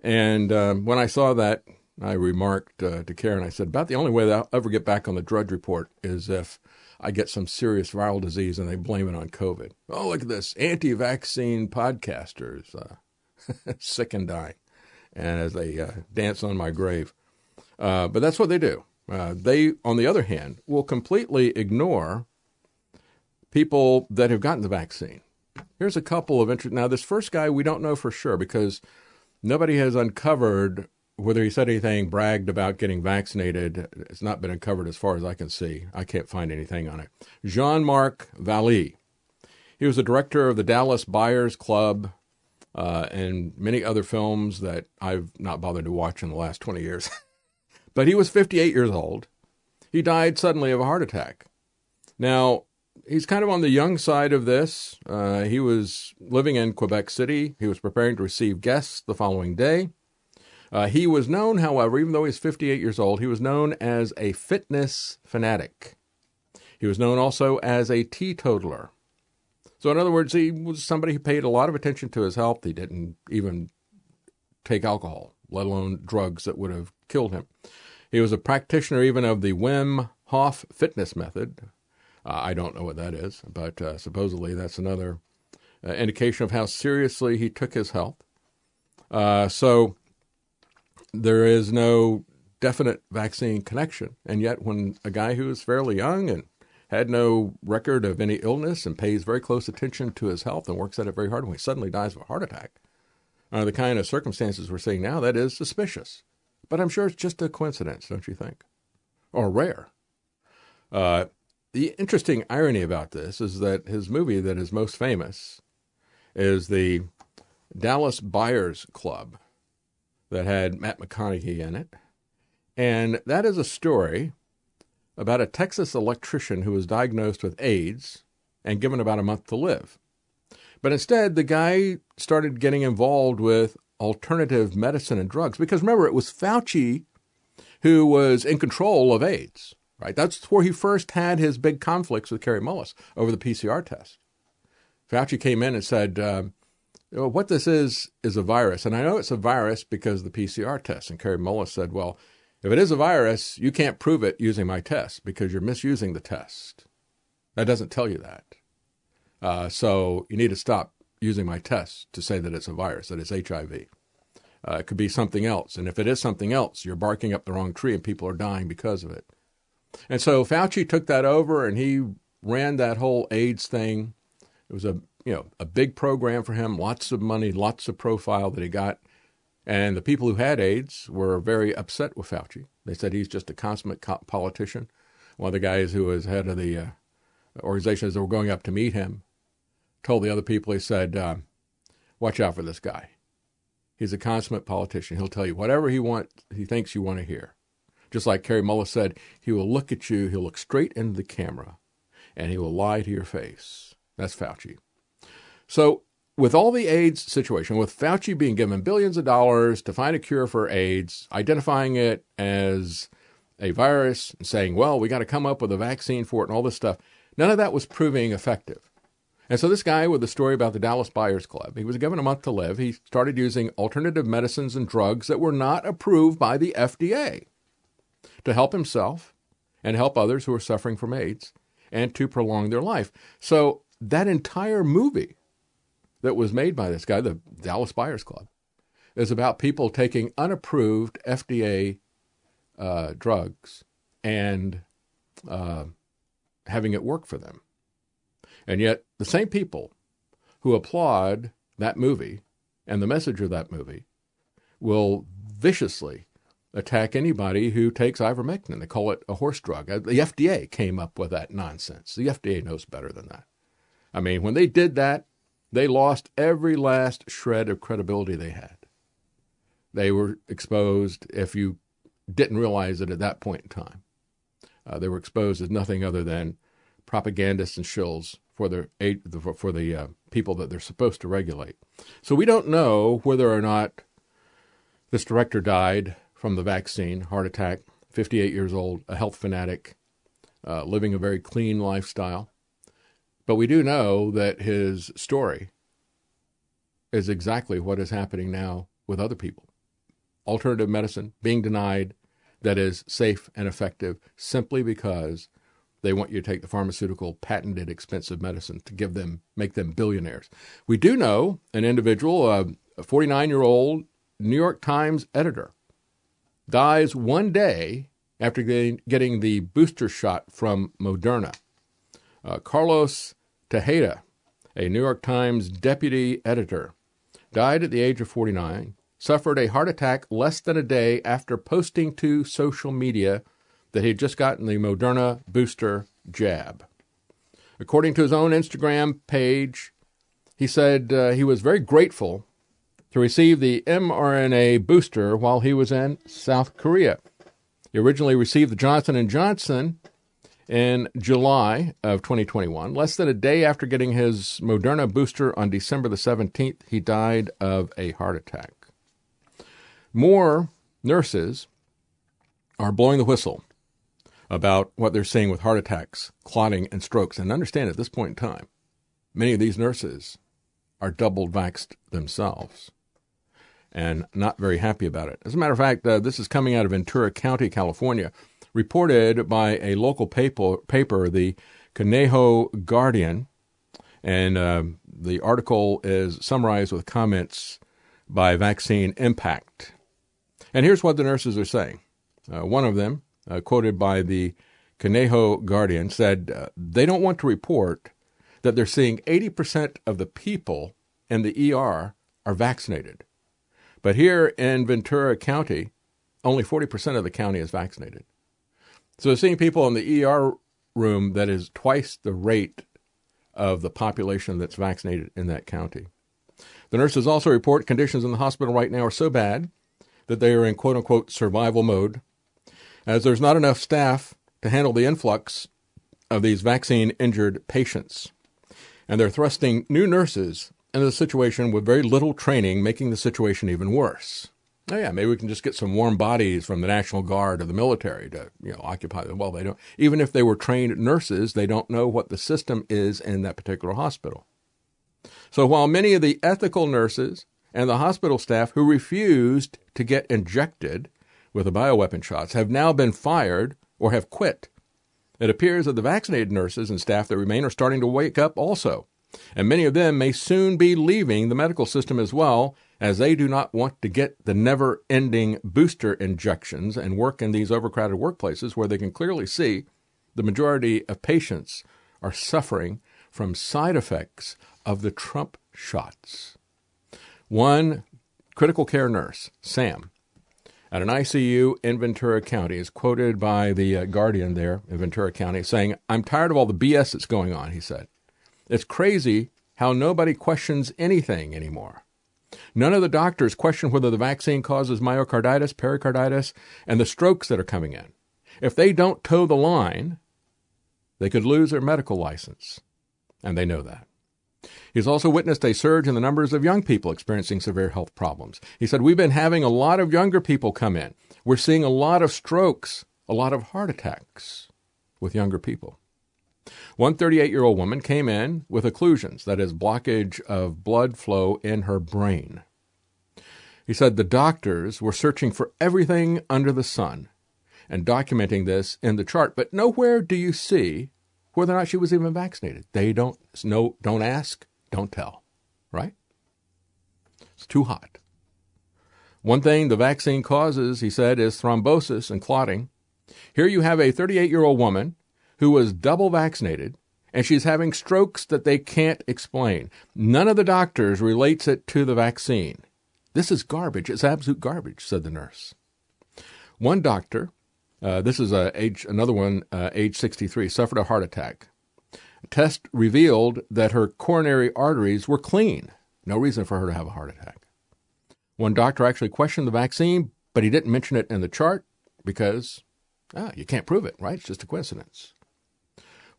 And uh, when I saw that, I remarked uh, to Karen, I said, about the only way that I'll ever get back on the Drudge Report is if I get some serious viral disease and they blame it on COVID. Oh, look at this anti vaccine podcasters, uh, (laughs) sick and dying, and as they uh, dance on my grave. but that's what they do. they, on the other hand, will completely ignore people that have gotten the vaccine. Here's a couple of interesting. Now, this first guy we don't know for sure because nobody has uncovered whether he said anything, bragged about getting vaccinated. It's not been uncovered as far as I can see. I can't find anything on it. Jean Marc Vallée. He was the director of the Dallas Buyers Club uh, and many other films that I've not bothered to watch in the last 20 years. (laughs) but he was 58 years old. He died suddenly of a heart attack. Now, he's kind of on the young side of this. Uh, he was living in Quebec City. He was preparing to receive guests the following day. Uh, he was known, however, even though he's 58 years old, he was known as a fitness fanatic. He was known also as a teetotaler. So, in other words, he was somebody who paid a lot of attention to his health. He didn't even take alcohol, let alone drugs that would have killed him. He was a practitioner even of the Wim Hof fitness method, uh, I don't know what that is, but uh, supposedly that's another uh, indication of how seriously he took his health. Uh, so there is no definite vaccine connection. And yet, when a guy who is fairly young and had no record of any illness and pays very close attention to his health and works at it very hard, when he suddenly dies of a heart attack, under the kind of circumstances we're seeing now, that is suspicious. But I'm sure it's just a coincidence, don't you think? Or rare. Uh, the interesting irony about this is that his movie that is most famous is the Dallas Buyers Club that had Matt McConaughey in it. And that is a story about a Texas electrician who was diagnosed with AIDS and given about a month to live. But instead, the guy started getting involved with alternative medicine and drugs because remember, it was Fauci who was in control of AIDS right? That's where he first had his big conflicts with Kary Mullis over the PCR test. Fauci came in and said, uh, what this is is a virus. And I know it's a virus because of the PCR test. And Kary Mullis said, well, if it is a virus, you can't prove it using my test because you're misusing the test. That doesn't tell you that. Uh, so you need to stop using my test to say that it's a virus, that it's HIV. Uh, it could be something else. And if it is something else, you're barking up the wrong tree and people are dying because of it. And so Fauci took that over and he ran that whole AIDS thing. It was a you know a big program for him, lots of money, lots of profile that he got. And the people who had AIDS were very upset with Fauci. They said he's just a consummate co- politician. One of the guys who was head of the uh, organizations that were going up to meet him told the other people, he said, uh, "Watch out for this guy. He's a consummate politician. He'll tell you whatever he want, he thinks you want to hear." Just like Kary Mullis said, he will look at you, he'll look straight into the camera, and he will lie to your face. That's Fauci. So, with all the AIDS situation, with Fauci being given billions of dollars to find a cure for AIDS, identifying it as a virus, and saying, well, we got to come up with a vaccine for it and all this stuff, none of that was proving effective. And so, this guy with the story about the Dallas Buyers Club, he was given a month to live. He started using alternative medicines and drugs that were not approved by the FDA to help himself and help others who are suffering from AIDS and to prolong their life. So that entire movie that was made by this guy, the Dallas Buyers Club, is about people taking unapproved FDA uh, drugs and uh, having it work for them. And yet, the same people who applaud that movie and the message of that movie will viciously attack anybody who takes ivermectin. They call it a horse drug. Uh, The FDA came up with that nonsense. The FDA knows better than that. I mean, when they did that, they lost every last shred of credibility they had. They were exposed, if you didn't realize it at that point in time, uh, they were exposed as nothing other than propagandists and shills for the for the uh, people that they're supposed to regulate. So we don't know whether or not this director died from the vaccine, heart attack, 58 years old, a health fanatic, uh, living a very clean lifestyle. But we do know that his story is exactly what is happening now with other people. Alternative medicine being denied that is safe and effective simply because they want you to take the pharmaceutical patented expensive medicine to give them make them billionaires. We do know an individual, a 49 year old New York Times editor, dies one day after getting, the booster shot from Moderna. Uh, Carlos Tejeda, a New York Times deputy editor, died at the age of 49, suffered a heart attack less than a day after posting to social media that he had just gotten the Moderna booster jab. According to his own Instagram page, he said uh, he was very grateful to receive the mRNA booster while he was in South Korea. He originally received the Johnson & Johnson in July of 2021. Less than a day after getting his Moderna booster on December the 17th, he died of a heart attack. More nurses are blowing the whistle about what they're seeing with heart attacks, clotting, and strokes. And understand at this point in time, many of these nurses are double vaxxed themselves and not very happy about it. As a matter of fact, uh, this is coming out of Ventura County, California, reported by a local paper, paper the Conejo Guardian. And uh, the article is summarized with comments by Vaccine Impact. And here's what the nurses are saying. Uh, one of them, uh, quoted by the Conejo Guardian, said uh, they don't want to report that they're seeing 80% of the people in the ER are vaccinated. But here in Ventura County, only 40% of the county is vaccinated. So seeing people in the ER room that is twice the rate of the population that's vaccinated in that county. The nurses also report conditions in the hospital right now are so bad that they are in quote unquote survival mode, as there's not enough staff to handle the influx of these vaccine injured patients. And they're thrusting new nurses into the situation with very little training, making the situation even worse. Oh yeah, maybe we can just get some warm bodies from the National Guard or the military to, you know, occupy them. Well, they don't. Even if they were trained nurses, they don't know what the system is in that particular hospital. So while many of the ethical nurses and the hospital staff who refused to get injected with the bioweapon shots have now been fired or have quit, it appears that the vaccinated nurses and staff that remain are starting to wake up also. And many of them may soon be leaving the medical system as well, as they do not want to get the never ending booster injections and work in these overcrowded workplaces where they can clearly see the majority of patients are suffering from side effects of the Trump shots. One critical care nurse, Sam, at an ICU in Ventura County is quoted by the uh, Guardian there in Ventura County saying, I'm tired of all the BS that's going on, he said. It's crazy how nobody questions anything anymore. None of the doctors question whether the vaccine causes myocarditis, pericarditis, and the strokes that are coming in. If they don't toe the line, they could lose their medical license. And they know that. He's also witnessed a surge in the numbers of young people experiencing severe health problems. He said, We've been having a lot of younger people come in. We're seeing a lot of strokes, a lot of heart attacks with younger people. One 38 year old woman came in with occlusions, that is, blockage of blood flow in her brain. He said the doctors were searching for everything under the sun and documenting this in the chart, but nowhere do you see whether or not she was even vaccinated. They don't no don't ask, don't tell, right? It's too hot. One thing the vaccine causes, he said, is thrombosis and clotting. Here you have a 38 year old woman who was double vaccinated and she's having strokes that they can't explain. None of the doctors relates it to the vaccine. This is garbage. It's absolute garbage, said the nurse. One doctor uh, this is a age, another one, uh, age 63, suffered a heart attack. A test revealed that her coronary arteries were clean. No reason for her to have a heart attack. One doctor actually questioned the vaccine, but he didn't mention it in the chart because ah, you can't prove it, right? It's just a coincidence.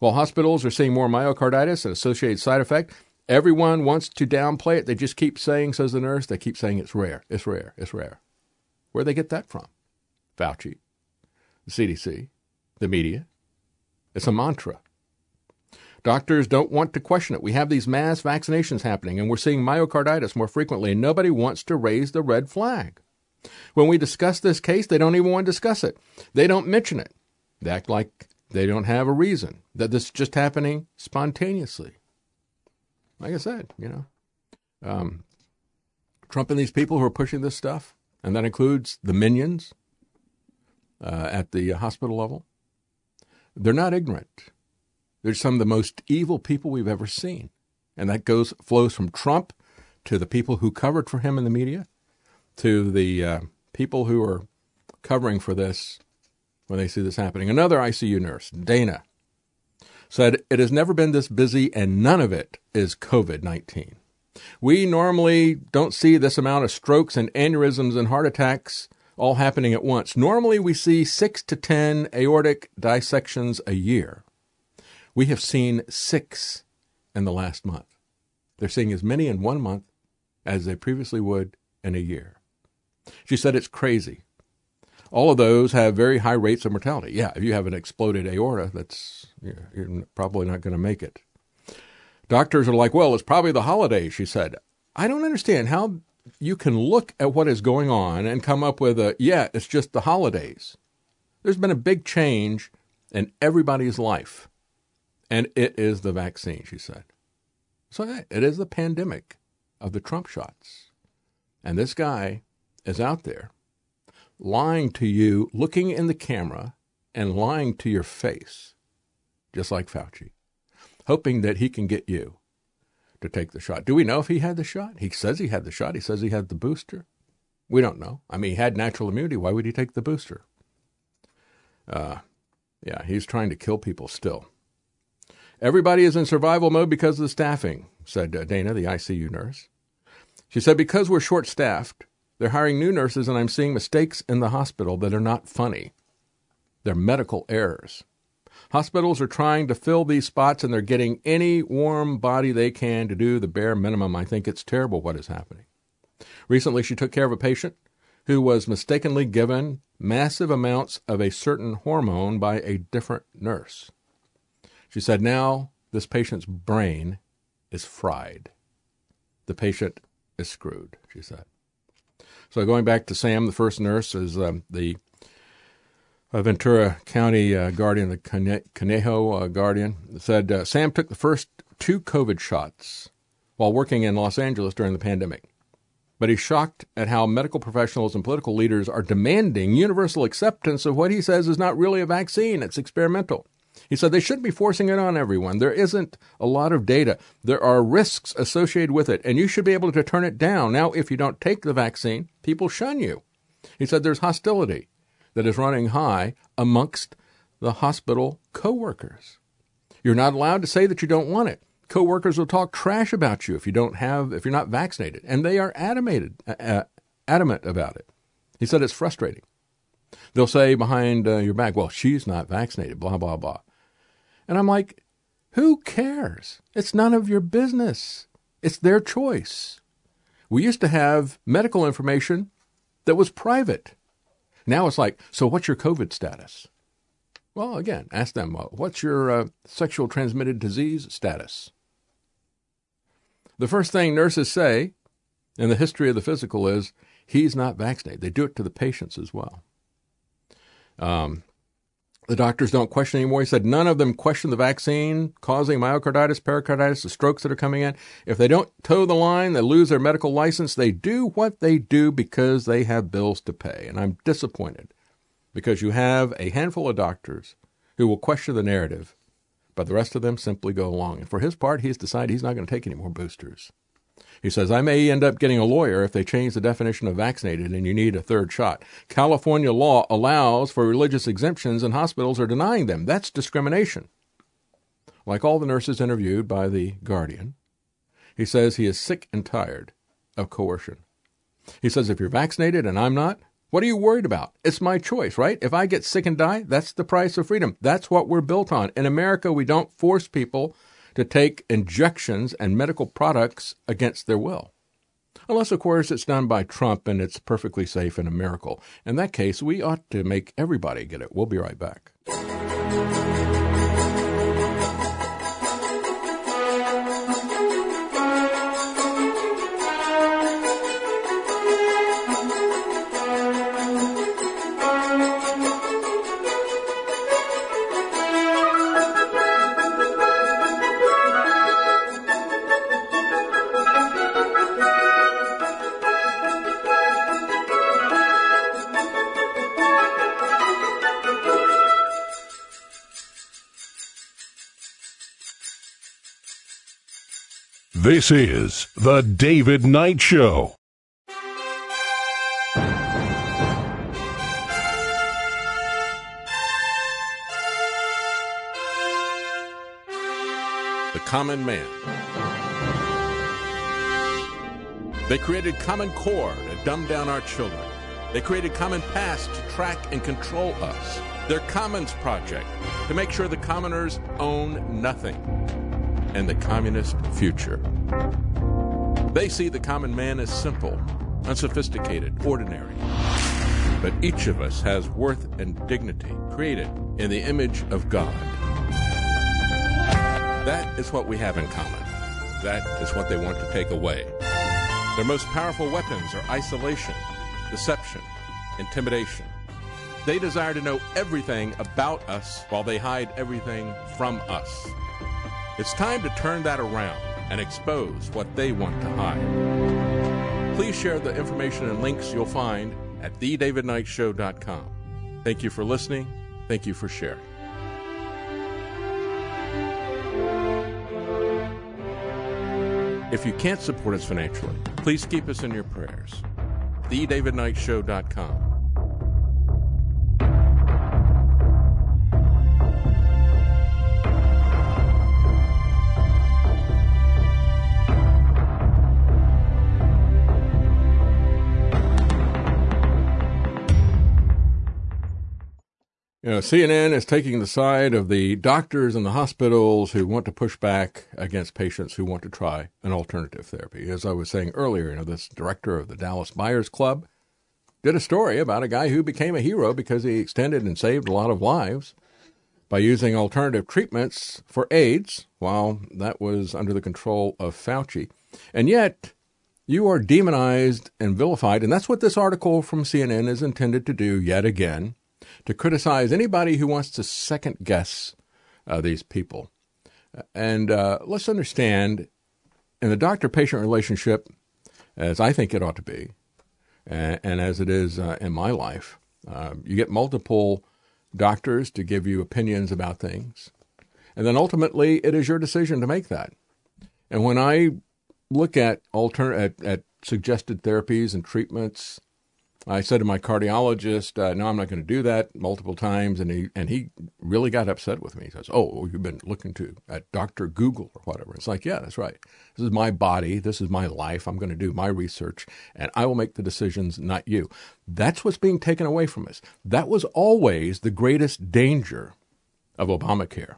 While hospitals are seeing more myocarditis and associated side effect, everyone wants to downplay it. They just keep saying, says the nurse, they keep saying it's rare, it's rare, it's rare. Where'd they get that from? Fauci the CDC, the media. It's a mantra. Doctors don't want to question it. We have these mass vaccinations happening, and we're seeing myocarditis more frequently, and nobody wants to raise the red flag. When we discuss this case, they don't even want to discuss it. They don't mention it. They act like they don't have a reason, that this is just happening spontaneously. Like I said, you know, um, Trump and these people who are pushing this stuff, and that includes the minions, uh, at the hospital level. They're not ignorant. They're some of the most evil people we've ever seen. And that goes flows from Trump to the people who covered for him in the media to the uh, people who are covering for this when they see this happening. Another ICU nurse, Dana, said, It has never been this busy, and none of it is COVID 19. We normally don't see this amount of strokes and aneurysms and heart attacks all happening at once. Normally, we see six to 10 aortic dissections a year. We have seen six in the last month. They're seeing as many in one month as they previously would in a year. She said it's crazy. All of those have very high rates of mortality. Yeah, if you have an exploded aorta, that's you're probably not going to make it. Doctors are like, well, it's probably the holidays, she said. I don't understand how you can look at what is going on and come up with a, yeah, it's just the holidays. There's been a big change in everybody's life, and it is the vaccine, she said. So it is the pandemic of the Trump shots. And this guy is out there lying to you, looking in the camera, and lying to your face, just like Fauci, hoping that he can get you to take the shot. Do we know if he had the shot? He says he had the shot. He says he had the booster. We don't know. I mean, he had natural immunity. Why would he take the booster? Uh, yeah, he's trying to kill people still. Everybody is in survival mode because of the staffing, said uh, Dana, the ICU nurse. She said, because we're short staffed, they're hiring new nurses, and I'm seeing mistakes in the hospital that are not funny. They're medical errors. Hospitals are trying to fill these spots and they're getting any warm body they can to do the bare minimum. I think it's terrible what is happening. Recently, she took care of a patient who was mistakenly given massive amounts of a certain hormone by a different nurse. She said now this patient's brain is fried. The patient is screwed, she said. So going back to Sam, the first nurse is um, the a Ventura County uh, Guardian, the Conejo uh, Guardian, said uh, Sam took the first two COVID shots while working in Los Angeles during the pandemic. But he's shocked at how medical professionals and political leaders are demanding universal acceptance of what he says is not really a vaccine, it's experimental. He said they shouldn't be forcing it on everyone. There isn't a lot of data. There are risks associated with it, and you should be able to turn it down. Now, if you don't take the vaccine, people shun you. He said there's hostility that is running high amongst the hospital coworkers. You're not allowed to say that you don't want it. Coworkers will talk trash about you if you don't have if you're not vaccinated, and they are adamant uh, adamant about it. He said it's frustrating. They'll say behind uh, your back, "Well, she's not vaccinated," blah blah blah. And I'm like, who cares? It's none of your business. It's their choice. We used to have medical information that was private. Now it's like, so what's your COVID status? Well, again, ask them, uh, what's your uh, sexual transmitted disease status? The first thing nurses say in the history of the physical is, he's not vaccinated. They do it to the patients as well. Um, the doctors don't question anymore. He said none of them question the vaccine causing myocarditis, pericarditis, the strokes that are coming in. If they don't toe the line, they lose their medical license. They do what they do because they have bills to pay. And I'm disappointed because you have a handful of doctors who will question the narrative, but the rest of them simply go along. And for his part, he's decided he's not going to take any more boosters. He says, I may end up getting a lawyer if they change the definition of vaccinated and you need a third shot. California law allows for religious exemptions and hospitals are denying them. That's discrimination. Like all the nurses interviewed by The Guardian, he says he is sick and tired of coercion. He says, if you're vaccinated and I'm not, what are you worried about? It's my choice, right? If I get sick and die, that's the price of freedom. That's what we're built on. In America, we don't force people to take injections and medical products against their will. Unless, of course, it's done by Trump and it's perfectly safe and a miracle. In that case, we ought to make everybody get it. We'll be right back. This is The David Knight Show. The Common Man. They created Common Core to dumb down our children. They created Common Pass to track and control us. Their Commons Project to make sure the commoners own nothing and the communist future. They see the common man as simple, unsophisticated, ordinary. But each of us has worth and dignity created in the image of God. That is what we have in common. That is what they want to take away. Their most powerful weapons are isolation, deception, intimidation. They desire to know everything about us while they hide everything from us. It's time to turn that around and expose what they want to hide. Please share the information and links you'll find at thedavidknightshow.com. Thank you for listening. Thank you for sharing. If you can't support us financially, please keep us in your prayers. TheDavidKnightShow.com. You know, CNN is taking the side of the doctors and the hospitals who want to push back against patients who want to try an alternative therapy. As I was saying earlier, you know, this director of the Dallas Buyers Club did a story about a guy who became a hero because he extended and saved a lot of lives by using alternative treatments for AIDS while that was under the control of Fauci. And yet, you are demonized and vilified, and that's what this article from CNN is intended to do yet again to criticize anybody who wants to second guess uh, these people. And uh, let's understand in the doctor patient relationship, as I think it ought to be, and, and as it is uh, in my life, um, you get multiple doctors to give you opinions about things. And then ultimately, it is your decision to make that. And when I look at, alter- at, at suggested therapies and treatments I said to my cardiologist, uh, "No, I'm not going to do that." Multiple times, and he and he really got upset with me. He says, "Oh, you've been looking to at Doctor Google or whatever." It's like, yeah, that's right. This is my body. This is my life. I'm going to do my research, and I will make the decisions, not you. That's what's being taken away from us. That was always the greatest danger of Obamacare.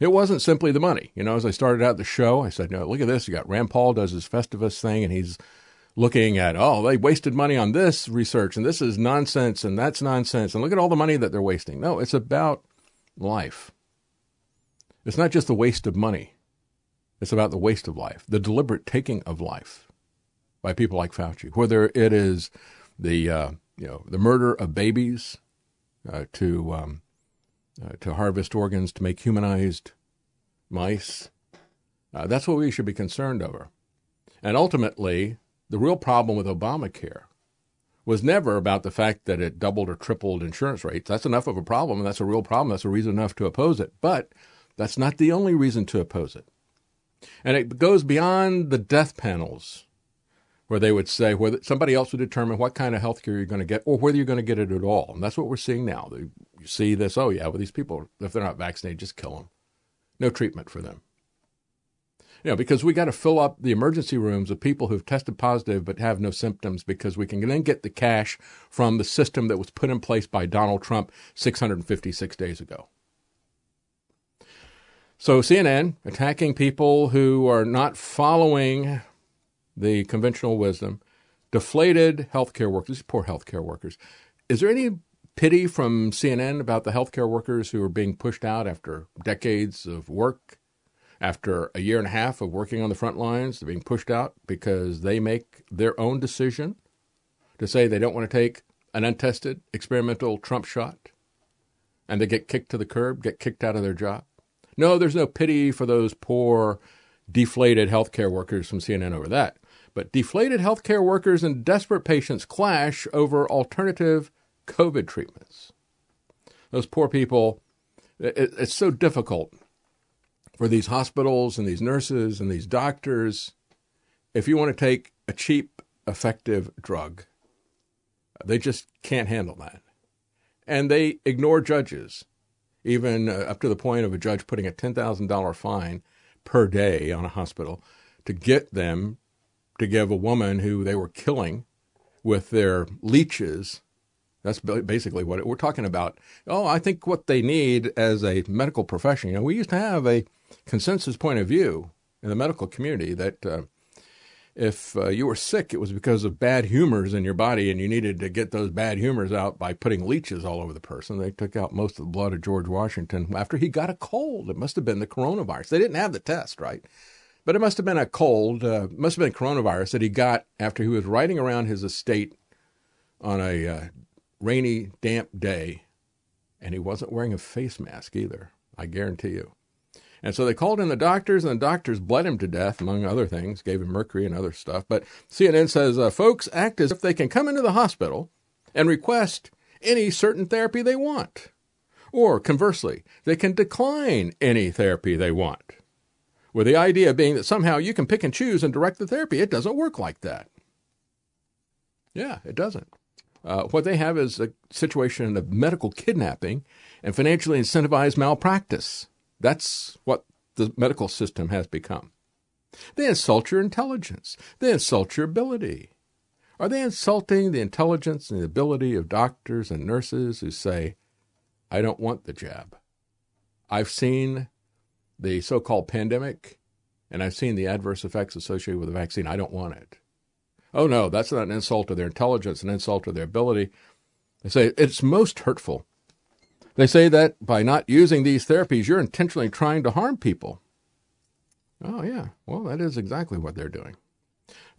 It wasn't simply the money. You know, as I started out the show, I said, "No, look at this. You got Rand Paul does his Festivus thing, and he's." Looking at, oh, they wasted money on this research and this is nonsense and that's nonsense and look at all the money that they're wasting. No, it's about life. It's not just the waste of money. It's about the waste of life, the deliberate taking of life by people like Fauci, whether it is the uh, you know the murder of babies uh, to um, uh, to harvest organs to make humanized mice. Uh, that's what we should be concerned over, and ultimately, the real problem with Obamacare was never about the fact that it doubled or tripled insurance rates. That's enough of a problem, and that's a real problem. That's a reason enough to oppose it. But that's not the only reason to oppose it. And it goes beyond the death panels, where they would say whether somebody else would determine what kind of health care you're going to get or whether you're going to get it at all. And that's what we're seeing now. You see this, oh, yeah, well, these people, if they're not vaccinated, just kill them. No treatment for them. You know, because we got to fill up the emergency rooms with people who've tested positive but have no symptoms because we can then get the cash from the system that was put in place by Donald Trump 656 days ago. So CNN attacking people who are not following the conventional wisdom, deflated healthcare workers, poor healthcare workers. Is there any pity from CNN about the healthcare workers who are being pushed out after decades of work after a year and a half of working on the front lines, they're being pushed out because they make their own decision to say they don't want to take an untested experimental Trump shot and they get kicked to the curb, get kicked out of their job. No, there's no pity for those poor, deflated healthcare workers from CNN over that. But deflated healthcare workers and desperate patients clash over alternative COVID treatments. Those poor people, it's so difficult for these hospitals and these nurses and these doctors if you want to take a cheap, effective drug. They just can't handle that. And they ignore judges, even uh, up to the point of a judge putting a $10,000 fine per day on a hospital to get them to give a woman who they were killing with their leeches. That's basically what we're talking about. Oh, I think what they need as a medical profession. You know, we used to have a consensus point of view in the medical community that uh, if uh, you were sick, it was because of bad humors in your body, and you needed to get those bad humors out by putting leeches all over the person. They took out most of the blood of George Washington after he got a cold. It must have been the coronavirus. They didn't have the test, right? But it must have been a cold, uh, must have been coronavirus that he got after he was riding around his estate on a uh, rainy, damp day, and he wasn't wearing a face mask either. I guarantee you. And so they called in the doctors, and the doctors bled him to death, among other things, gave him mercury and other stuff. But CNN says uh, folks act as if they can come into the hospital and request any certain therapy they want. Or conversely, they can decline any therapy they want. With the idea being that somehow you can pick and choose and direct the therapy. It doesn't work like that. Yeah, it doesn't. Uh, what they have is a situation of medical kidnapping and financially incentivized malpractice. That's what the medical system has become. They insult your intelligence. They insult your ability. Are they insulting the intelligence and the ability of doctors and nurses who say, I don't want the jab? I've seen the so called pandemic and I've seen the adverse effects associated with the vaccine. I don't want it. Oh, no, that's not an insult to their intelligence, an insult to their ability. They say it's most hurtful they say that by not using these therapies, you're intentionally trying to harm people. Oh, yeah. Well, that is exactly what they're doing.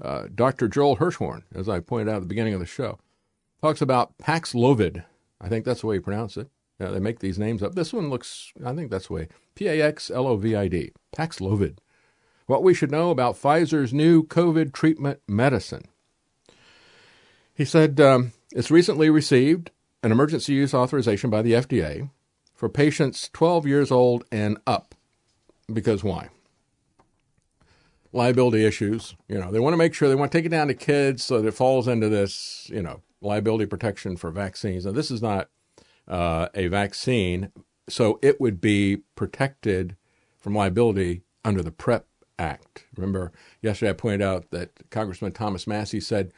Uh, Dr. Joel Hirschhorn, as I pointed out at the beginning of the show, talks about Paxlovid. I think that's the way you pronounce it. They make these names up. This one looks, I think that's the way. P A X L O V I D. Paxlovid. What we should know about Pfizer's new COVID treatment medicine. He said um, it's recently received an emergency use authorization by the FDA for patients 12 years old and up. Because why? Liability issues. You know, they want to make sure they want to take it down to kids so that it falls into this, you know, liability protection for vaccines. Now, this is not uh, a vaccine, so it would be protected from liability under the PrEP Act. Remember, yesterday I pointed out that Congressman Thomas Massie said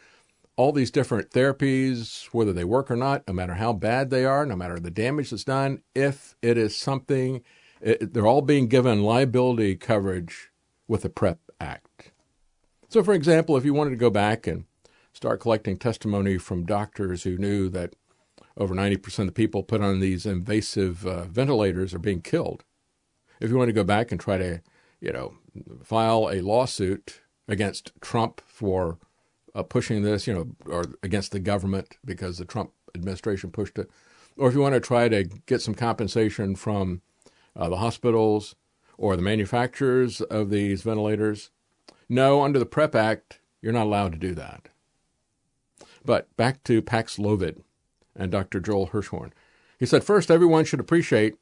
all these different therapies, whether they work or not, no matter how bad they are, no matter the damage that's done, if it is something, it, they're all being given liability coverage with the PrEP Act. So, for example, if you wanted to go back and start collecting testimony from doctors who knew that over 90% of the people put on these invasive uh, ventilators are being killed, if you want to go back and try to, you know, file a lawsuit against Trump for uh, pushing this, you know, or against the government because the Trump administration pushed it, or if you want to try to get some compensation from uh, the hospitals or the manufacturers of these ventilators, no, under the PrEP Act, you're not allowed to do that. But back to Paxlovid and Dr. Joel Hirschhorn. He said, first, everyone should appreciate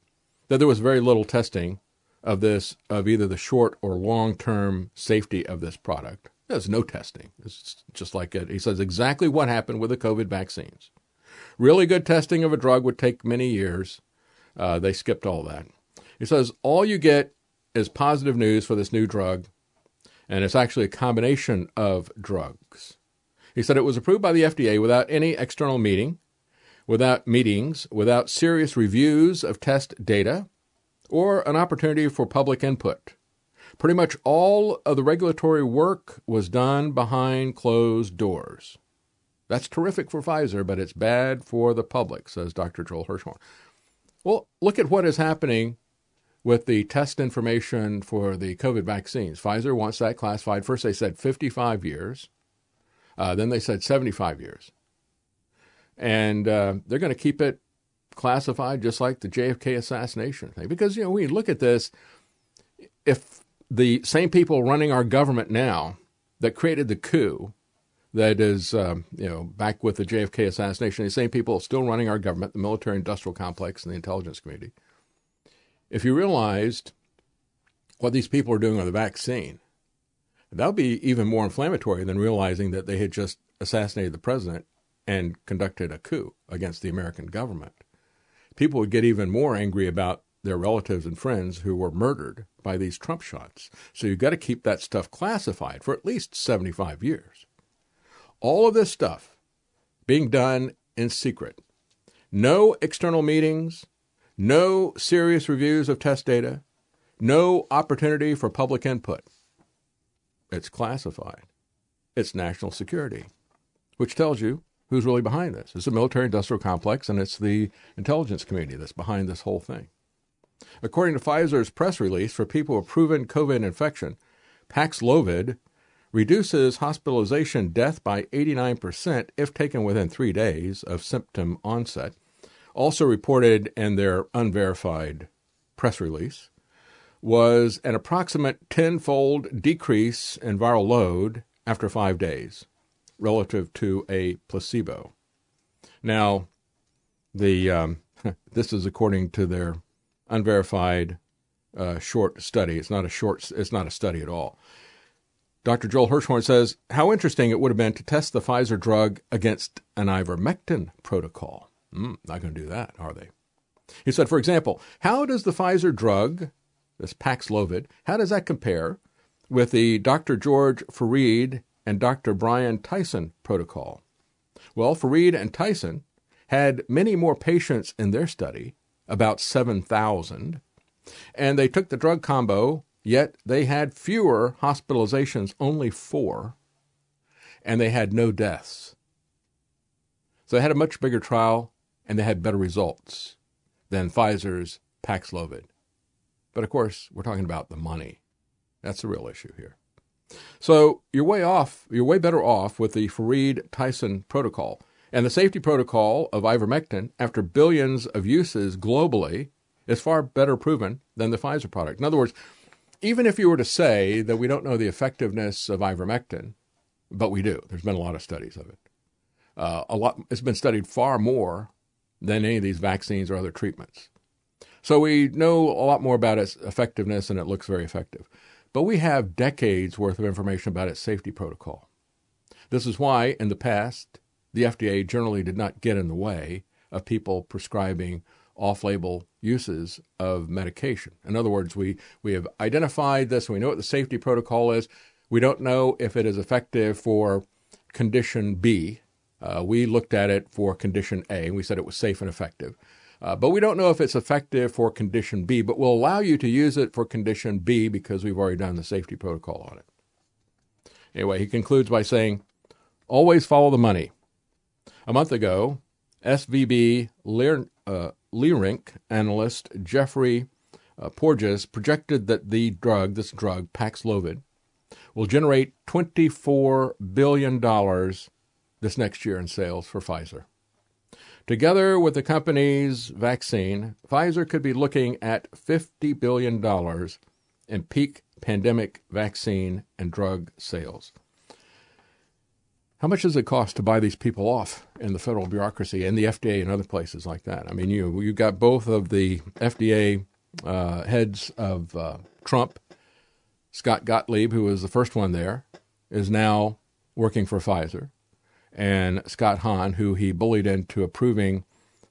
that there was very little testing of this, of either the short or long term safety of this product. There's no testing. It's just like it. He says exactly what happened with the COVID vaccines. Really good testing of a drug would take many years. Uh, they skipped all that. He says all you get is positive news for this new drug, and it's actually a combination of drugs. He said it was approved by the FDA without any external meeting, without meetings, without serious reviews of test data, or an opportunity for public input. Pretty much all of the regulatory work was done behind closed doors. That's terrific for Pfizer, but it's bad for the public, says Dr. Joel Hirschhorn. Well, look at what is happening with the test information for the COVID vaccines. Pfizer wants that classified. First, they said 55 years, uh, then they said 75 years. And uh, they're going to keep it classified just like the JFK assassination thing. Because, you know, we look at this, if the same people running our government now that created the coup that is, um, you know, back with the JFK assassination, the same people still running our government, the military industrial complex, and the intelligence community. If you realized what these people are doing with the vaccine, that would be even more inflammatory than realizing that they had just assassinated the president and conducted a coup against the American government. People would get even more angry about their relatives and friends who were murdered by these Trump shots. So you've got to keep that stuff classified for at least 75 years. All of this stuff being done in secret. No external meetings, no serious reviews of test data, no opportunity for public input. It's classified. It's national security, which tells you who's really behind this. It's the military industrial complex and it's the intelligence community that's behind this whole thing. According to Pfizer's press release, for people with proven COVID infection, Paxlovid reduces hospitalization death by 89% if taken within three days of symptom onset. Also reported in their unverified press release was an approximate tenfold decrease in viral load after five days relative to a placebo. Now, the um, (laughs) this is according to their unverified uh, short study. It's not a short. It's not a study at all. Dr. Joel Hirschhorn says how interesting it would have been to test the Pfizer drug against an ivermectin protocol. Mm, not going to do that, are they? He said, for example, how does the Pfizer drug, this Paxlovid, how does that compare with the Dr. George Fareed and Dr. Brian Tyson protocol? Well, Fareed and Tyson had many more patients in their study about 7,000. And they took the drug combo, yet they had fewer hospitalizations, only four, and they had no deaths. So they had a much bigger trial and they had better results than Pfizer's Paxlovid. But of course, we're talking about the money. That's the real issue here. So you're way off, you're way better off with the Fareed Tyson protocol. And the safety protocol of ivermectin, after billions of uses globally, is far better proven than the Pfizer product. In other words, even if you were to say that we don't know the effectiveness of ivermectin, but we do, there's been a lot of studies of it. Uh, a lot, it's been studied far more than any of these vaccines or other treatments. So we know a lot more about its effectiveness, and it looks very effective. But we have decades worth of information about its safety protocol. This is why, in the past, the FDA generally did not get in the way of people prescribing off label uses of medication. In other words, we, we have identified this, we know what the safety protocol is. We don't know if it is effective for condition B. Uh, we looked at it for condition A, and we said it was safe and effective. Uh, but we don't know if it's effective for condition B, but we'll allow you to use it for condition B because we've already done the safety protocol on it. Anyway, he concludes by saying, always follow the money. A month ago, SVB Leer, uh, analyst Jeffrey uh, Porges projected that the drug, this drug, Paxlovid, will generate $24 billion this next year in sales for Pfizer. Together with the company's vaccine, Pfizer could be looking at $50 billion in peak pandemic vaccine and drug sales. How much does it cost to buy these people off in the federal bureaucracy and the FDA and other places like that? I mean, you you got both of the FDA uh, heads of uh, Trump, Scott Gottlieb, who was the first one there, is now working for Pfizer, and Scott Hahn, who he bullied into approving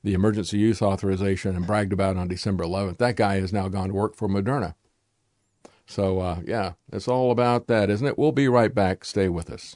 the emergency use authorization and bragged about on December 11th. That guy has now gone to work for Moderna. So, uh, yeah, it's all about that, isn't it? We'll be right back. Stay with us.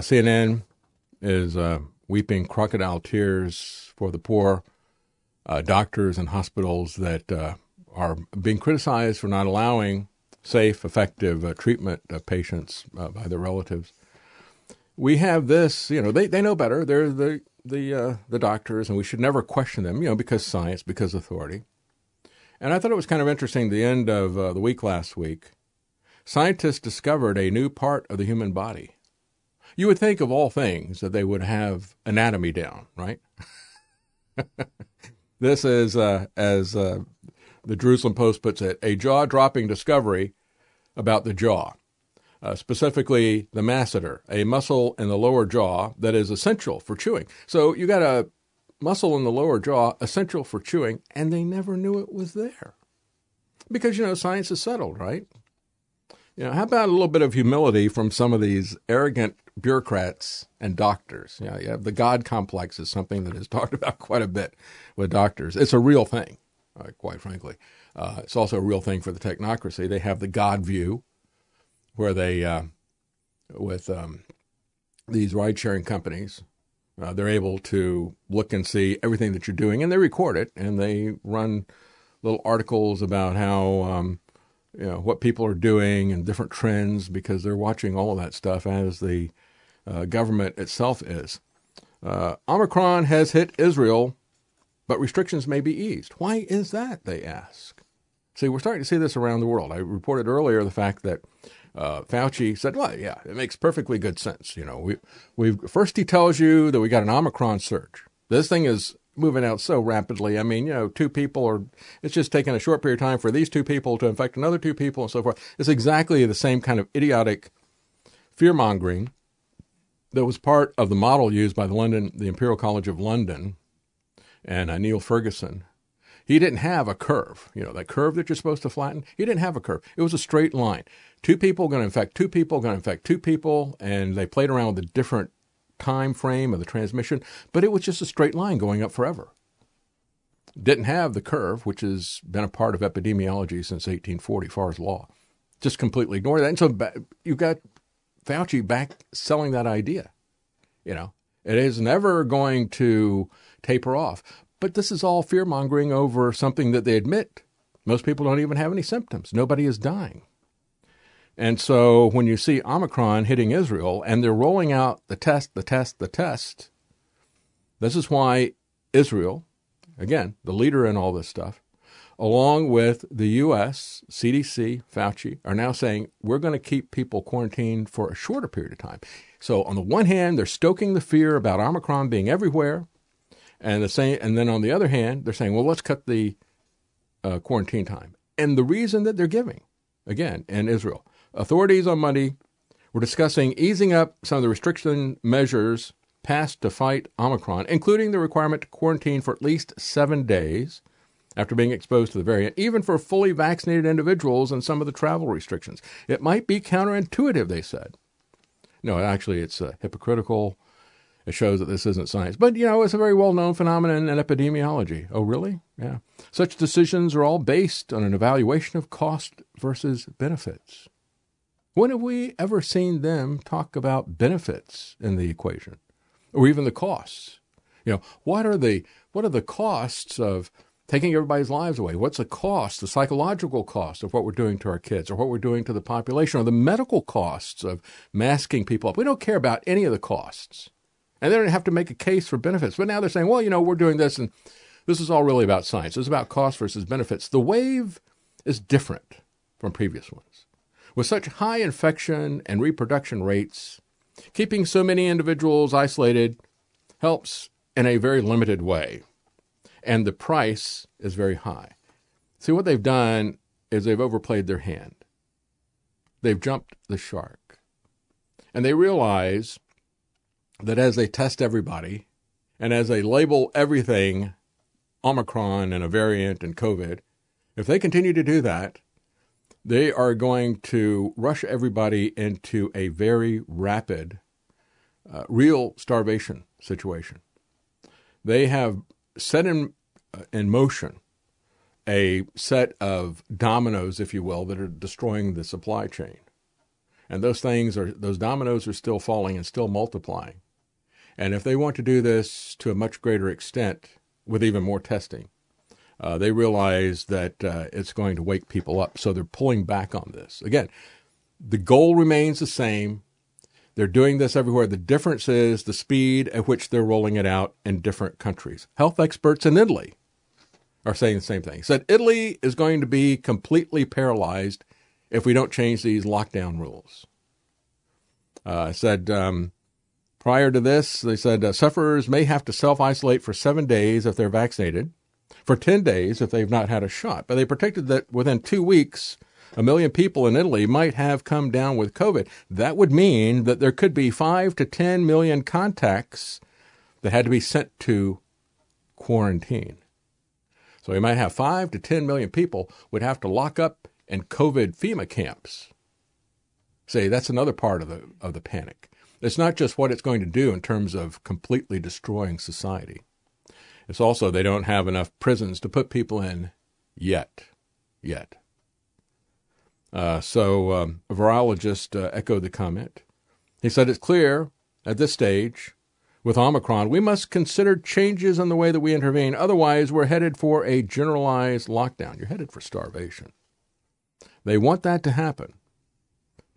CNN is uh, weeping crocodile tears for the poor uh, doctors and hospitals that uh, are being criticized for not allowing safe, effective uh, treatment of patients uh, by their relatives. We have this, you know, they, they know better. They're the the the doctors, and we should never question them, you know, because science, because authority. And I thought it was kind of interesting. The end of the week last week, scientists discovered a new part of the human body you would think of all things that they would have anatomy down, right? (laughs) this is, uh, as uh, the Jerusalem Post puts it, a jaw dropping discovery about the jaw. Uh, specifically, the masseter, a muscle in the lower jaw that is essential for chewing. So you got a muscle in the lower jaw essential for chewing, and they never knew it was there. Because, you know, science is settled, right? You know, how about a little bit of humility from some of these arrogant bureaucrats and doctors? You know, you have the God complex is something that is (laughs) talked about quite a bit with doctors. It's a real thing, uh, quite frankly. Uh, it's also a real thing for the technocracy. They have the God view, where they, uh, with um, these ride sharing companies, uh, they're able to look and see everything that you're doing, and they record it, and they run little articles about how um, you know what people are doing and different trends because they're watching all of that stuff as the uh, government itself is. Uh, Omicron has hit Israel, but restrictions may be eased. Why is that? They ask. See, we're starting to see this around the world. I reported earlier the fact that uh, Fauci said, "Well, yeah, it makes perfectly good sense." You know, we we first he tells you that we got an Omicron surge. This thing is moving out so rapidly. I mean, you know, two people or it's just taking a short period of time for these two people to infect another two people and so forth. It's exactly the same kind of idiotic fear mongering that was part of the model used by the London, the Imperial College of London, and uh, Neil Ferguson. He didn't have a curve, you know, that curve that you're supposed to flatten. He didn't have a curve. It was a straight line. Two people going to infect two people, going to infect two people, and they played around with the different time frame of the transmission, but it was just a straight line going up forever. Didn't have the curve, which has been a part of epidemiology since 1840, Farr's law. Just completely ignored that. And so you got Fauci back selling that idea. You know, it is never going to taper off. But this is all fear mongering over something that they admit most people don't even have any symptoms. Nobody is dying. And so when you see Omicron hitting Israel and they're rolling out the test, the test, the test, this is why Israel, again, the leader in all this stuff, along with the U.S., CDC, Fauci, are now saying we're going to keep people quarantined for a shorter period of time. So on the one hand, they're stoking the fear about Omicron being everywhere, and the same, and then on the other hand, they're saying, well, let's cut the uh, quarantine time. And the reason that they're giving, again, in Israel, authorities on Monday were discussing easing up some of the restriction measures passed to fight Omicron, including the requirement to quarantine for at least seven days after being exposed to the variant, even for fully vaccinated individuals and some of the travel restrictions. It might be counterintuitive, they said. No, actually, it's uh, hypocritical. It shows that this isn't science. But, you know, it's a very well known phenomenon in epidemiology. Oh, really? Yeah. Such decisions are all based on an evaluation of cost versus benefits. When have we ever seen them talk about benefits in the equation or even the costs? You know, what are the what are the costs of taking everybody's lives away? What's the cost, the psychological cost of what we're doing to our kids or what we're doing to the population or the medical costs of masking people up? We don't care about any of the costs. And they don't have to make a case for benefits. But now they're saying, well, you know, we're doing this and this is all really about science. It's about cost versus benefits. The wave is different from previous ones. With such high infection and reproduction rates, keeping so many individuals isolated helps in a very limited way and the price is very high. See, what they've done is they've overplayed their hand. They've jumped the shark. And they realize that as they test everybody and as they label everything Omicron and a variant and COVID, if they continue to do that, they are going to rush everybody into a very rapid, uh, real starvation situation. They have set in uh, in motion a set of dominoes, if you will, that are destroying the supply chain. And those things are those dominoes are still falling and still multiplying. And if they want to do this to a much greater extent with even more testing, uh, they realize that uh, it's going to wake people up. So they're pulling back on this. Again, the goal remains the same they're doing this everywhere. The difference is the speed at which they're rolling it out in different countries. Health experts in Italy are saying the same thing. Said Italy is going to be completely paralyzed if we don't change these lockdown rules. Uh, said um, prior to this, they said uh, sufferers may have to self isolate for seven days if they're vaccinated, for 10 days if they've not had a shot. But they predicted that within two weeks, a million people in Italy might have come down with COVID. That would mean that there could be 5 to 10 million contacts that had to be sent to quarantine. So we might have 5 to 10 million people would have to lock up in COVID FEMA camps. Say that's another part of the of the panic. It's not just what it's going to do in terms of completely destroying society. It's also they don't have enough prisons to put people in yet. Yet. Uh, so um, a virologist uh, echoed the comment. He said it's clear at this stage with Omicron, we must consider changes in the way that we intervene. Otherwise, we're headed for a generalized lockdown. You're headed for starvation. They want that to happen,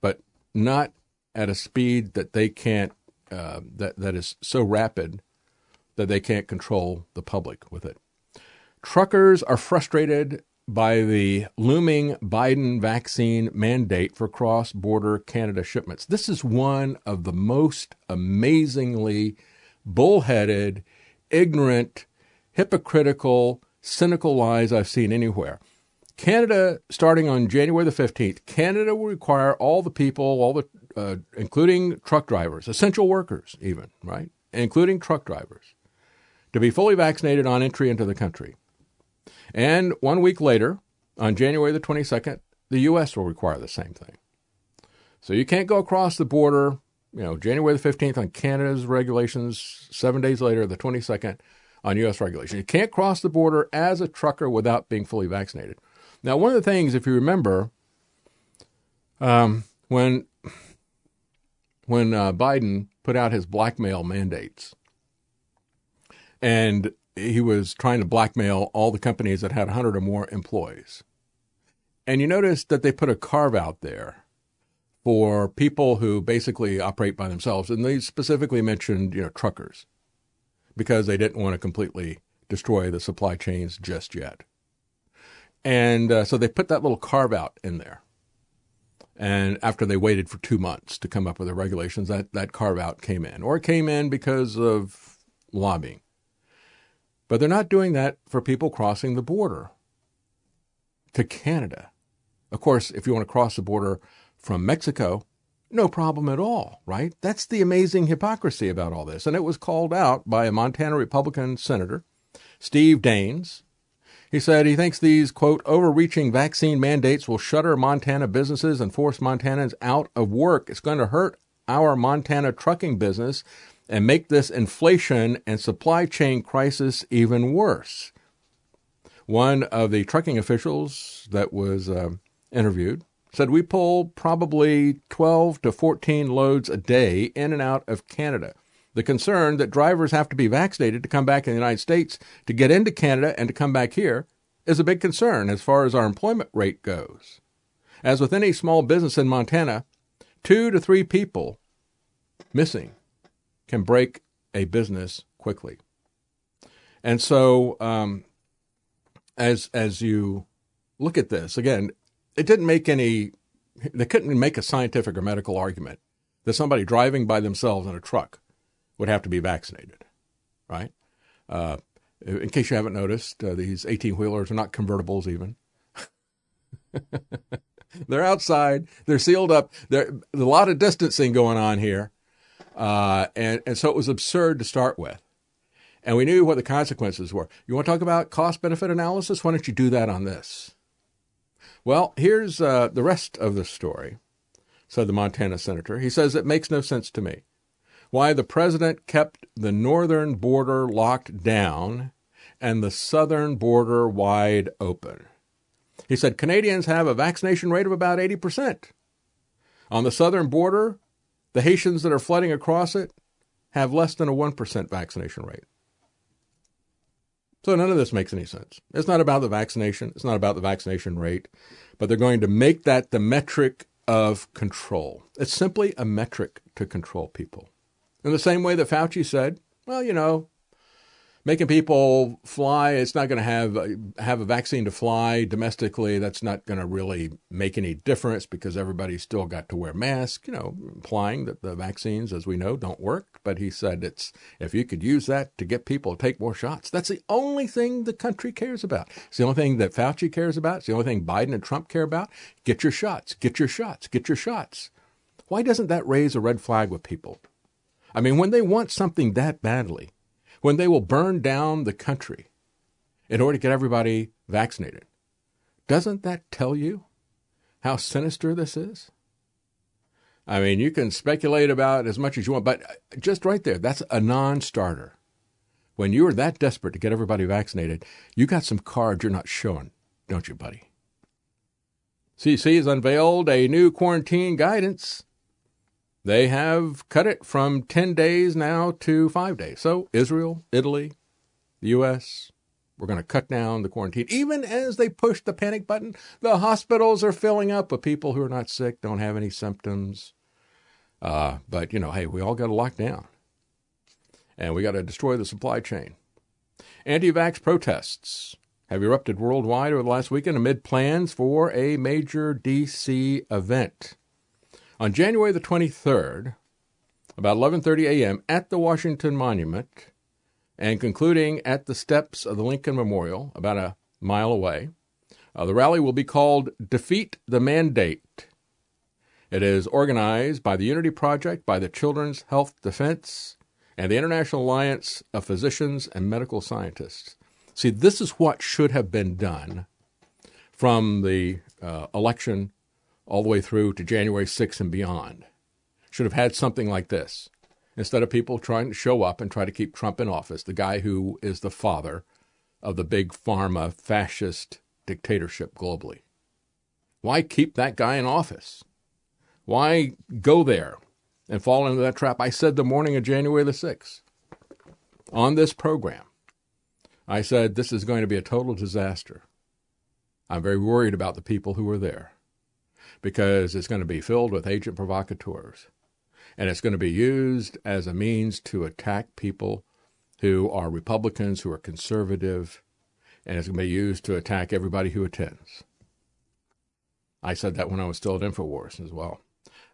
but not at a speed that they can't, uh, that, that is so rapid that they can't control the public with it. Truckers are frustrated by the looming Biden vaccine mandate for cross border Canada shipments. This is one of the most amazingly bullheaded, ignorant, hypocritical, cynical lies I've seen anywhere. Canada, starting on January the 15th, Canada will require all the people, all the uh, including truck drivers, essential workers, even, right? Including truck drivers, to be fully vaccinated on entry into the country. And one week later, on January the 22nd, the U.S. will require the same thing. So you can't go across the border, you know, January the 15th on Canada's regulations, seven days later, the 22nd, on U.S. regulation. You can't cross the border as a trucker without being fully vaccinated. Now, one of the things, if you remember, um, when when uh, Biden put out his blackmail mandates, and he was trying to blackmail all the companies that had 100 or more employees. And you notice that they put a carve out there for people who basically operate by themselves, and they specifically mentioned, you know, truckers, because they didn't want to completely destroy the supply chains just yet. And uh, so they put that little carve out in there. And after they waited for two months to come up with the regulations, that, that carve out came in, or it came in because of lobbying. But they're not doing that for people crossing the border to Canada. Of course, if you want to cross the border from Mexico, no problem at all, right? That's the amazing hypocrisy about all this. And it was called out by a Montana Republican senator, Steve Daines, he said he thinks these, quote, overreaching vaccine mandates will shutter Montana businesses and force Montanans out of work. It's going to hurt our Montana trucking business and make this inflation and supply chain crisis even worse. One of the trucking officials that was uh, interviewed said we pull probably 12 to 14 loads a day in and out of Canada. The concern that drivers have to be vaccinated to come back in the United States to get into Canada and to come back here is a big concern as far as our employment rate goes. As with any small business in Montana, two to three people missing can break a business quickly. And so, um, as as you look at this again, it didn't make any. They couldn't make a scientific or medical argument that somebody driving by themselves in a truck would have to be vaccinated, right? Uh, in case you haven't noticed, uh, these 18 wheelers are not convertibles even. (laughs) they're outside, they're sealed up, there's a lot of distancing going on here. Uh, and, and so it was absurd to start with. And we knew what the consequences were. You want to talk about cost benefit analysis? Why don't you do that on this? Well, here's uh, the rest of the story, said the Montana senator. He says it makes no sense to me why the president kept the northern border locked down and the southern border wide open. He said Canadians have a vaccination rate of about 80%. On the southern border, the Haitians that are flooding across it have less than a 1% vaccination rate. So none of this makes any sense. It's not about the vaccination, it's not about the vaccination rate, but they're going to make that the metric of control. It's simply a metric to control people. In the same way that Fauci said, well, you know, making people fly, it's not going to have have a vaccine to fly domestically. That's not going to really make any difference because everybody's still got to wear masks. You know, implying that the vaccines, as we know, don't work. But he said it's if you could use that to get people to take more shots, that's the only thing the country cares about. It's the only thing that Fauci cares about. It's the only thing Biden and Trump care about. Get your shots. Get your shots. Get your shots. Why doesn't that raise a red flag with people? I mean, when they want something that badly, when they will burn down the country in order to get everybody vaccinated, doesn't that tell you how sinister this is? I mean, you can speculate about as much as you want, but just right there, that's a non starter. When you are that desperate to get everybody vaccinated, you got some cards you're not showing, don't you, buddy? CDC has unveiled a new quarantine guidance they have cut it from 10 days now to five days. So, Israel, Italy, the U.S., we're going to cut down the quarantine. Even as they push the panic button, the hospitals are filling up with people who are not sick, don't have any symptoms. Uh, but, you know, hey, we all got to lock down. And we got to destroy the supply chain. Anti vax protests have erupted worldwide over the last weekend amid plans for a major D.C. event. On January the 23rd, about 11:30 a.m. at the Washington Monument and concluding at the steps of the Lincoln Memorial about a mile away, uh, the rally will be called Defeat the Mandate. It is organized by the Unity Project, by the Children's Health Defense, and the International Alliance of Physicians and Medical Scientists. See, this is what should have been done from the uh, election all the way through to January 6th and beyond. Should have had something like this instead of people trying to show up and try to keep Trump in office, the guy who is the father of the big pharma fascist dictatorship globally. Why keep that guy in office? Why go there and fall into that trap? I said the morning of January the 6th on this program. I said this is going to be a total disaster. I'm very worried about the people who are there because it's going to be filled with agent provocateurs and it's going to be used as a means to attack people who are Republicans, who are conservative, and it's going to be used to attack everybody who attends. I said that when I was still at InfoWars as well.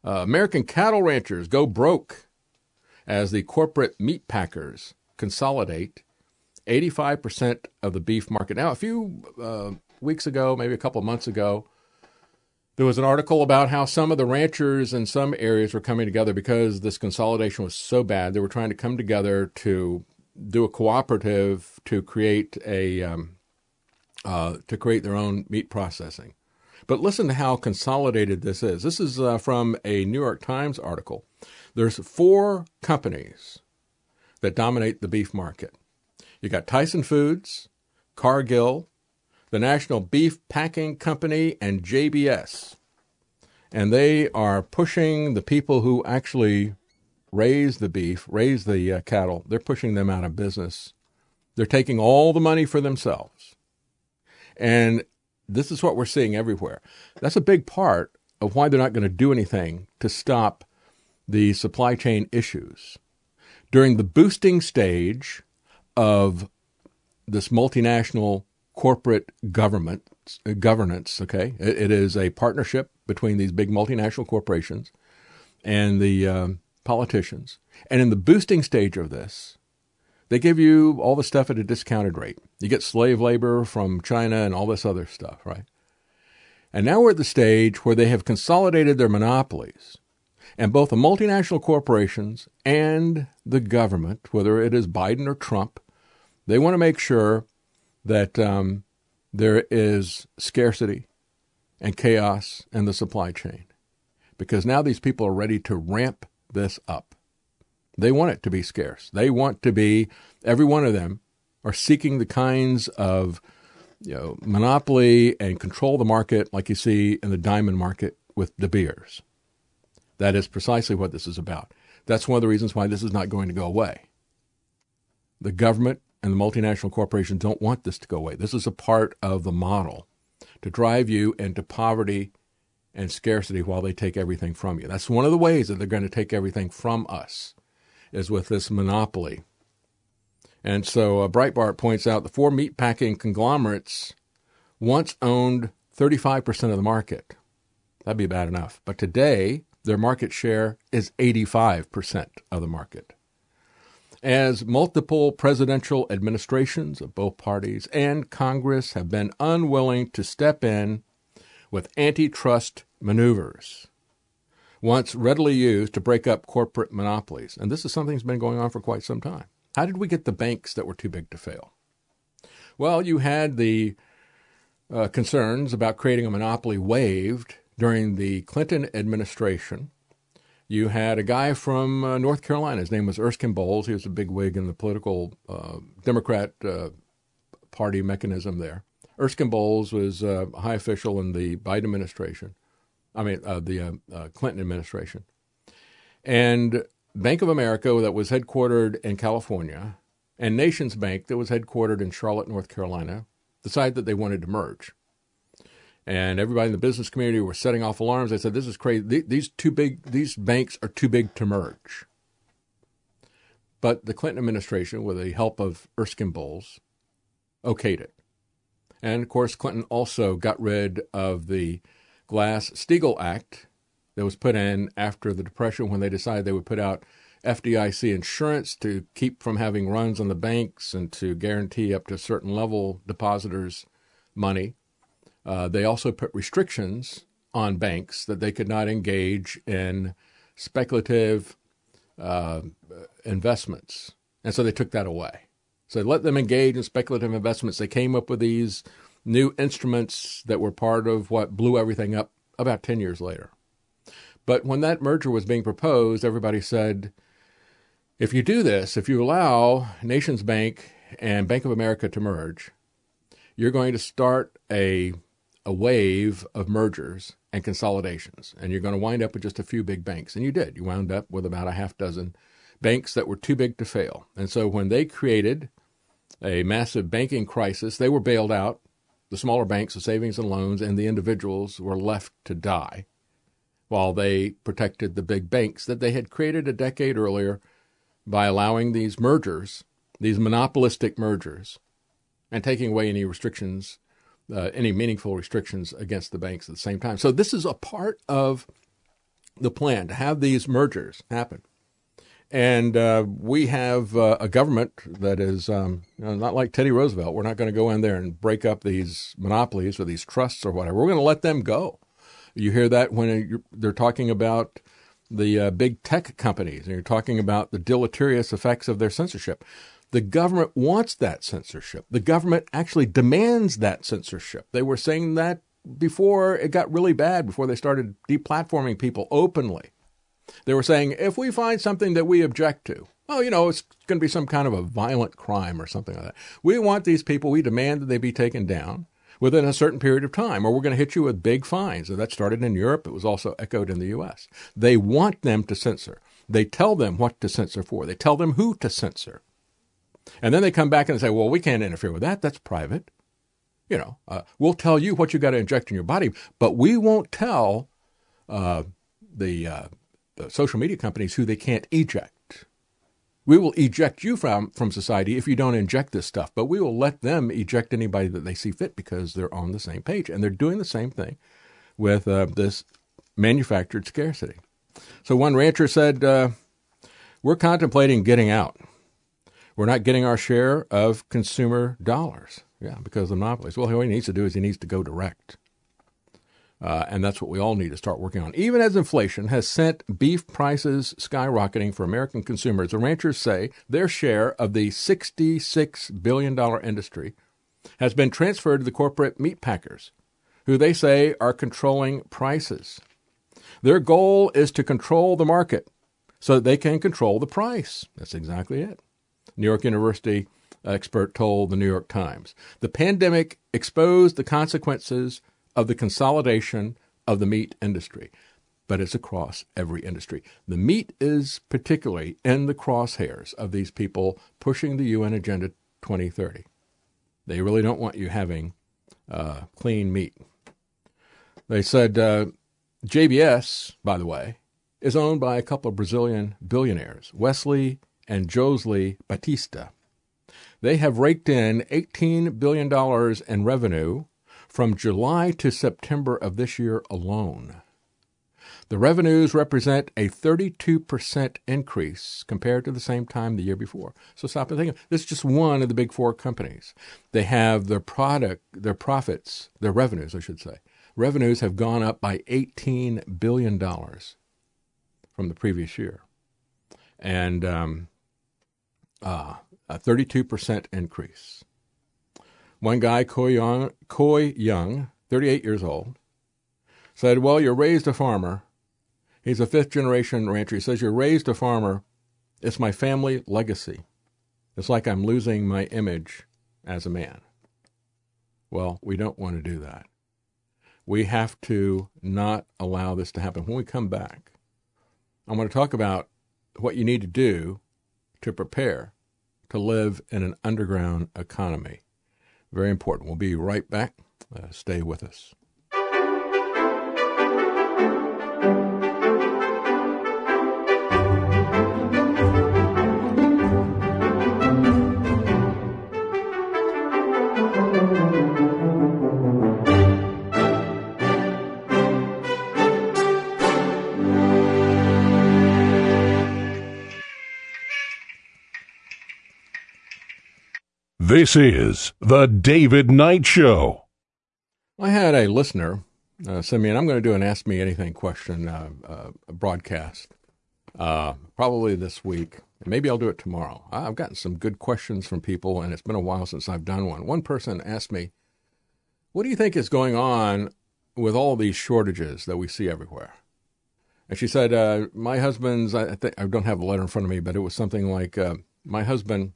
Uh, American cattle ranchers go broke as the corporate meat packers consolidate 85% of the beef market. Now, a few uh, weeks ago, maybe a couple months ago, there was an article about how some of the ranchers in some areas were coming together because this consolidation was so bad. They were trying to come together to do a cooperative to create a um, uh, to create their own meat processing. But listen to how consolidated this is. This is uh, from a New York Times article. There's four companies that dominate the beef market. You got Tyson Foods, Cargill, the National Beef Packing Company, and JBS. And they are pushing the people who actually raise the beef, raise the uh, cattle, they're pushing them out of business. They're taking all the money for themselves. And this is what we're seeing everywhere. That's a big part of why they're not going to do anything to stop the supply chain issues. During the boosting stage of this multinational corporate government governance, okay, it, it is a partnership between these big multinational corporations and the um, politicians. And in the boosting stage of this, they give you all the stuff at a discounted rate. You get slave labor from China and all this other stuff, right? And now we're at the stage where they have consolidated their monopolies. And both the multinational corporations and the government, whether it is Biden or Trump, they want to make sure that um, there is scarcity and chaos in the supply chain. Because now these people are ready to ramp this up. They want it to be scarce. They want to be, every one of them are seeking the kinds of you know, monopoly and control the market like you see in the diamond market with De Beers. That is precisely what this is about. That's one of the reasons why this is not going to go away. The government and the multinational corporations don't want this to go away. This is a part of the model to drive you into poverty and scarcity while they take everything from you. That's one of the ways that they're going to take everything from us is with this monopoly. And so uh, Breitbart points out the four meatpacking conglomerates once owned 35% of the market. That'd be bad enough. But today, their market share is 85% of the market. As multiple presidential administrations of both parties and Congress have been unwilling to step in with antitrust maneuvers once readily used to break up corporate monopolies. And this is something that's been going on for quite some time. How did we get the banks that were too big to fail? Well, you had the uh, concerns about creating a monopoly waived during the Clinton administration. You had a guy from uh, North Carolina. His name was Erskine Bowles. He was a big wig in the political uh, Democrat uh, Party mechanism there. Erskine Bowles was uh, a high official in the Biden administration. I mean, uh, the uh, Clinton administration. And Bank of America, that was headquartered in California, and Nations Bank, that was headquartered in Charlotte, North Carolina, decided that they wanted to merge. And everybody in the business community were setting off alarms. They said, "This is crazy. These two big, these banks are too big to merge." But the Clinton administration, with the help of Erskine Bowles, okayed it. And of course, Clinton also got rid of the Glass Steagall Act that was put in after the Depression when they decided they would put out FDIC insurance to keep from having runs on the banks and to guarantee up to a certain level depositors' money. Uh, they also put restrictions on banks that they could not engage in speculative uh, investments. And so they took that away. So they let them engage in speculative investments. They came up with these new instruments that were part of what blew everything up about 10 years later. But when that merger was being proposed, everybody said, if you do this, if you allow Nations Bank and Bank of America to merge, you're going to start a a wave of mergers and consolidations, and you're going to wind up with just a few big banks. And you did. You wound up with about a half dozen banks that were too big to fail. And so when they created a massive banking crisis, they were bailed out. The smaller banks, the savings and loans, and the individuals were left to die while they protected the big banks that they had created a decade earlier by allowing these mergers, these monopolistic mergers, and taking away any restrictions, uh, any meaningful restrictions against the banks at the same time. So this is a part of the plan to have these mergers happen. And uh, we have uh, a government that is um, you know, not like Teddy Roosevelt. We're not going to go in there and break up these monopolies or these trusts or whatever. We're going to let them go. You hear that when they're talking about the uh, big tech companies, and you're talking about the deleterious effects of their censorship. The government wants that censorship. The government actually demands that censorship. They were saying that before it got really bad, before they started deplatforming people openly. They were saying, if we find something that we object to, well, you know, it's going to be some kind of a violent crime or something like that. We want these people, we demand that they be taken down within a certain period of time, or we're going to hit you with big fines. And that started in Europe. It was also echoed in the U.S. They want them to censor. They tell them what to censor for. They tell them who to censor. And then they come back and say, well, we can't interfere with that. That's private. You know, uh, we'll tell you what you got to inject in your body, but we won't tell uh, the, uh, the social media companies who they can't eject. We will eject you from, from society if you don't inject this stuff, but we will let them eject anybody that they see fit because they're on the same page. And they're doing the same thing with uh, this manufactured scarcity. So one rancher said, uh, We're contemplating getting out. We're not getting our share of consumer dollars. Yeah, because of monopolies. Well, all he needs to do is he needs to go direct. Uh, and that's what we all need to start working on. Even as inflation has sent beef prices skyrocketing for American consumers, the ranchers say their share of the $66 billion industry has been transferred to the corporate meat packers, who they say are controlling prices. Their goal is to control the market so that they can control the price. That's exactly it. New York University expert told the New York Times. The pandemic exposed the consequences of the consolidation of the meat industry, but it's across every industry. The meat is particularly in the crosshairs of these people pushing the UN Agenda 2030. They really don't want you having uh, clean meat. They said uh, JBS, by the way, is owned by a couple of Brazilian billionaires, Wesley and Joesley Batista. They have raked in $18 billion in revenue from July to September of this year alone. The revenues represent a 32% increase compared to the same time the year before. So stop and think. This is just one of the big four companies. They have their product, their profits, their revenues, I should say. Revenues have gone up by $18 billion from the previous year. And um, uh, a 32% increase. One guy, Coy Young, Coy Young, 38 years old, said, Well, you're raised a farmer. He's a fifth generation rancher. He says, You're raised a farmer. It's my family legacy. It's like I'm losing my image as a man. Well, we don't want to do that. We have to not allow this to happen. When we come back, I'm going to talk about what you need to do to prepare to live in an underground economy. Very important. We'll be right back. Uh, stay with us. This is The David Knight Show. I had a listener uh, Simeon, I'm going to do an Ask Me Anything question uh, uh, broadcast uh, probably this week. Maybe I'll do it tomorrow. I've gotten some good questions from people, and it's been a while since I've done one. One person asked me, What do you think is going on with all these shortages that we see everywhere? And she said, uh, My husband's, I, I don't have the letter in front of me, but it was something like, uh, My husband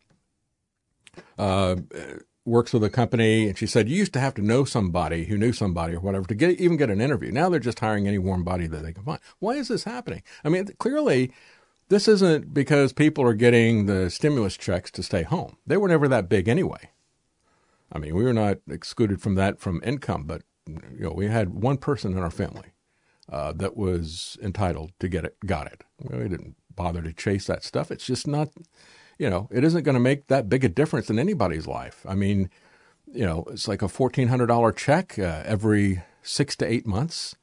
uh, works with a company, and she said, You used to have to know somebody who knew somebody or whatever to get even get an interview. Now they're just hiring any warm body that they can find. Why is this happening? I mean, clearly, this isn't because people are getting the stimulus checks to stay home. They were never that big anyway. I mean, we were not excluded from that from income, but you know, we had one person in our family uh, that was entitled to get it, got it. We didn't bother to chase that stuff. It's just not, you know, it isn't going to make that big a difference in anybody's life. I mean, you know, it's like a fourteen hundred dollar check uh, every six to eight months.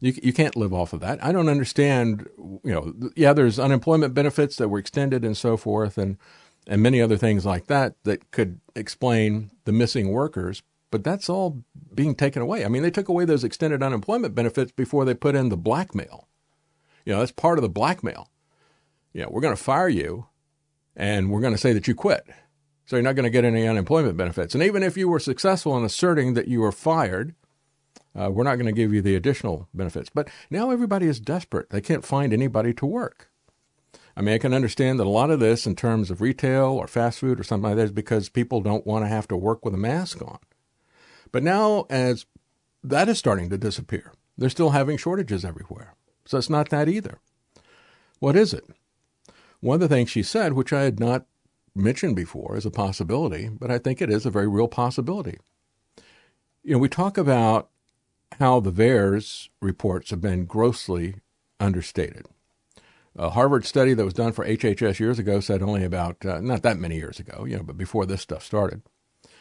You you can't live off of that. I don't understand. You know, yeah, there's unemployment benefits that were extended and so forth, and and many other things like that that could explain the missing workers. But that's all being taken away. I mean, they took away those extended unemployment benefits before they put in the blackmail. You know, that's part of the blackmail. You know, we're going to fire you, and we're going to say that you quit. So you're not going to get any unemployment benefits. And even if you were successful in asserting that you were fired, uh, we're not going to give you the additional benefits. But now everybody is desperate. They can't find anybody to work. I mean, I can understand that a lot of this in terms of retail or fast food or something like that is because people don't want to have to work with a mask on. But now, as that is starting to disappear, they're still having shortages everywhere. So it's not that either. What is it? One of the things she said, which I had not mentioned before as a possibility, but I think it is a very real possibility. You know, we talk about how the VAERS reports have been grossly understated. A Harvard study that was done for HHS years ago said only about, uh, not that many years ago, you know, but before this stuff started,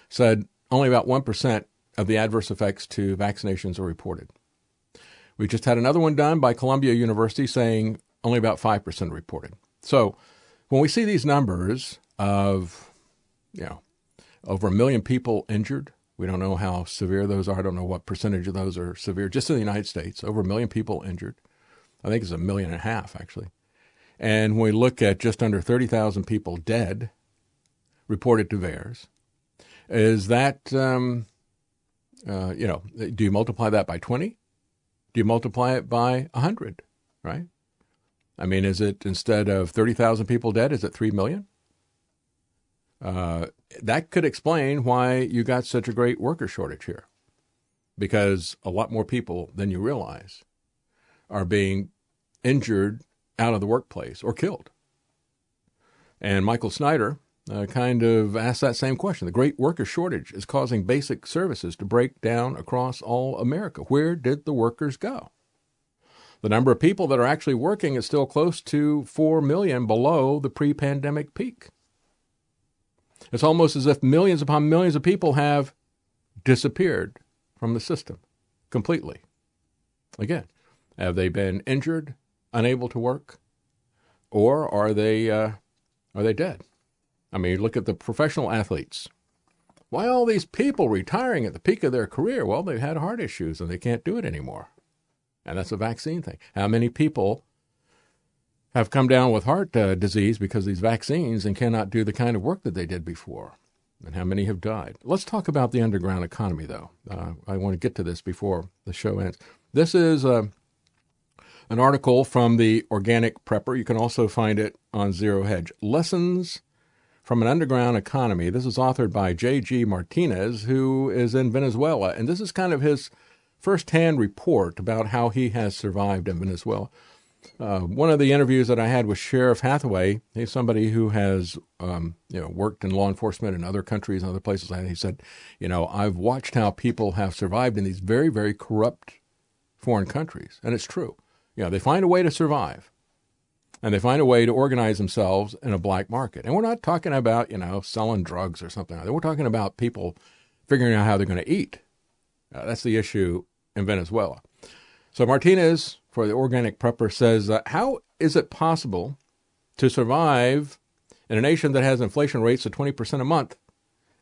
said only about 1% of the adverse effects to vaccinations are reported. We just had another one done by Columbia University saying only about 5% reported. So when we see these numbers of, you know, over a million people injured, we don't know how severe those are. I don't know what percentage of those are severe. Just in the United States, over a million people injured. I think it's a million and a half, actually. And when we look at just under 30,000 people dead, reported to VAERS, is that, um, uh, you know, do you multiply that by 20? Do you multiply it by 100, right? I mean, is it instead of 30,000 people dead, is it 3 million? Uh, that could explain why you got such a great worker shortage here, because a lot more people than you realize are being injured out of the workplace or killed. And Michael Snyder uh, kind of asked that same question. The great worker shortage is causing basic services to break down across all America. Where did the workers go? The number of people that are actually working is still close to 4 million below the pre pandemic peak. It's almost as if millions upon millions of people have disappeared from the system completely. Again, have they been injured, unable to work, or are they uh, are they dead? I mean, look at the professional athletes. Why all these people retiring at the peak of their career? Well, they've had heart issues and they can't do it anymore. And that's a vaccine thing. How many people have come down with heart uh, disease because these vaccines and cannot do the kind of work that they did before? And how many have died? Let's talk about the underground economy, though. Uh, I want to get to this before the show ends. This is uh, an article from the Organic Prepper. You can also find it on Zero Hedge. Lessons from an Underground Economy. This is authored by J.G. Martinez, who is in Venezuela. And this is kind of his firsthand report about how he has survived in Venezuela. Uh, one of the interviews that I had with Sheriff Hathaway, he's somebody who has um, you know worked in law enforcement in other countries and other places. And he said, you know, I've watched how people have survived in these very very corrupt foreign countries, and it's true. You know, they find a way to survive, and they find a way to organize themselves in a black market. And we're not talking about you know selling drugs or something. We're talking about people figuring out how they're going to eat. Uh, that's the issue in Venezuela. So Martinez for the Organic Prepper says, uh, how is it possible to survive in a nation that has inflation rates of 20% a month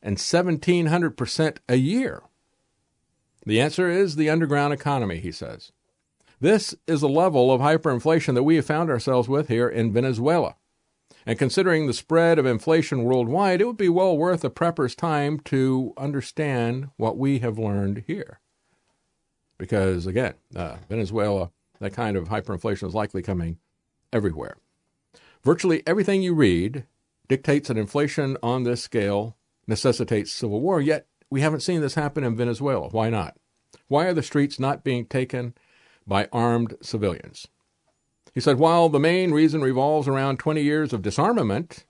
and 1700% a year? The answer is the underground economy, he says. This is a level of hyperinflation that we have found ourselves with here in Venezuela. And considering the spread of inflation worldwide, it would be well worth a prepper's time to understand what we have learned here. Because again, uh, Venezuela, that kind of hyperinflation is likely coming everywhere. Virtually everything you read dictates that inflation on this scale necessitates civil war, yet we haven't seen this happen in Venezuela. Why not? Why are the streets not being taken by armed civilians? He said, while the main reason revolves around 20 years of disarmament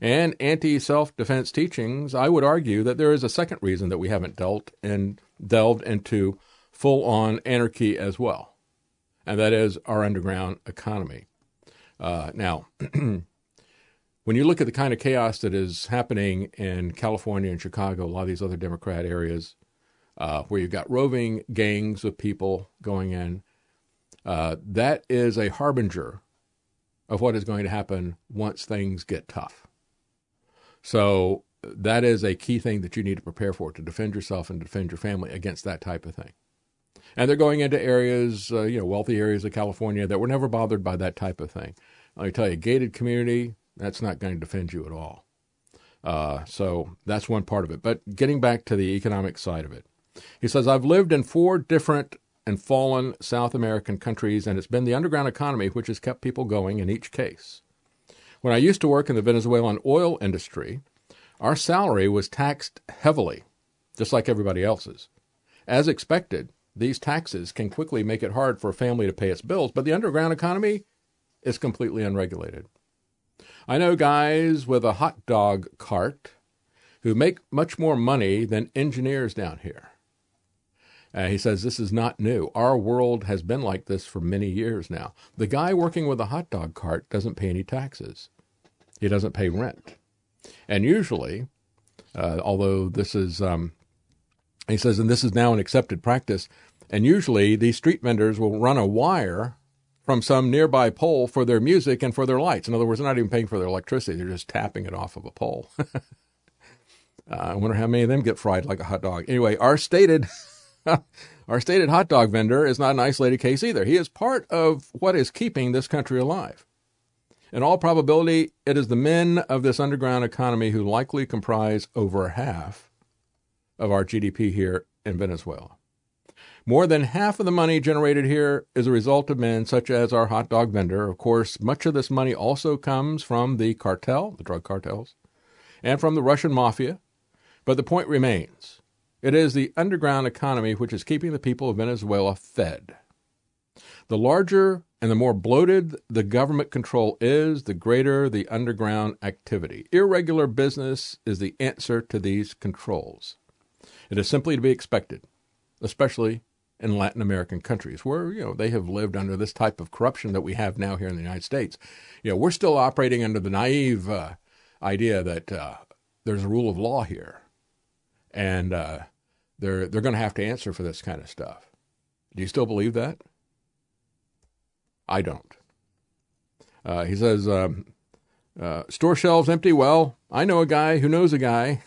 and anti self defense teachings, I would argue that there is a second reason that we haven't dealt and delved into full on anarchy as well, and that is our underground economy. Uh, now, (clears throat) when you look at the kind of chaos that is happening in California and Chicago, a lot of these other Democrat areas, uh, where you've got roving gangs of people going in, uh, that is a harbinger of what is going to happen once things get tough. So that is a key thing that you need to prepare for to defend yourself and defend your family against that type of thing. And they're going into areas, uh, you know, wealthy areas of California that were never bothered by that type of thing. Let me tell you, gated community, that's not going to defend you at all. Uh, so that's one part of it. But getting back to the economic side of it, he says, I've lived in four different and fallen South American countries, and it's been the underground economy which has kept people going in each case. When I used to work in the Venezuelan oil industry, our salary was taxed heavily, just like everybody else's. As expected, these taxes can quickly make it hard for a family to pay its bills, but the underground economy is completely unregulated. I know guys with a hot dog cart who make much more money than engineers down here. Uh, he says this is not new. Our world has been like this for many years now. The guy working with a hot dog cart doesn't pay any taxes, he doesn't pay rent. And usually, uh, although this is, um, he says, and this is now an accepted practice, and usually these street vendors will run a wire from some nearby pole for their music and for their lights. In other words, they're not even paying for their electricity, they're just tapping it off of a pole. (laughs) uh, I wonder how many of them get fried like a hot dog. Anyway, our stated. (laughs) Our stated hot dog vendor is not an isolated case either. He is part of what is keeping this country alive. In all probability, it is the men of this underground economy who likely comprise over half of our GDP here in Venezuela. More than half of the money generated here is a result of men such as our hot dog vendor. Of course, much of this money also comes from the cartel, the drug cartels, and from the Russian mafia. But the point remains it is the underground economy which is keeping the people of Venezuela fed. The larger and the more bloated the government control is, the greater the underground activity. Irregular business is the answer to these controls. It is simply to be expected, especially in Latin American countries where you know they have lived under this type of corruption that we have now here in the United States. You know, we're still operating under the naive uh, idea that uh, there's a rule of law here, and uh, they're they're going to have to answer for this kind of stuff. Do you still believe that? I don't. Uh, he says, um, uh, store shelves empty. Well, I know a guy who knows a guy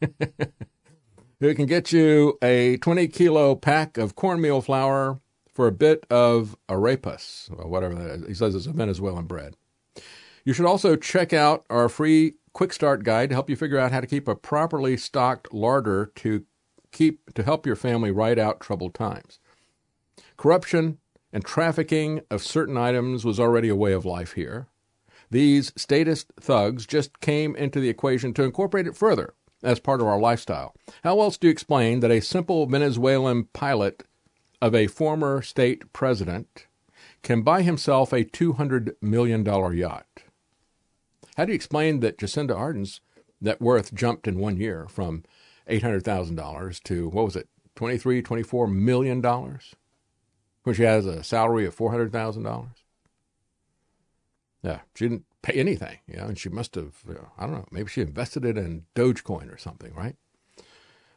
(laughs) who can get you a 20 kilo pack of cornmeal flour for a bit of arepas, or whatever that is. He says it's a Venezuelan bread. You should also check out our free quick start guide to help you figure out how to keep a properly stocked larder to keep to help your family ride out troubled times. Corruption and trafficking of certain items was already a way of life here. These statist thugs just came into the equation to incorporate it further as part of our lifestyle. How else do you explain that a simple Venezuelan pilot of a former state president can buy himself a $200 million yacht? How do you explain that Jacinda Ardern's net worth jumped in one year from $800,000 to, what was it, 23, 24 million dollars? When she has a salary of $400,000? Yeah, she didn't pay anything, you know, and she must have, you know, I don't know, maybe she invested it in Dogecoin or something, right?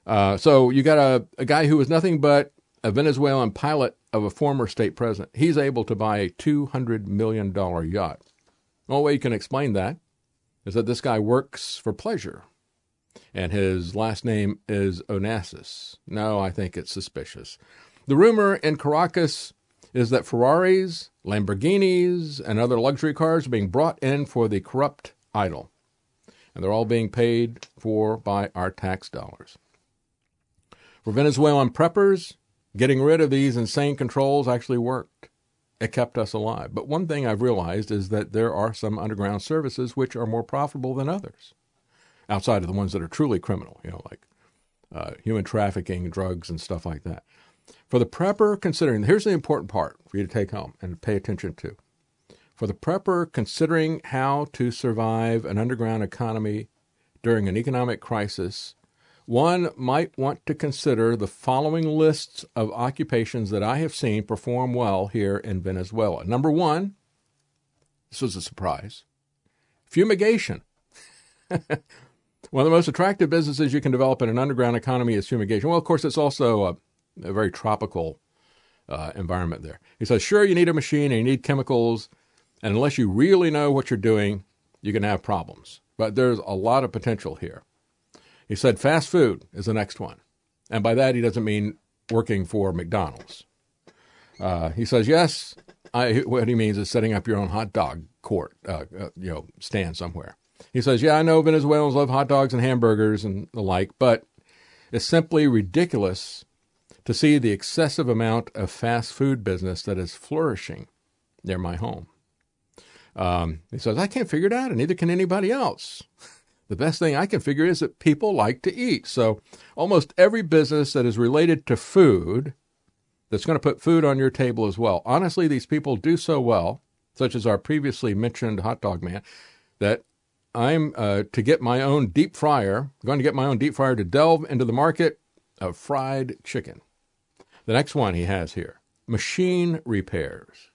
Uh, so you got a, a guy who was nothing but a Venezuelan pilot of a former state president. He's able to buy a $200 million yacht. The only way you can explain that is that this guy works for pleasure and his last name is Onassis. No, I think it's suspicious. The rumor in Caracas is that Ferraris, Lamborghinis, and other luxury cars are being brought in for the corrupt idol. And they're all being paid for by our tax dollars. For Venezuelan preppers, getting rid of these insane controls actually worked. It kept us alive. But one thing I've realized is that there are some underground services which are more profitable than others, outside of the ones that are truly criminal, you know, like uh, human trafficking, drugs, and stuff like that. For the prepper considering, here's the important part for you to take home and pay attention to. For the prepper considering how to survive an underground economy during an economic crisis, one might want to consider the following lists of occupations that I have seen perform well here in Venezuela. Number one, this was a surprise fumigation. (laughs) one of the most attractive businesses you can develop in an underground economy is fumigation. Well, of course, it's also a, a very tropical uh, environment there. He says, sure, you need a machine and you need chemicals, and unless you really know what you're doing, going to have problems. But there's a lot of potential here. He said fast food is the next one. And by that, he doesn't mean working for McDonald's. Uh, he says, yes, I, what he means is setting up your own hot dog court, uh, uh, you know, stand somewhere. He says, yeah, I know Venezuelans love hot dogs and hamburgers and the like, but it's simply ridiculous to see the excessive amount of fast food business that is flourishing near my home. Um, he says, I can't figure it out, and neither can anybody else. (laughs) The best thing I can figure is that people like to eat. So almost every business that is related to food that's going to put food on your table as well. Honestly, these people do so well, such as our previously mentioned hot dog man, that I'm uh, to get my own deep fryer, going to get my own deep fryer to delve into the market of fried chicken. The next one he has here machine repairs.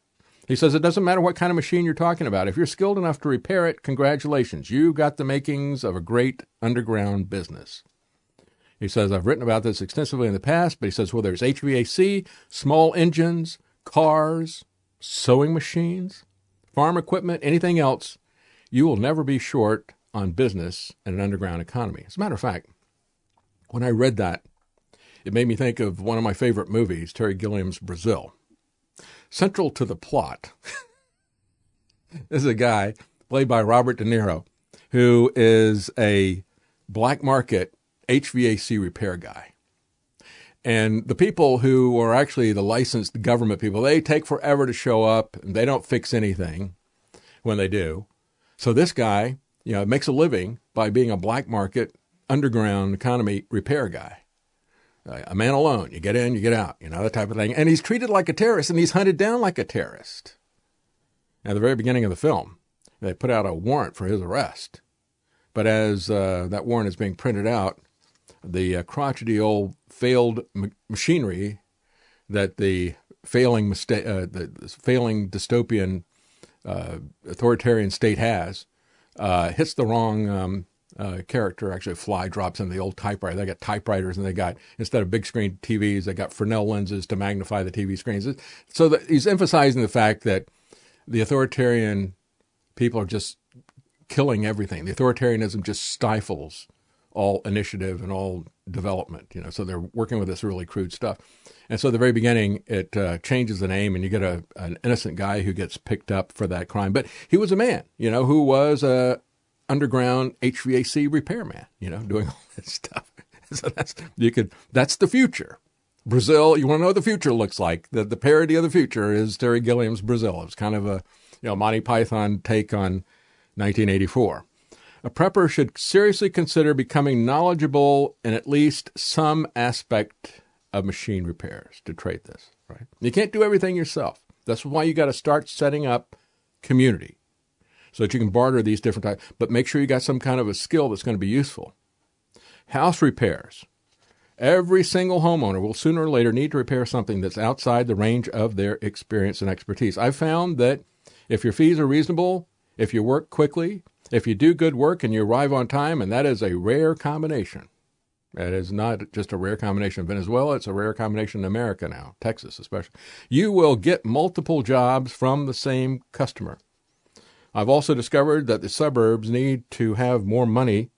He says it doesn't matter what kind of machine you're talking about. If you're skilled enough to repair it, congratulations. You've got the makings of a great underground business. He says, I've written about this extensively in the past, but he says, well, there's HVAC, small engines, cars, sewing machines, farm equipment, anything else. You will never be short on business in an underground economy. As a matter of fact, when I read that, it made me think of one of my favorite movies, Terry Gilliam's Brazil. Central to the plot (laughs) is a guy played by Robert De Niro who is a black market HVAC repair guy. And the people who are actually the licensed government people, they take forever to show up and they don't fix anything when they do. So this guy, you know, makes a living by being a black market underground economy repair guy a man alone. You get in, you get out, you know, that type of thing. And he's treated like a terrorist and he's hunted down like a terrorist. At the very beginning of the film, they put out a warrant for his arrest. But as uh, that warrant is being printed out, the uh, crotchety old failed m- machinery that the failing uh, the failing dystopian uh, authoritarian state has uh, hits the wrong um, uh, character. Actually, fly drops in the old typewriter. They got typewriters, and they got instead of big screen TVs, they got Fresnel lenses to magnify the TV screens. So that he's emphasizing the fact that the authoritarian people are just killing everything. The authoritarianism just stifles all initiative and all development. You know, so they're working with this really crude stuff. And so at the very beginning, it uh, changes the name, and you get a an innocent guy who gets picked up for that crime. But he was a man, you know, who was a underground HVAC repairman, you know, doing (laughs) all this stuff. so that's you could that's the future. Brazil, you want to know what the future looks like. The the parody of the future is Terry Gilliam's Brazil. It's kind of a you know Monty Python take on 1984. A prepper should seriously consider becoming knowledgeable in at least some aspect of machine repairs to trade this, right? You can't do everything yourself. That's why you got to start setting up community so that you can barter these different types. But make sure you got some kind of a skill that's going to be useful. House repairs. Every single homeowner will sooner or later need to repair something that's outside the range of their experience and expertise. I've found that if your fees are reasonable, if you work quickly, if you do good work and you arrive on time, and that is a rare combination. That is not just a rare combination in Venezuela, it's a rare combination in America now, Texas especially. You will get multiple jobs from the same customer. I've also discovered that the suburbs need to have more money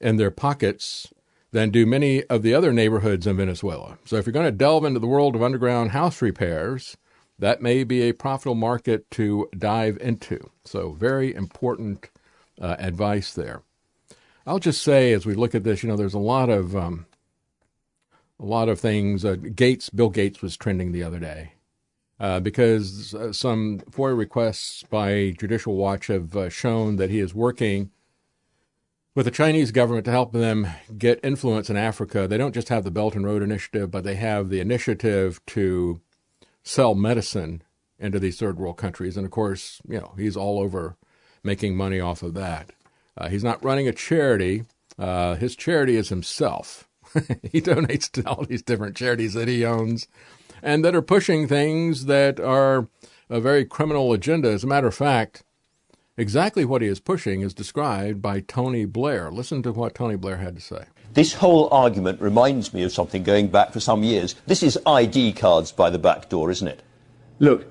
in their pockets than do many of the other neighborhoods in Venezuela. So if you're going to delve into the world of underground house repairs, that may be a profitable market to dive into. So, very important uh, advice there. I'll just say, as we look at this, you know, there's a lot of um, a lot of things. Uh, Gates, Bill Gates, was trending the other day uh, because uh, some FOIA requests by Judicial Watch have uh, shown that he is working with the Chinese government to help them get influence in Africa. They don't just have the Belt and Road Initiative, but they have the initiative to sell medicine into these third world countries. And of course, you know, he's all over making money off of that. Uh, he's not running a charity. His charity is himself. (laughs) he donates to all these different charities that he owns and that are pushing things that are a very criminal agenda. As a matter of fact, exactly what he is pushing is described by Tony Blair. Listen to what Tony Blair had to say. This whole argument reminds me of something going back for some years. This is ID cards by the back door, isn't it? Look,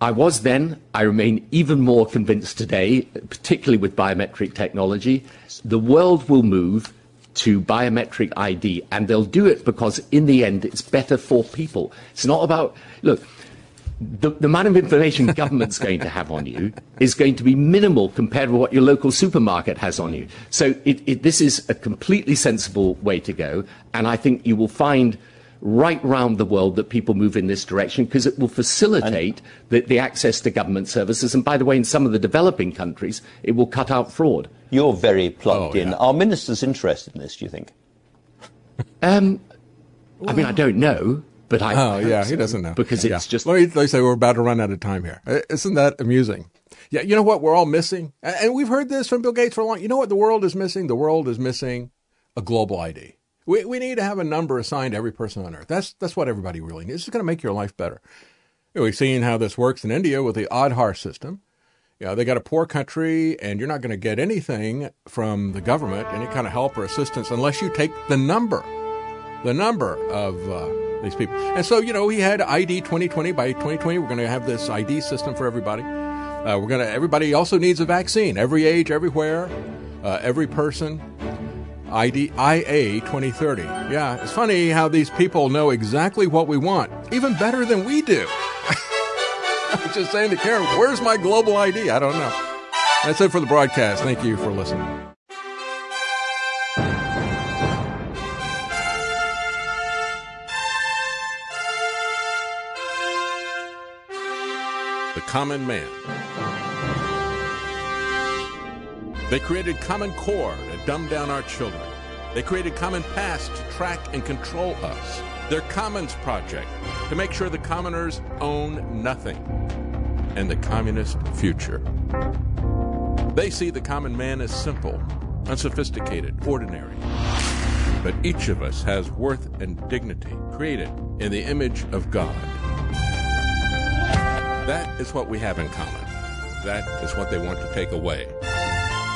I was then, I remain even more convinced today, particularly with biometric technology. The world will move to biometric ID, and they'll do it because, in the end, it's better for people. It's not about, look, the, the, amount of information (laughs) government's going to have on you is going to be minimal compared with what your local supermarket has on you. So it, it, this is a completely sensible way to go, and I think you will find right round the world that people move in this direction because it will facilitate the, the, access to government services. And by the way, in some of the developing countries, it will cut out fraud. You're very plugged oh, in. Yeah. Are ministers interested in this, do you think? Um, I mean, I don't know. But I oh yeah, he doesn't know because yeah. it's just. Let me, let me say we're about to run out of time here. Isn't that amusing? Yeah, you know what we're all missing, and we've heard this from Bill Gates for a long. You know what the world is missing? The world is missing a global ID. We we need to have a number assigned to every person on Earth. That's that's what everybody really needs. It's going to make your life better. We've seen how this works in India with the Aadhaar system. You know, they got a poor country, and you're not going to get anything from the government, any kind of help or assistance, unless you take the number, the number of. Uh, these people. And so, you know, he had ID 2020. By 2020, we're going to have this ID system for everybody. Uh, we're going to. Everybody also needs a vaccine. Every age, everywhere, uh, every person. ID IA 2030. Yeah, it's funny how these people know exactly what we want, even better than we do. (laughs) I was just saying to Karen, "Where's my global ID?" I don't know. That's it for the broadcast. Thank you for listening. The Common Man. They created Common Core dumb down our children. They created Common Pass to track and control us. Their Commons Project to make sure the commoners own nothing. And the communist future. They see the common man as simple, unsophisticated, ordinary. But each of us has worth and dignity created in the image of God. That is what we have in common. That is what they want to take away.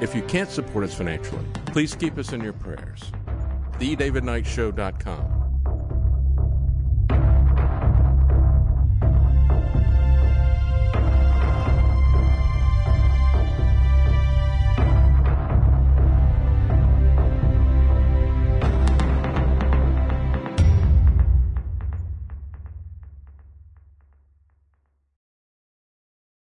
If you can't support us financially, please keep us in your prayers. TheDavidKnightShow.com.